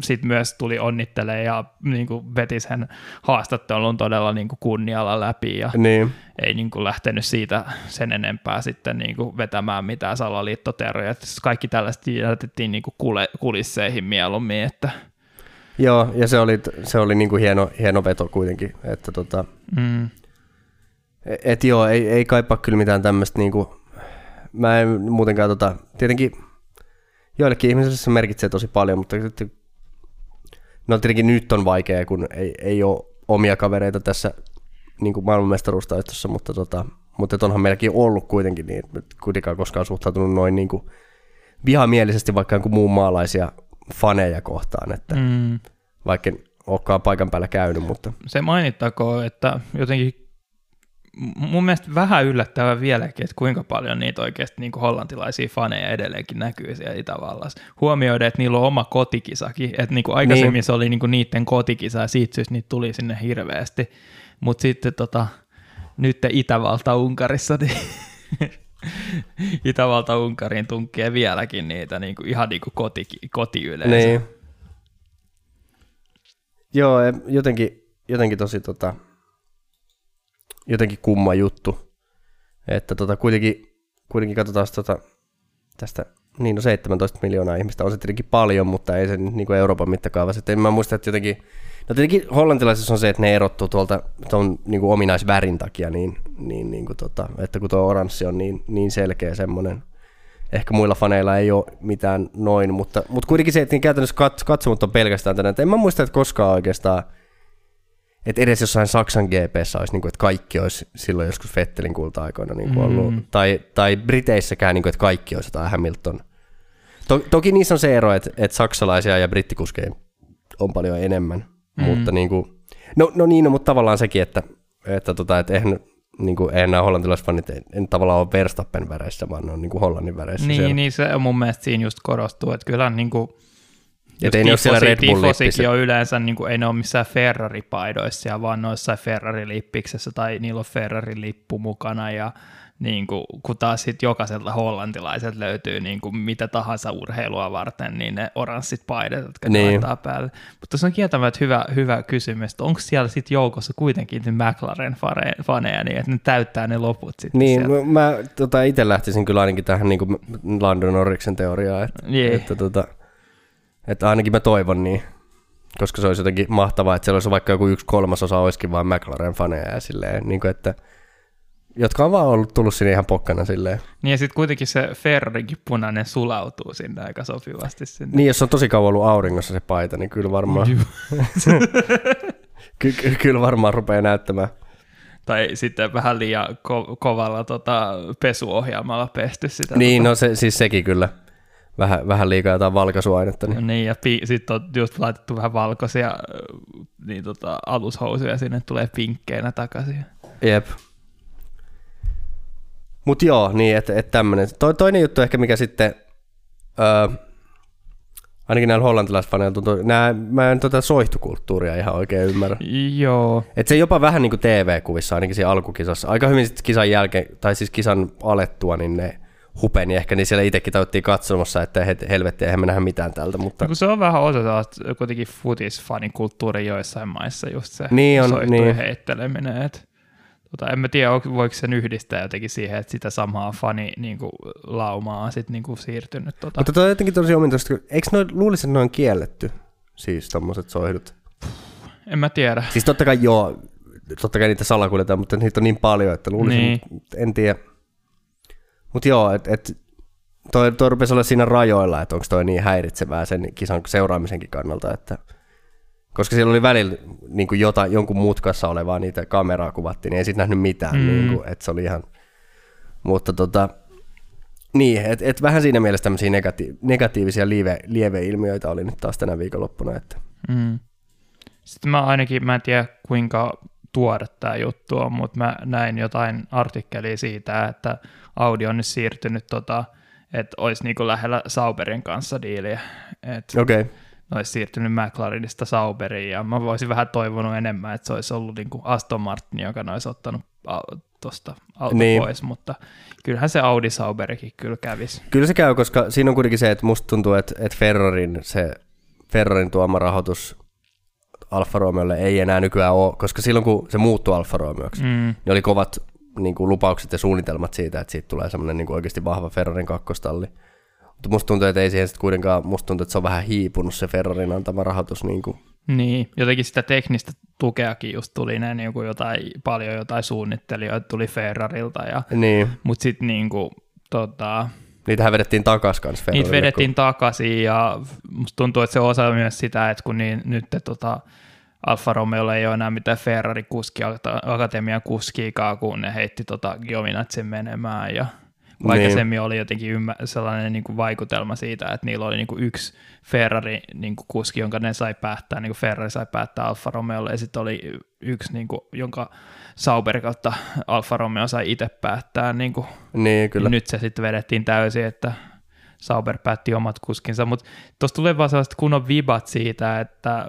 sit myös tuli onnittelee ja niin kuin veti sen haastattelun todella niin kuin kunnialla läpi ja niin. ei niin kuin lähtenyt siitä sen enempää sitten niin kuin vetämään mitään salaliittoteroja. Kaikki tällaista jätettiin niin kuin kulisseihin mieluummin. Että Joo, ja se oli, se oli niin kuin hieno, hieno veto kuitenkin, että tota, mm. et joo, ei, ei kaipaa kyllä mitään tämmöistä niin kuin mä en muutenkaan tota, tietenkin joillekin ihmisille se merkitsee tosi paljon, mutta no tietenkin nyt on vaikea, kun ei, ei ole omia kavereita tässä niin kuin maailmanmestaruustaistossa, mutta, tota, mutta onhan meilläkin ollut kuitenkin niin, että kuitenkaan koskaan suhtautunut noin niin kuin vihamielisesti vaikka jonkun muun maalaisia faneja kohtaan, että mm. vaikka en olekaan paikan päällä käynyt, mutta... Se mainittakoon, että jotenkin mun mielestä vähän yllättävää vieläkin, että kuinka paljon niitä oikeasti niin kuin hollantilaisia faneja edelleenkin näkyy siellä Itävallassa. Huomioida, että niillä on oma kotikisakin, että niin kuin aikaisemmin niin. se oli niin kuin niiden kotikisa ja siitä syystä niitä tuli sinne hirveästi, mutta sitten tota, nyt Itävalta-Unkarissa, niin Itävalta-Unkariin tunkkee vieläkin niitä niin kuin, ihan niin kuin koti, kotiyleisö. Niin. Joo, jotenkin, jotenkin tosi tota, jotenkin kumma juttu. Että tota, kuitenkin, kuitenkin katsotaan tota, tästä niin no 17 miljoonaa ihmistä on se tietenkin paljon, mutta ei se niin kuin Euroopan mittakaavassa. Että en mä muista, että jotenkin, no tietenkin hollantilaisissa on se, että ne erottuu tuolta tuon niin kuin ominaisvärin takia, niin, niin, niin kuin tota, että kun tuo oranssi on niin, niin selkeä semmoinen, ehkä muilla faneilla ei ole mitään noin, mutta, mutta kuitenkin se, että niin käytännössä kat, katsomut on pelkästään tänään. En mä muista, että koskaan oikeastaan, että edes jossain Saksan GPssä olisi, niin kuin, että kaikki olisi silloin joskus Fettelin kulta-aikoina niin kuin ollut, mm. tai, tai Briteissäkään, niin kuin, että kaikki olisi jotain Hamilton. To, toki niissä on se ero, että, että saksalaisia ja brittikuskeja on paljon enemmän, mm. mutta niin kuin, no, no niin, no, mutta tavallaan sekin, että, että, tota, että eihän, niin kuin, eihän nämä hollantilaisfanit en, en tavallaan ole Verstappen väreissä, vaan ne on niin kuin Hollannin väreissä. Niin, siellä. niin se on mun mielestä siinä just korostuu, että kyllä niin kuin, Et ei ne ole siellä Red Bull Tifosikin on yleensä, niin kuin, ei ne ole missään Ferrari-paidoissa, vaan noissa Ferrari-lippiksessä tai niillä on Ferrari-lippu mukana ja niin kuin, kun taas sitten jokaiselta hollantilaiset löytyy niin kuin mitä tahansa urheilua varten, niin ne oranssit paidat, jotka Niin. laittaa päälle. Mutta se on kieltämättä hyvä, hyvä kysymys, että onko siellä sitten joukossa kuitenkin ne McLaren-faneja, niin että ne täyttää ne loput sitten Niin, sieltä. mä, mä tota, itse lähtisin kyllä ainakin tähän niin kuin Landon Norriksen teoriaan, että, Niin. että, tota, että ainakin mä toivon niin, koska se olisi jotenkin mahtavaa, että siellä olisi vaikka joku yksi kolmasosa olisikin vain McLaren-faneja ja silleen, niin kuin, että jotka on vaan ollut tullut sinne ihan pokkana silleen. Niin ja sitten kuitenkin se Ferrarikin punainen sulautuu sinne aika sopivasti sinne. Niin, jos on tosi kauan ollut auringossa se paita, niin kyllä varmaan, ky- ky- kyllä varmaan rupeaa näyttämään. Tai sitten vähän liian ko- kovalla tota, pesuohjaamalla pesty sitä. Niin, tota. no se, siis sekin kyllä. Vähän, vähän liikaa jotain valkaisuainetta. Niin. Niin, ja pi- sitten on just laitettu vähän valkoisia niin tota, alushousuja sinne, tulee pinkkeinä takaisin. Jep. Mut joo, niin että et tämmönen. To, toinen juttu ehkä, mikä sitten, öö, ainakin näillä hollantilaisfaneilla tuntuu, nää, mä en tota soihtukulttuuria ihan oikein ymmärrä. Joo, Et se jopa vähän niin kuin TV-kuvissa, ainakin siinä alkukisassa. Aika hyvin sitten kisan jälkeen, tai siis kisan alettua, niin ne hupeni ehkä, niin siellä itsekin tauttiin katsomassa, että he, helvetti, eihän me nähdä mitään tältä, mutta kun se on vähän osa kuitenkin futisfanikulttuuri joissain maissa just se Niin on, niin. heitteleminen. Et, tota, en mä tiedä, voiko sen yhdistää jotenkin siihen, että sitä samaa fani niin kuin, laumaa on sit, niin kuin, siirtynyt. Tota. Mutta toi on jotenkin tosi omituista, kun- eikö noin, luulisi, että noin kielletty, siis tommoset soihdut? En mä tiedä. Siis totta kai joo, totta kai niitä salakuljetaan, mutta niitä on niin paljon, että luulisin, Niin. niin. en tiedä. Mutta joo, että et, toi, toi rupesi olla siinä rajoilla, että onko toi niin häiritsevää sen kisan seuraamisenkin kannalta, että koska siellä oli välillä niin kuin jota, jonkun mutkassa olevaa niitä kameraa kuvattiin, niin ei sit nähnyt mitään, Mm. niin kuin, että se oli ihan, mutta tota, niin, että et vähän siinä mielessä tämmöisiä negati- negatiivisia lieve, lieveilmiöitä oli nyt taas tänä viikonloppuna, että Mm. Sitten mä ainakin, mä en tiedä kuinka tuore tämä juttu on, mutta mä näin jotain artikkelia siitä, että Audi on nyt siirtynyt, tota, että olisi niinku lähellä Sauberin kanssa diiliä, että okei, okay. ne olisi siirtynyt McLarenista Sauberiin, ja mä voisin vähän toivonut enemmän, että se olisi ollut niinku Aston Martin, joka ne olisi ottanut tuosta auto Niin. pois, mutta kyllähän se Audi Sauberikin kyllä kävisi. Kyllä se käy, koska siinä on kuitenkin se, että musta tuntuu, että, että Ferrarin, se, Ferrarin tuoma rahoitus Alfa Romeolle ei enää nykyään ole, koska silloin kun se muuttui Alfa Romeoksi. Mm. niin oli kovat niin kuin, lupaukset ja suunnitelmat siitä, että siitä tulee semmoinen niin kuin, oikeasti vahva Ferrarin kakkostalli. Mutta musta tuntuu, että ei siihen sitten kuitenkaan, musta tuntuu, että se on vähän hiipunut se Ferrarin antama rahoitus. Niin kuin. Niin, jotenkin sitä teknistä tukeakin just tuli ne niin kuin jotain, paljon jotain suunnittelijoita tuli Ferrarilta, ja, Niin, mutta sitten niin kuin, tota, niitähän vedettiin takas kanssa Ferrarille. niitä vedettiin takaisin ja musta tuntuu, että se osa myös sitä, että kun niin, nyt tota, Alfa Romeolla ei ole enää mitään Ferrari-kuski, Akatemian kuskiikaan, kun ne heitti tota Giovinazzen menemään ja Niin. aikaisemmin oli jotenkin ymmä, sellainen niin kuin vaikutelma siitä, että niillä oli niin kuin yksi Ferrari niin kuin kuski, jonka ne sai päättää, niin kuin Ferrari sai päättää Alfa Romeolle, ja sitten oli yksi, niin kuin, jonka Sauber kautta Alfa Romeo sai itse päättää. Niin kuin, Niin, kyllä. nyt se sitten vedettiin täysin, että Sauber päätti omat kuskinsa, mutta tuossa tulee vaan sellaiset kunnon vibat siitä, että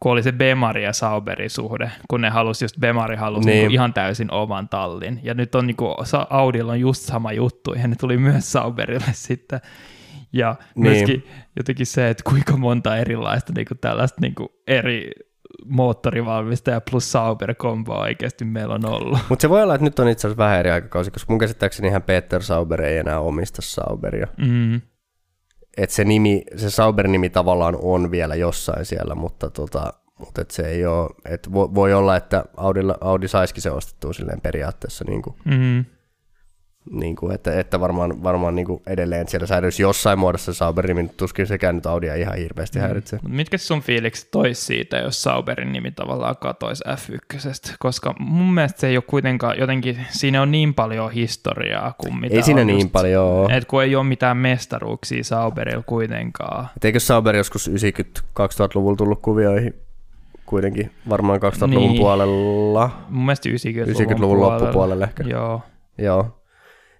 kun oli se Bemari ja Sauberin suhde, kun ne halusi just, Bemari halusi Niin. niin. ihan täysin oman tallin. Ja nyt on niinku, Sa- Audilla on just sama juttu, ja ne tuli myös Sauberille sitten. Ja Niin. myöskin jotenkin se, että kuinka monta erilaista niinku tällaista niinku eri moottorivalmistaja plus Sauber-kombo oikeasti meillä on ollut. Mutta se voi olla, että nyt on itse asiassa vähän eri aikakausi, koska mun käsittääkseni ihan Peter Sauber ei enää omista Sauberia. Mm. Et se, nimi, se Sauber-nimi tavallaan on vielä jossain siellä, mutta, tota, mutta et se ei ole, et voi, voi olla, että Audilla, Audi saisikin se ostettua silleen periaatteessa niin kuin, Mm. Niin kuin, että, että varmaan, varmaan niin kuin edelleen siellä säilyisi jossain muodossa Sauberin, niin tuskin sekään nyt Audia ihan hirveästi häiritsee. Mut mitkä sun fiilikset tois siitä, jos Sauberin nimi tavallaan katoisi F1? Koska mun mielestä se ei ole kuitenkaan jotenkin, siinä on niin paljon historiaa kuin mitä Ei siinä on niin just- paljon ole. Et kun ei ole mitään mestaruuksia Sauberilla kuitenkaan. Et eikö Sauber joskus 90-2000-luvulla tullut kuvioihin kuitenkin varmaan 2000-luvun Niin. puolella, Mun mielestä 90-luvun, 90-luvun puolella. loppupuolella ehkä. Joo. Joo.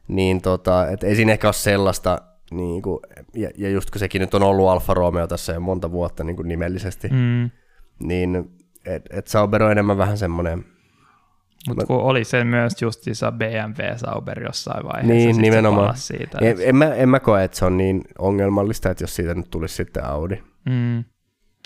Niin tota, et ei siinä ehkä ole sellaista, niin kuin, ja, ja just kun sekin nyt on ollut Alfa Romeo tässä jo monta vuotta niin kuin nimellisesti, mm. Niin et, et Sauber on enemmän vähän semmoinen, Mutta kun oli se myös justiinsa BMW Sauber jossain vaiheessa. Niin, sit nimenomaan. Siitä, en, en, mä, en mä koe, että se on niin ongelmallista, että jos siitä nyt tulisi sitten Audi. mm,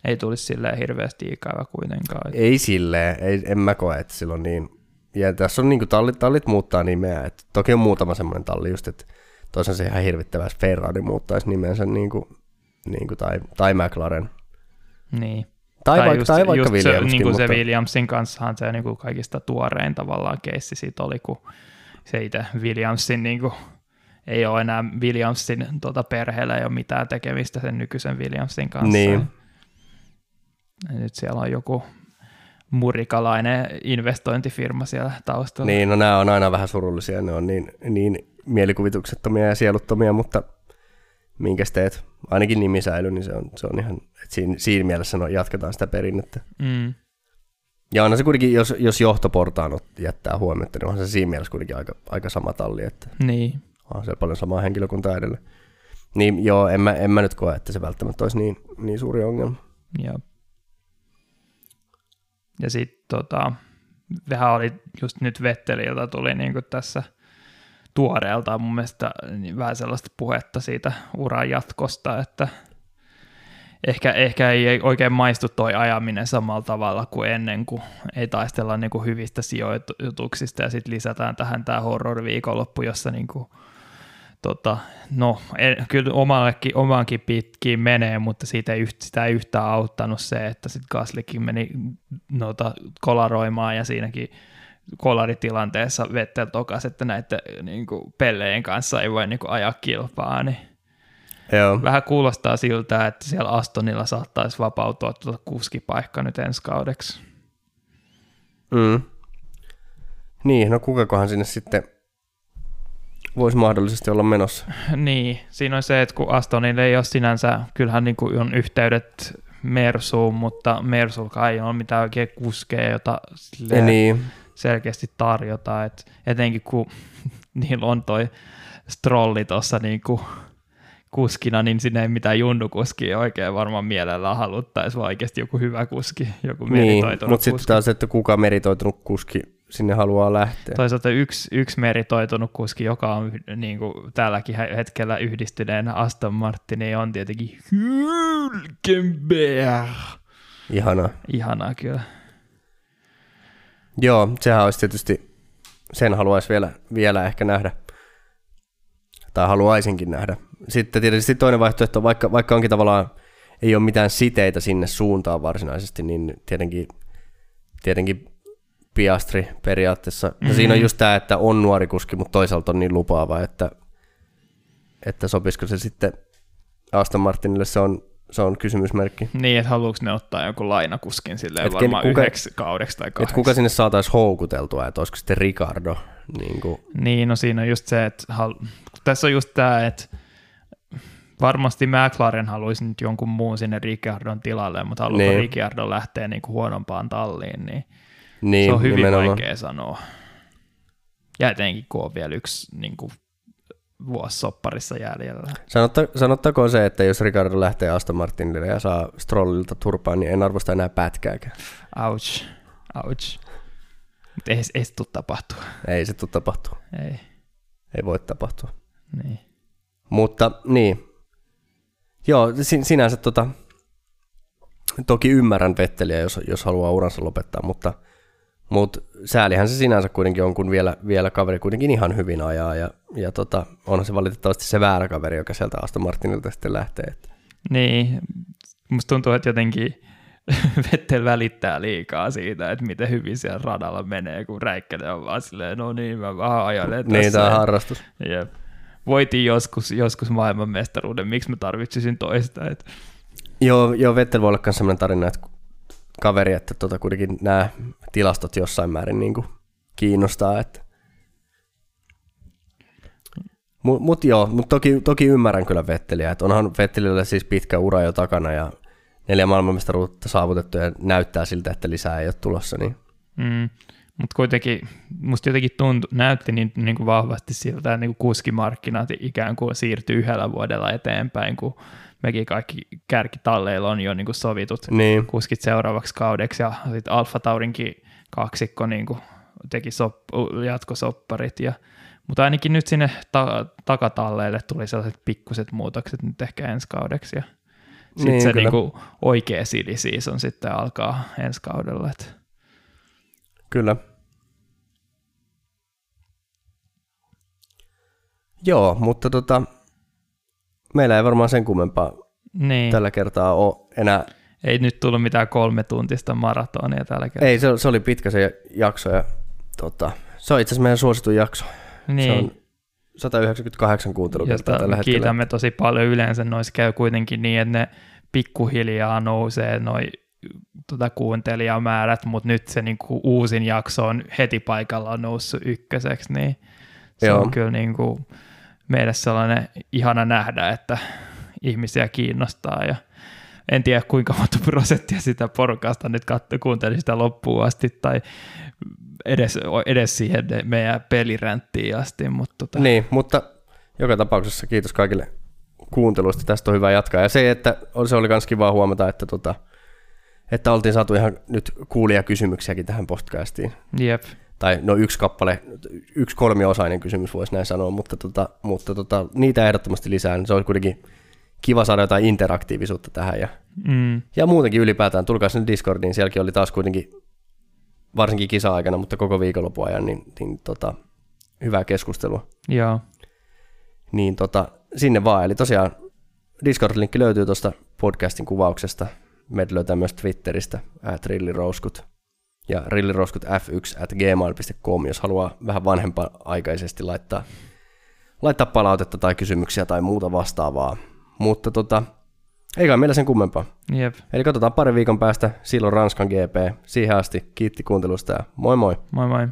ei tulisi silleen hirveästi ikävä kuitenkaan. Ei silleen, ei, en mä koe, että sillä on niin, ja tässä on niin kuin tallit, tallit muuttaa nimeä, että toki on muutama semmoinen talli just, että toisaalta se ihan hirvittävä, jos Ferrari muuttaisi nimensä niin kuin, niin kuin, tai, tai McLaren. Niin. Tai, tai, vaikka, just, tai vaikka just se, niin kuin mutta se Williamsin kanssahan se niin kuin kaikista tuorein tavallaan keissi siitä oli, kun se itse Williamsin niin kuin, ei ole enää Williamsin tuota perheellä ei ole mitään tekemistä sen nykyisen Williamsin kanssa. Niin. Ja nyt siellä on joku murikalainen investointifirma siellä taustalla. niin, no nämä on aina vähän surullisia, ne on niin, niin mielikuvituksettomia ja sieluttomia, mutta minkäs teet, ainakin nimi säilyy, niin se on, se on ihan, että siinä, siinä mielessä no, jatketaan sitä perinnettä. Mm. Ja onhan se kuitenkin, jos, jos johtoportaan jättää huomiota, niin onhan se siinä mielessä kuitenkin aika, aika sama talli, että Niin. onhan siellä paljon samaa henkilökuntaa edelleen. Niin joo, en mä, en mä nyt koe, että se välttämättä olisi niin, niin suuri ongelma. Joo. Ja sitten tota, vähän oli just nyt Vetteliltä tuli niin tässä tuoreeltaan mun mielestä niin vähän sellaista puhetta siitä uran jatkosta, että ehkä, ehkä ei oikein maistu toi ajaminen samalla tavalla kuin ennen, kun ei taistella niin kuin hyvistä sijoituksista ja sitten lisätään tähän tämä horror-viikonloppu, jossa niin kuin, tota, no en, kyllä omallekin, omaankin pitkiin menee, mutta siitä ei, yht, sitä ei yhtään auttanut se, että sitten Gaslikin meni noita kolaroimaan ja siinäkin kolaritilanteessa Vettel tokas, että näiden niin kuin, pellejen kanssa ei voi niin kuin, ajaa kilpaa, niin Joo. vähän kuulostaa siltä, että siellä Astonilla saattaisi vapautua tuota kuskipaikka nyt ensi kaudeksi. Mm. Niin, no kukakohan sinne sitten voisi mahdollisesti olla menossa. Niin, siinä on se, että kun Astonille ei ole sinänsä, kyllähän niin kuin on yhteydet Mersuun, mutta Mersulkaan ei ole mitään oikein kuskeja, jota niin, selkeästi tarjota, et etenkin kun niillä on toi strolli tuossa niinku kuskina, niin sinne ei mitään junnukuskia oikein varmaan mielellään haluttaisi, vaan oikeasti joku hyvä kuski, joku niin meritoitunut mutta sitten taas, että kuka meritoitunut kuski sinne haluaa lähteä. Toisaalta yksi, yksi meritoitunut kuski, joka on niin kuin tälläkin hetkellä yhdistyneenä Aston Martinin, on tietenkin Hülkenberg. Ihanaa. Ihanaa kyllä. Joo, sehän olisi tietysti, sen haluaisi vielä, vielä ehkä nähdä. Tai haluaisinkin nähdä. Sitten tietysti toinen vaihtoehto, vaikka, vaikka onkin tavallaan, ei ole mitään siteitä sinne suuntaan varsinaisesti, niin tietenkin, tietenkin Piastri periaatteessa. Mm-hmm. Ja siinä on just tämä, että on nuori kuski, mutta toisaalta on niin lupaava, että, että sopisiko se sitten Aston Martinille, se on, se on kysymysmerkki. Niin, että haluuks ne ottaa jonkun lainakuskin silleen Et varmaan kuka- yhdeksi kaudeksi tai kahdeksi. kuka sinne saataisiin houkuteltua, että olisiko sitten Ricardo. Niin kuin, Niin, no siinä on just se, että hal- tässä on just tämä, että varmasti McLaren haluaisi nyt jonkun muun sinne Ricciardon tilalle, mutta haluaako Niin. Ricciardo lähteä niin kuin huonompaan talliin, niin, niin, se on hyvin nimenomaan. vaikea sanoa. Ja etenkin, kun on vielä yksi niin kuin, vuosi sopparissa jäljellä. Sanotta, sanottakoon se, että jos Ricardo lähtee Aston Martinille ja saa Strollilta turpaan, niin en arvosta enää pätkääkään. Ouch, ouch. Mutta ei, ei se tule tapahtua. Ei se tule tapahtua. Ei, Ei voi tapahtua. niin. Mutta niin. Joo, sin- sinänsä tota, toki ymmärrän Vetteliä, jos, jos haluaa uransa lopettaa, mutta, mutta säälihän se sinänsä kuitenkin on, kun vielä, vielä kaveri kuitenkin ihan hyvin ajaa, ja, ja tota, onhan se valitettavasti se väärä kaveri, joka sieltä Aston Martinilta sitten lähtee. Että. Niin, musta tuntuu, että jotenkin Vettel välittää liikaa siitä, että miten hyvin siellä radalla menee, kun Räikkönen on vaan silleen, no niin, mä vähän ajelen tässä. Niin, tämä on harrastus. Jep. Voitiin joskus, joskus maailmanmestaruuden, miksi mä tarvitsisin toista. Että... Joo, joo, Vettel voi olla myös sellainen tarina, että kaveri, että tota, kuitenkin nämä tilastot jossain määrin niin kuin kiinnostaa. Että. Mutta mut joo, mut toki, toki ymmärrän kyllä Vetteliä, että onhan Vettelillä siis pitkä ura jo takana ja neljä maailmanmestaruutta saavutettu ja näyttää siltä, että lisää ei ole tulossa. Niin. Mm, mutta kuitenkin musta jotenkin tuntu, näytti niin, niin kuin vahvasti siltä, että niin kuskimarkkinat ikään kuin siirtyy yhdellä vuodella eteenpäin, kun mekin kaikki kärkitalleilla on jo niin kuin sovitut niin. kuskit seuraavaksi kaudeksi ja sitten Alfa Taurinkin kaksikko niin kuin teki sop- jatkosopparit ja mutta ainakin nyt sinne ta- takatalleille tuli sellaiset pikkuset muutokset nyt ehkä ensi kaudeksi ja sitten niin, se niinku oikea silly season sitten alkaa ensi kaudella. Että. Kyllä. Joo, mutta tota, meillä ei varmaan sen kummempaa niin. tällä kertaa ole enää. Ei nyt tullut mitään kolme tuntista maratonia tällä kertaa. Ei, se, se oli pitkä se jakso ja tota, se on itse asiassa meidän suosituin jakso. Niin. Se on 198 kuuntelukertaa tällä hetkellä. Kiitämme tosi paljon yleensä, noissa käy kuitenkin niin, että ne pikkuhiljaa nousee noin tuota kuuntelijamäärät, mutta nyt se niinku uusin jakso on heti paikalla noussut ykköseksi, niin se Joo. on kyllä niinku meille sellainen ihana nähdä, että ihmisiä kiinnostaa ja en tiedä kuinka monta prosenttia sitä porukasta nyt katso, kuunteli sitä loppuun asti tai edes, edes siihen meidän peliränttiin asti. Mutta tota. Niin, mutta joka tapauksessa kiitos kaikille kuuntelusta. Tästä on hyvä jatkaa. Ja se, että se oli myös kiva huomata, että, tota, että oltiin saatu ihan nyt kuulia kysymyksiäkin tähän podcastiin. Jep. Tai no yksi kappale, yksi kolmiosainen kysymys voisi näin sanoa, mutta, tota, mutta tota, niitä ehdottomasti lisää. Niin se olisi kuitenkin kiva saada jotain interaktiivisuutta tähän. Ja, mm. ja muutenkin ylipäätään, tulkaa sinne Discordiin, sielläkin oli taas kuitenkin varsinkin kisa-aikana, mutta koko viikonlopun ajan, niin, niin tota, hyvää keskustelua. Joo. Niin tota, sinne vaan. Eli tosiaan Discord-linkki löytyy tuosta podcastin kuvauksesta. Meidät löytää myös Twitteristä, at rillirouskut ja rillirouskut f1 at gmail.com, jos haluaa vähän vanhempaa aikaisesti laittaa, laittaa palautetta tai kysymyksiä tai muuta vastaavaa. Mutta tota, eikä meillä sen kummempaa. Jep. Eli katsotaan pari viikon päästä, silloin Ranskan GP. Siihen asti kiitti kuuntelusta ja moi moi. Moi moi.